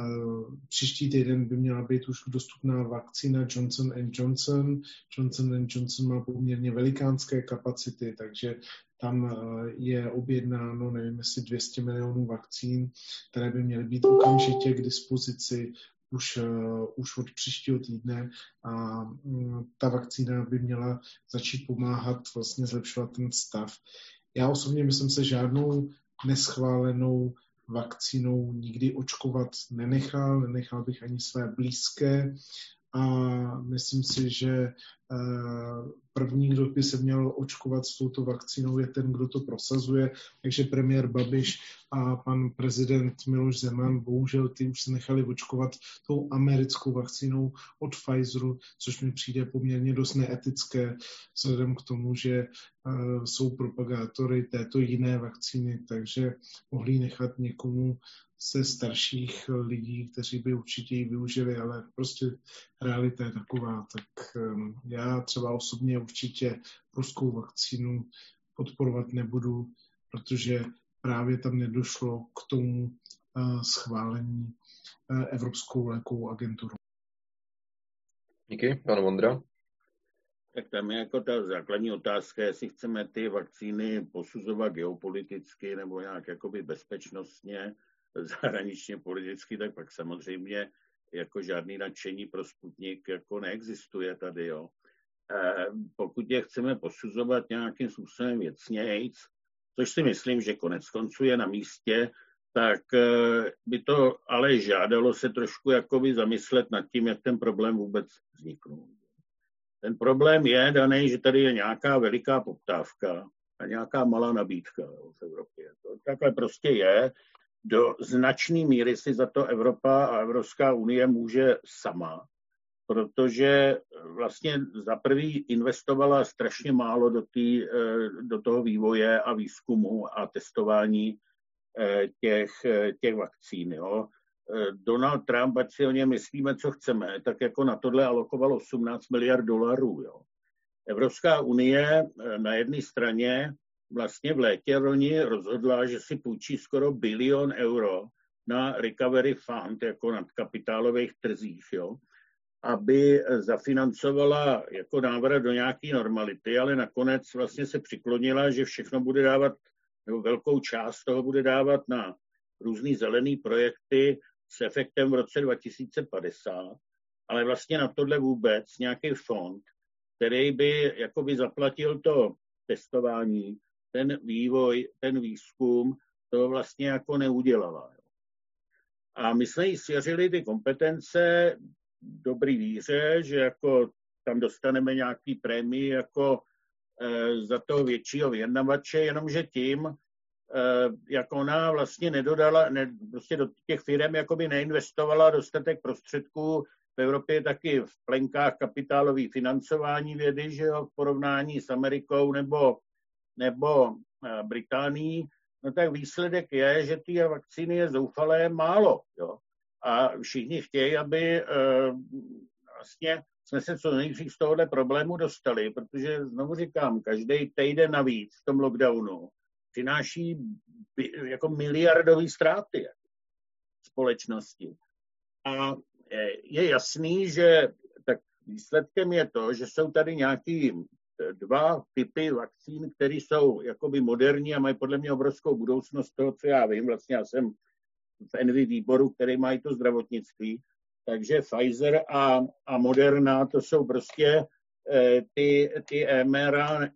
příští týden by měla být už dostupná vakcína Johnson Johnson. Johnson Johnson má poměrně velikánské kapacity, takže tam eh, je objednáno, nevím, jestli 200 milionů vakcín, které by měly být okamžitě k dispozici už, uh, už od příštího týdne a um, ta vakcína by měla začít pomáhat vlastně zlepšovat ten stav. Já osobně myslím se žádnou neschválenou vakcínou nikdy očkovat nenechal, nenechal bych ani své blízké a myslím si, že eh, první, kdo by se měl očkovat s touto vakcínou, je ten, kdo to prosazuje. Takže premiér Babiš a pan prezident Miloš Zeman, bohužel ty už se nechali očkovat tou americkou vakcínou od Pfizeru, což mi přijde poměrně dost neetické, vzhledem k tomu, že uh, jsou propagátory této jiné vakcíny, takže mohli nechat někomu ze starších lidí, kteří by určitě ji využili, ale prostě realita je taková. Tak um, já třeba osobně určitě ruskou vakcínu podporovat nebudu, protože právě tam nedošlo k tomu uh, schválení uh, Evropskou lékovou agenturu. Díky, pan Vondra. Tak tam je jako ta základní otázka, jestli chceme ty vakcíny posuzovat geopoliticky nebo nějak jakoby bezpečnostně, [laughs] zahraničně politicky, tak pak samozřejmě jako žádný nadšení pro Sputnik jako neexistuje tady, jo. E, pokud je chceme posuzovat nějakým způsobem věcnějc, což si myslím, že konec konců je na místě, tak e, by to ale žádalo se trošku jakoby zamyslet nad tím, jak ten problém vůbec vzniknul. Ten problém je daný, že tady je nějaká veliká poptávka nějaká malá nabídka v Evropě. To takhle prostě je. Do značné míry si za to Evropa a Evropská unie může sama, protože vlastně za prvý investovala strašně málo do, tý, eh, do toho vývoje a výzkumu a testování eh, těch, eh, těch vakcín. Jo. Donald Trump, ať si o něm myslíme, co chceme, tak jako na tohle alokoval 18 miliard dolarů. Jo. Evropská unie na jedné straně vlastně v létě loni rozhodla, že si půjčí skoro bilion euro na recovery fund, jako na kapitálových trzích, jo, aby zafinancovala jako návrat do nějaké normality, ale nakonec vlastně se přiklonila, že všechno bude dávat, nebo velkou část toho bude dávat na různý zelený projekty s efektem v roce 2050, ale vlastně na tohle vůbec nějaký fond, který by jakoby zaplatil to testování, ten vývoj, ten výzkum, to vlastně jako neudělala. A my jsme jí svěřili ty kompetence dobrý víře, že jako tam dostaneme nějaký prémii jako e, za toho většího vyjednavače, jenomže tím, e, jak ona vlastně nedodala, ne, prostě do těch firm jakoby neinvestovala dostatek prostředků, v Evropě taky v plenkách kapitálový financování vědy, že jo, v porovnání s Amerikou nebo, nebo e, Británií, no tak výsledek je, že ty vakcíny je zoufalé málo. Jo a všichni chtějí, aby uh, vlastně jsme se co nejdřív z tohohle problému dostali, protože znovu říkám, každý týden navíc v tom lockdownu přináší jako miliardové ztráty společnosti. A je jasný, že tak výsledkem je to, že jsou tady nějaký dva typy vakcín, které jsou jakoby moderní a mají podle mě obrovskou budoucnost toho, co já vím. Vlastně já jsem v Envy výboru, který mají to zdravotnictví. Takže Pfizer a, a Moderna, to jsou prostě eh, ty, ty mRNA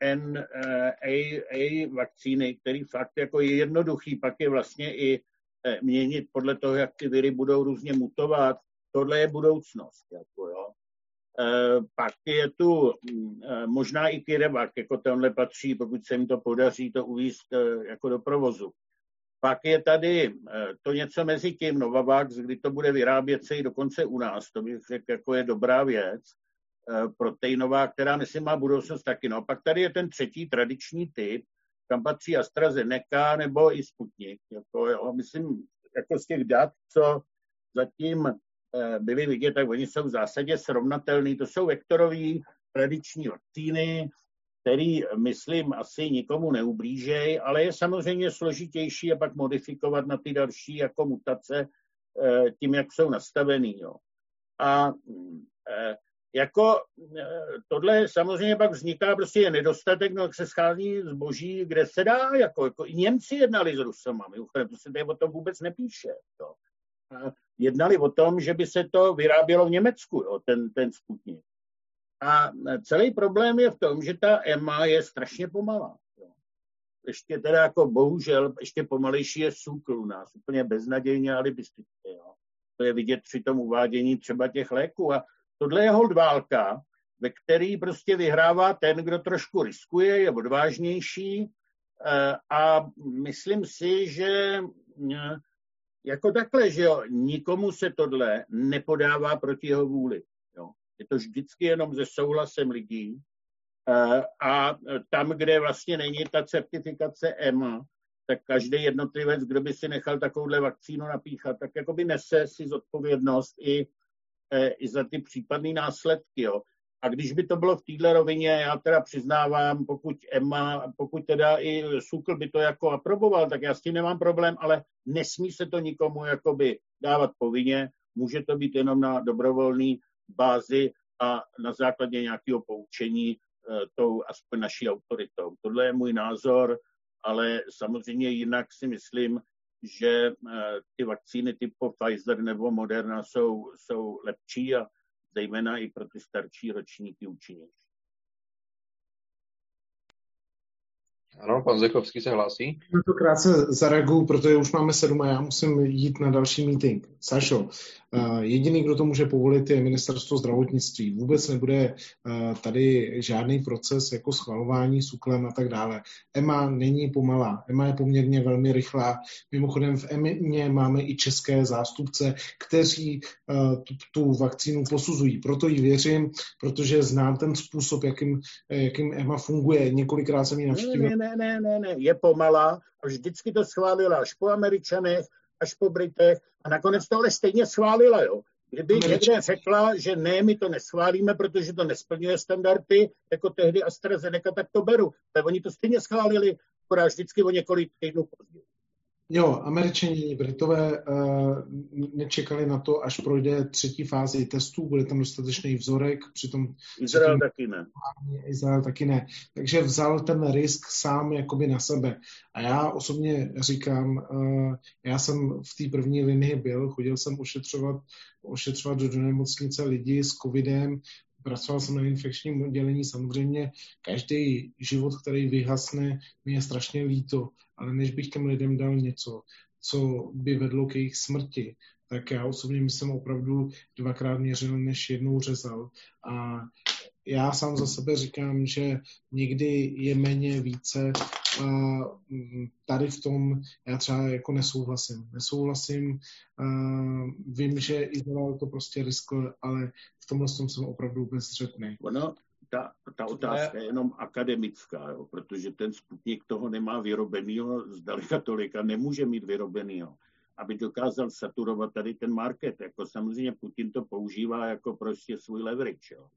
vakcíny, které fakt jako je jednoduchý, pak je vlastně i eh, měnit podle toho, jak ty viry budou různě mutovat. Tohle je budoucnost. Jako jo. E, pak je tu e, možná i Kirevak, jako tenhle patří, pokud se jim to podaří to uvízt e, jako do provozu. Pak je tady eh, to něco mezi tím Novavax, kdy to bude vyrábět se i dokonce u nás. To bych řekl, jako je dobrá věc. Eh, proteinová, která myslím má budoucnost taky. No, pak tady je ten třetí tradiční typ, kam patří AstraZeneca nebo i Sputnik. Jako, jo, myslím, jako z těch dat, co zatím eh, byly vidět, tak oni jsou v zásadě srovnatelný. To jsou vektorové tradiční vakcíny, který, myslím, asi nikomu neublížej, ale je samozřejmě složitější a pak modifikovat na ty další jako mutace eh, tím, jak jsou nastavený. Jo. A eh, jako eh, tohle samozřejmě pak vzniká, prostě je nedostatek, no se schází zboží, kde se dá, jako, jako i Němci jednali s Rusama, mimochodem, to se tady o tom vůbec nepíše. To. Jednali o tom, že by se to vyrábělo v Německu, jo, ten, ten Sputnik. A celý problém je v tom, že ta EMA je strašně pomalá. Jo. Ještě teda jako bohužel, ještě pomalejší je SUKL u nás, úplně beznadějně alibistické. Jo. To je vidět při tom uvádění třeba těch léků. A tohle je hold válka, ve který prostě vyhrává ten, kdo trošku riskuje, je odvážnější eh, a myslím si, že eh, jako takhle, že jo, nikomu se tohle nepodává proti jeho vůli. Je to vždycky jenom se souhlasem lidí. Eh, a tam, kde vlastně není ta certifikace EMA, tak každý jednotlivec, kdo by si nechal takovouhle vakcínu napíchat, tak jako by nese si zodpovědnost i, eh, i za ty případné následky. Jo. A když by to bylo v této rovině, já teda přiznávám, pokud EMA, pokud teda i SUKL by to jako aproboval, tak já s tím nemám problém, ale nesmí se to nikomu jakoby dávat povinně, může to být jenom na dobrovolný bázi a na základě nějakého poučení eh, tou aspoň naší autoritou. Tohle je můj názor, ale samozřejmě jinak si myslím, že eh, ty vakcíny typu Pfizer nebo Moderna jsou, jsou lepší a zejména i pro ty starší ročníky účinnější. Ano, pan Zechovský se hlásí. Na to krátce zareaguju, protože už máme sedm a já musím jít na další meeting. Sašo, eh, jediný, kdo to může povolit, je ministerstvo zdravotnictví. Vůbec nebude eh, tady žádný proces jako schvalování suklem a tak dále. EMA není pomalá, EMA je poměrně velmi rychlá. Mimochodem v EMA máme i české zástupce, kteří eh, tu, tu vakcínu posuzují. Proto jí věřím, protože znám ten způsob, jakým, jakým EMA funguje. Několikrát jsem ji navštívil. Ne, ne, ne, ne, je pomalá a vždycky to schválila až po Američanech, až po Britech a nakonec to ale stejně schválila, jo. Kdyby někde řekla, že ne, my to neschválíme, protože to nesplňuje standardy, jako tehdy AstraZeneca, tak to beru. Tak oni to stejně schválili, akorát vždycky o několik týdnů později. Jo, američani, Britové uh, nečekali na to, až projde třetí fázi testů, bude tam dostatečný vzorek, přitom... Izrael taky ne. Izrael taky ne. Takže vzal ten risk sám jakoby na sebe. A já osobně říkám, uh, já jsem v té první linii byl, chodil jsem ošetřovat, ošetřovat do nemocnice lidi s covidem, pracoval jsem na infekčním oddělení, samozřejmě každý život, který vyhasne, mi je strašně líto, ale než bych těm lidem dal něco, co by vedlo k jejich smrti, tak já osobně myslím opravdu dvakrát měřil, než jednou řezal. A já sám za sebe říkám, že někdy je méně více a mm, tady v tom já třeba jako nesouhlasím. Nesouhlasím, vím, že Izrael to prostě riskl, ale v tomhle tom jsem opravdu bezřetný. Ono, ta, ta otázka je jenom akademická, jo, protože ten Sputnik toho nemá vyrobenýho, zdaleka tolika nemůže mít vyrobenýho, aby dokázal saturovat tady ten market. Jako samozřejmě Putin to používá jako prostě svůj leverage. Jo.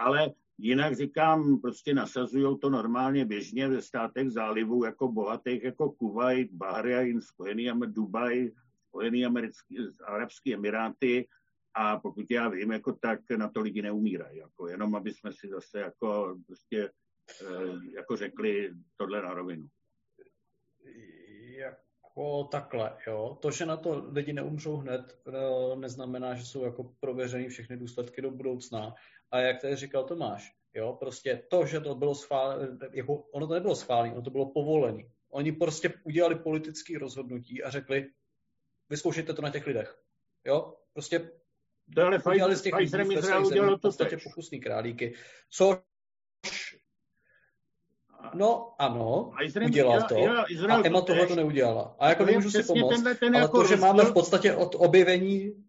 Ale jinak říkám, prostě nasazují to normálně běžně ve státech zálivu jako bohatých, jako Kuwait, Bahrain, Spojený Dubaj, Spojený americký, Arabský Emiráty, a pokud já vím, jako tak na to lidi neumírají. Jako jenom, aby jsme si zase jako, prostě, eh, jako řekli tohle na rovinu. Jako takhle, jo. To, že na to lidi neumřou hned, eh, neznamená, že jsou jako prověřený všechny důsledky do budoucna. A jak tady říkal Tomáš, jo, prostě to, že to bylo schválené, jako ono to nebylo schválené, ono to bylo povolené. Oni prostě udělali politické rozhodnutí a řekli, vyzkoušejte to na těch lidech. Jo, prostě ale Pfizer, z těch Pfizer Izrael udělal to tež. pokusný králíky. Což No ano, Izrael, udělal to. Já, já, a Emma tohle to neudělala. A jako nemůžu si pomoct, tenhle, ten ale jako to, že máme v podstatě od objevení...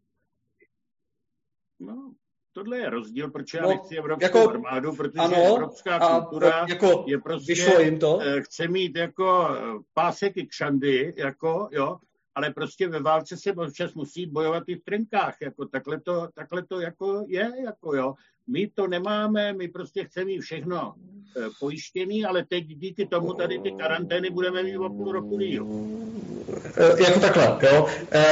Tohle je rozdíl, proč já no, nechci evropskou jako, armádu, protože ano, evropská kultura jako, je prostě... Vyšlo jim to. Eh, chce mít jako eh, pásek i kšandy, jako, jo, ale prostě ve válce se občas musí bojovat i v trenkách, jako takhle to, takhle to jako je, jako jo. My to nemáme, my prostě chceme mít všechno e, pojištěný, ale teď díky tomu tady ty karantény budeme mít o půl roku díl. E, jako takhle, jo. E,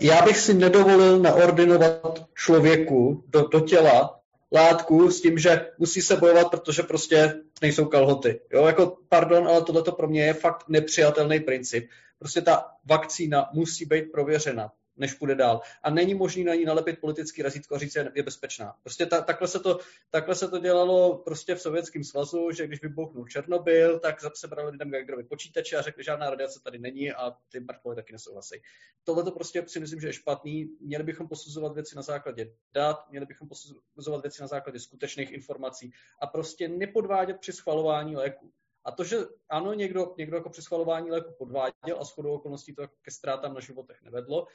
já bych si nedovolil naordinovat člověku do, do těla látku s tím, že musí se bojovat, protože prostě nejsou kalhoty. Jo, jako pardon, ale tohle pro mě je fakt nepřijatelný princip. Prostě ta vakcína musí být prověřena, než půjde dál. A není možný na ní nalepit politický razítko a říct, že je bezpečná. Prostě ta, takhle, se to, takhle se to dělalo prostě v Sovětském svazu, že když vybuchnul Černobyl, tak se brali lidem Geigerovi počítače a řekli, že žádná radiace tady není a ty mrtvoly taky nesouhlasí. Tohle to prostě si myslím, že je špatný. Měli bychom posuzovat věci na základě dat, měli bychom posuzovat věci na základě skutečných informací a prostě nepodvádět při schvalování léků. A to, že ano, někdo, někdo jako při schvalování léku podváděl a shodou okolností to ke ztrátám na životech nevedlo,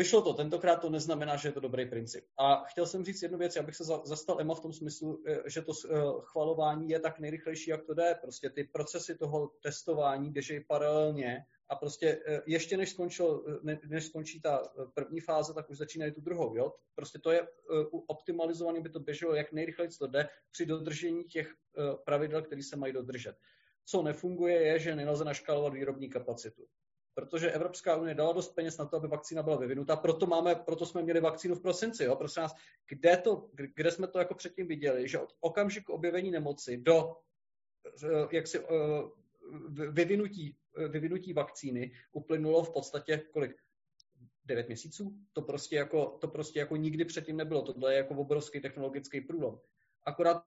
Vyšlo to, tentokrát to neznamená, že je to dobrý princip. A chtěl jsem říct jednu věc, abych se zastal Emma v tom smyslu, eh, že to eh, chvalování je tak nejrychlejší, jak to jde. Prostě ty procesy toho testování běží paralelně a prostě eh, ještě než, skončil, než skončí ta první fáze, tak už začínají tu druhou. Jo? Prostě to je optimalizované, by to běželo jak nejrychleji to jde při dodržení těch pravidel, které se mají dodržet. Co nefunguje, je, že nelze naškalovat výrobní kapacitu protože Evropská unie dala dost peněz na to, aby vakcína byla vyvinuta, proto, máme, proto jsme měli vakcínu v prosinci. Jo? Prosím nás, kde, to, kde jsme to jako předtím viděli, že od okamžiku objevení nemoci do eh, jaksi, eh, vyvinutí, eh, vyvinutí vakcíny uplynulo v podstatě kolik? 9 měsíců? To prostě, jako, to prostě jako nikdy předtím nebylo. Tohle je jako obrovský technologický průlom. Akorát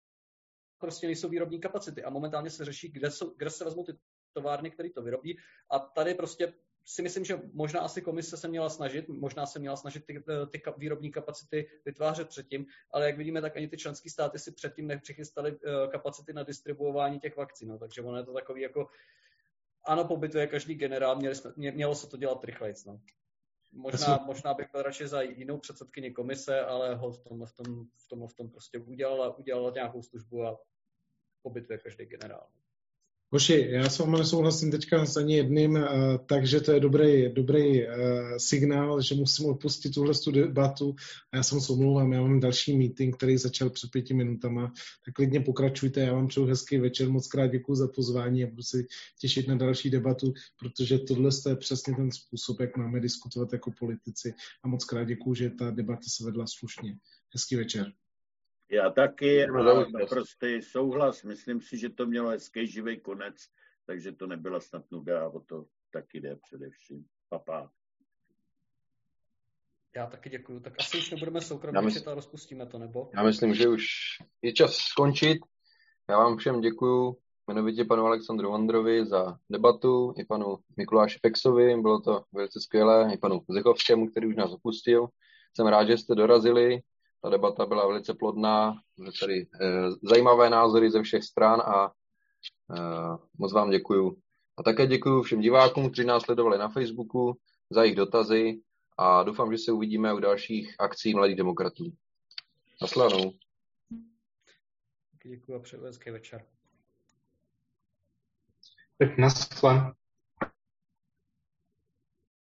prostě nejsou výrobní kapacity a momentálně se řeší, kde, jsou, kde se vezmou ty továrny, které to vyrobí a tady prostě si myslím, že možná asi komise se měla snažit, možná se měla snažit ty, ty výrobní kapacity vytvářet předtím, ale jak vidíme, tak ani ty členské státy si předtím nepřichystaly eh, kapacity na distribuování těch vakcín, no, takže ono je to takový jako ano, pobytuje každý generál, měli jsme, mě, mělo se to dělat rychleji. No. Možná, možná bych byl radši za jinou předsedkyni komise, ale ho v tom, v tom, v tom, v tom prostě udělala, udělala nějakou službu a pobytuje každý generál. Hoši, já s vámi nesouhlasím teďka s ani jedným, uh, takže to je dobrý, dobrý uh, signál, že musím opustit tuhle tu debatu. Já se moc omlouvám, já mám další meeting, který začal před pěti minutama, tak klidně pokračujte, já vám přeju hezký večer, moc krát děkuji za pozvání a budu si těšit na další debatu, protože tohle je přesně ten způsob, jak máme diskutovat jako politici a moc krát děkuji, že ta debata se vedla slušně. Hezký večer. Já taky a naprostý souhlas. Myslím si, že to mělo hezký živý konec, takže to nebyla snad nuda a o to taky jde především. Papa. Já taky děkuju. Tak asi už nebudeme soukromně mysl... a rozpustíme to, nebo? Já myslím, že už je čas skončit. Já vám všem děkuju, jmenovitě panu Alexandru Vandrovi za debatu, i panu Mikuláši Fexovi, bylo to velice skvělé, i panu Zechovskému, který už nás opustil. Jsem rád, že jste dorazili, ta debata byla velice plodná, byly tady e, zajímavé názory ze všech stran a e, moc vám děkuju. A také děkuji všem divákům, kteří nás sledovali na Facebooku za jejich dotazy a doufám, že se uvidíme u dalších akcí Mladých demokratů. Nasledanou. Děkuji a přeju hezký večer. Tak naschle.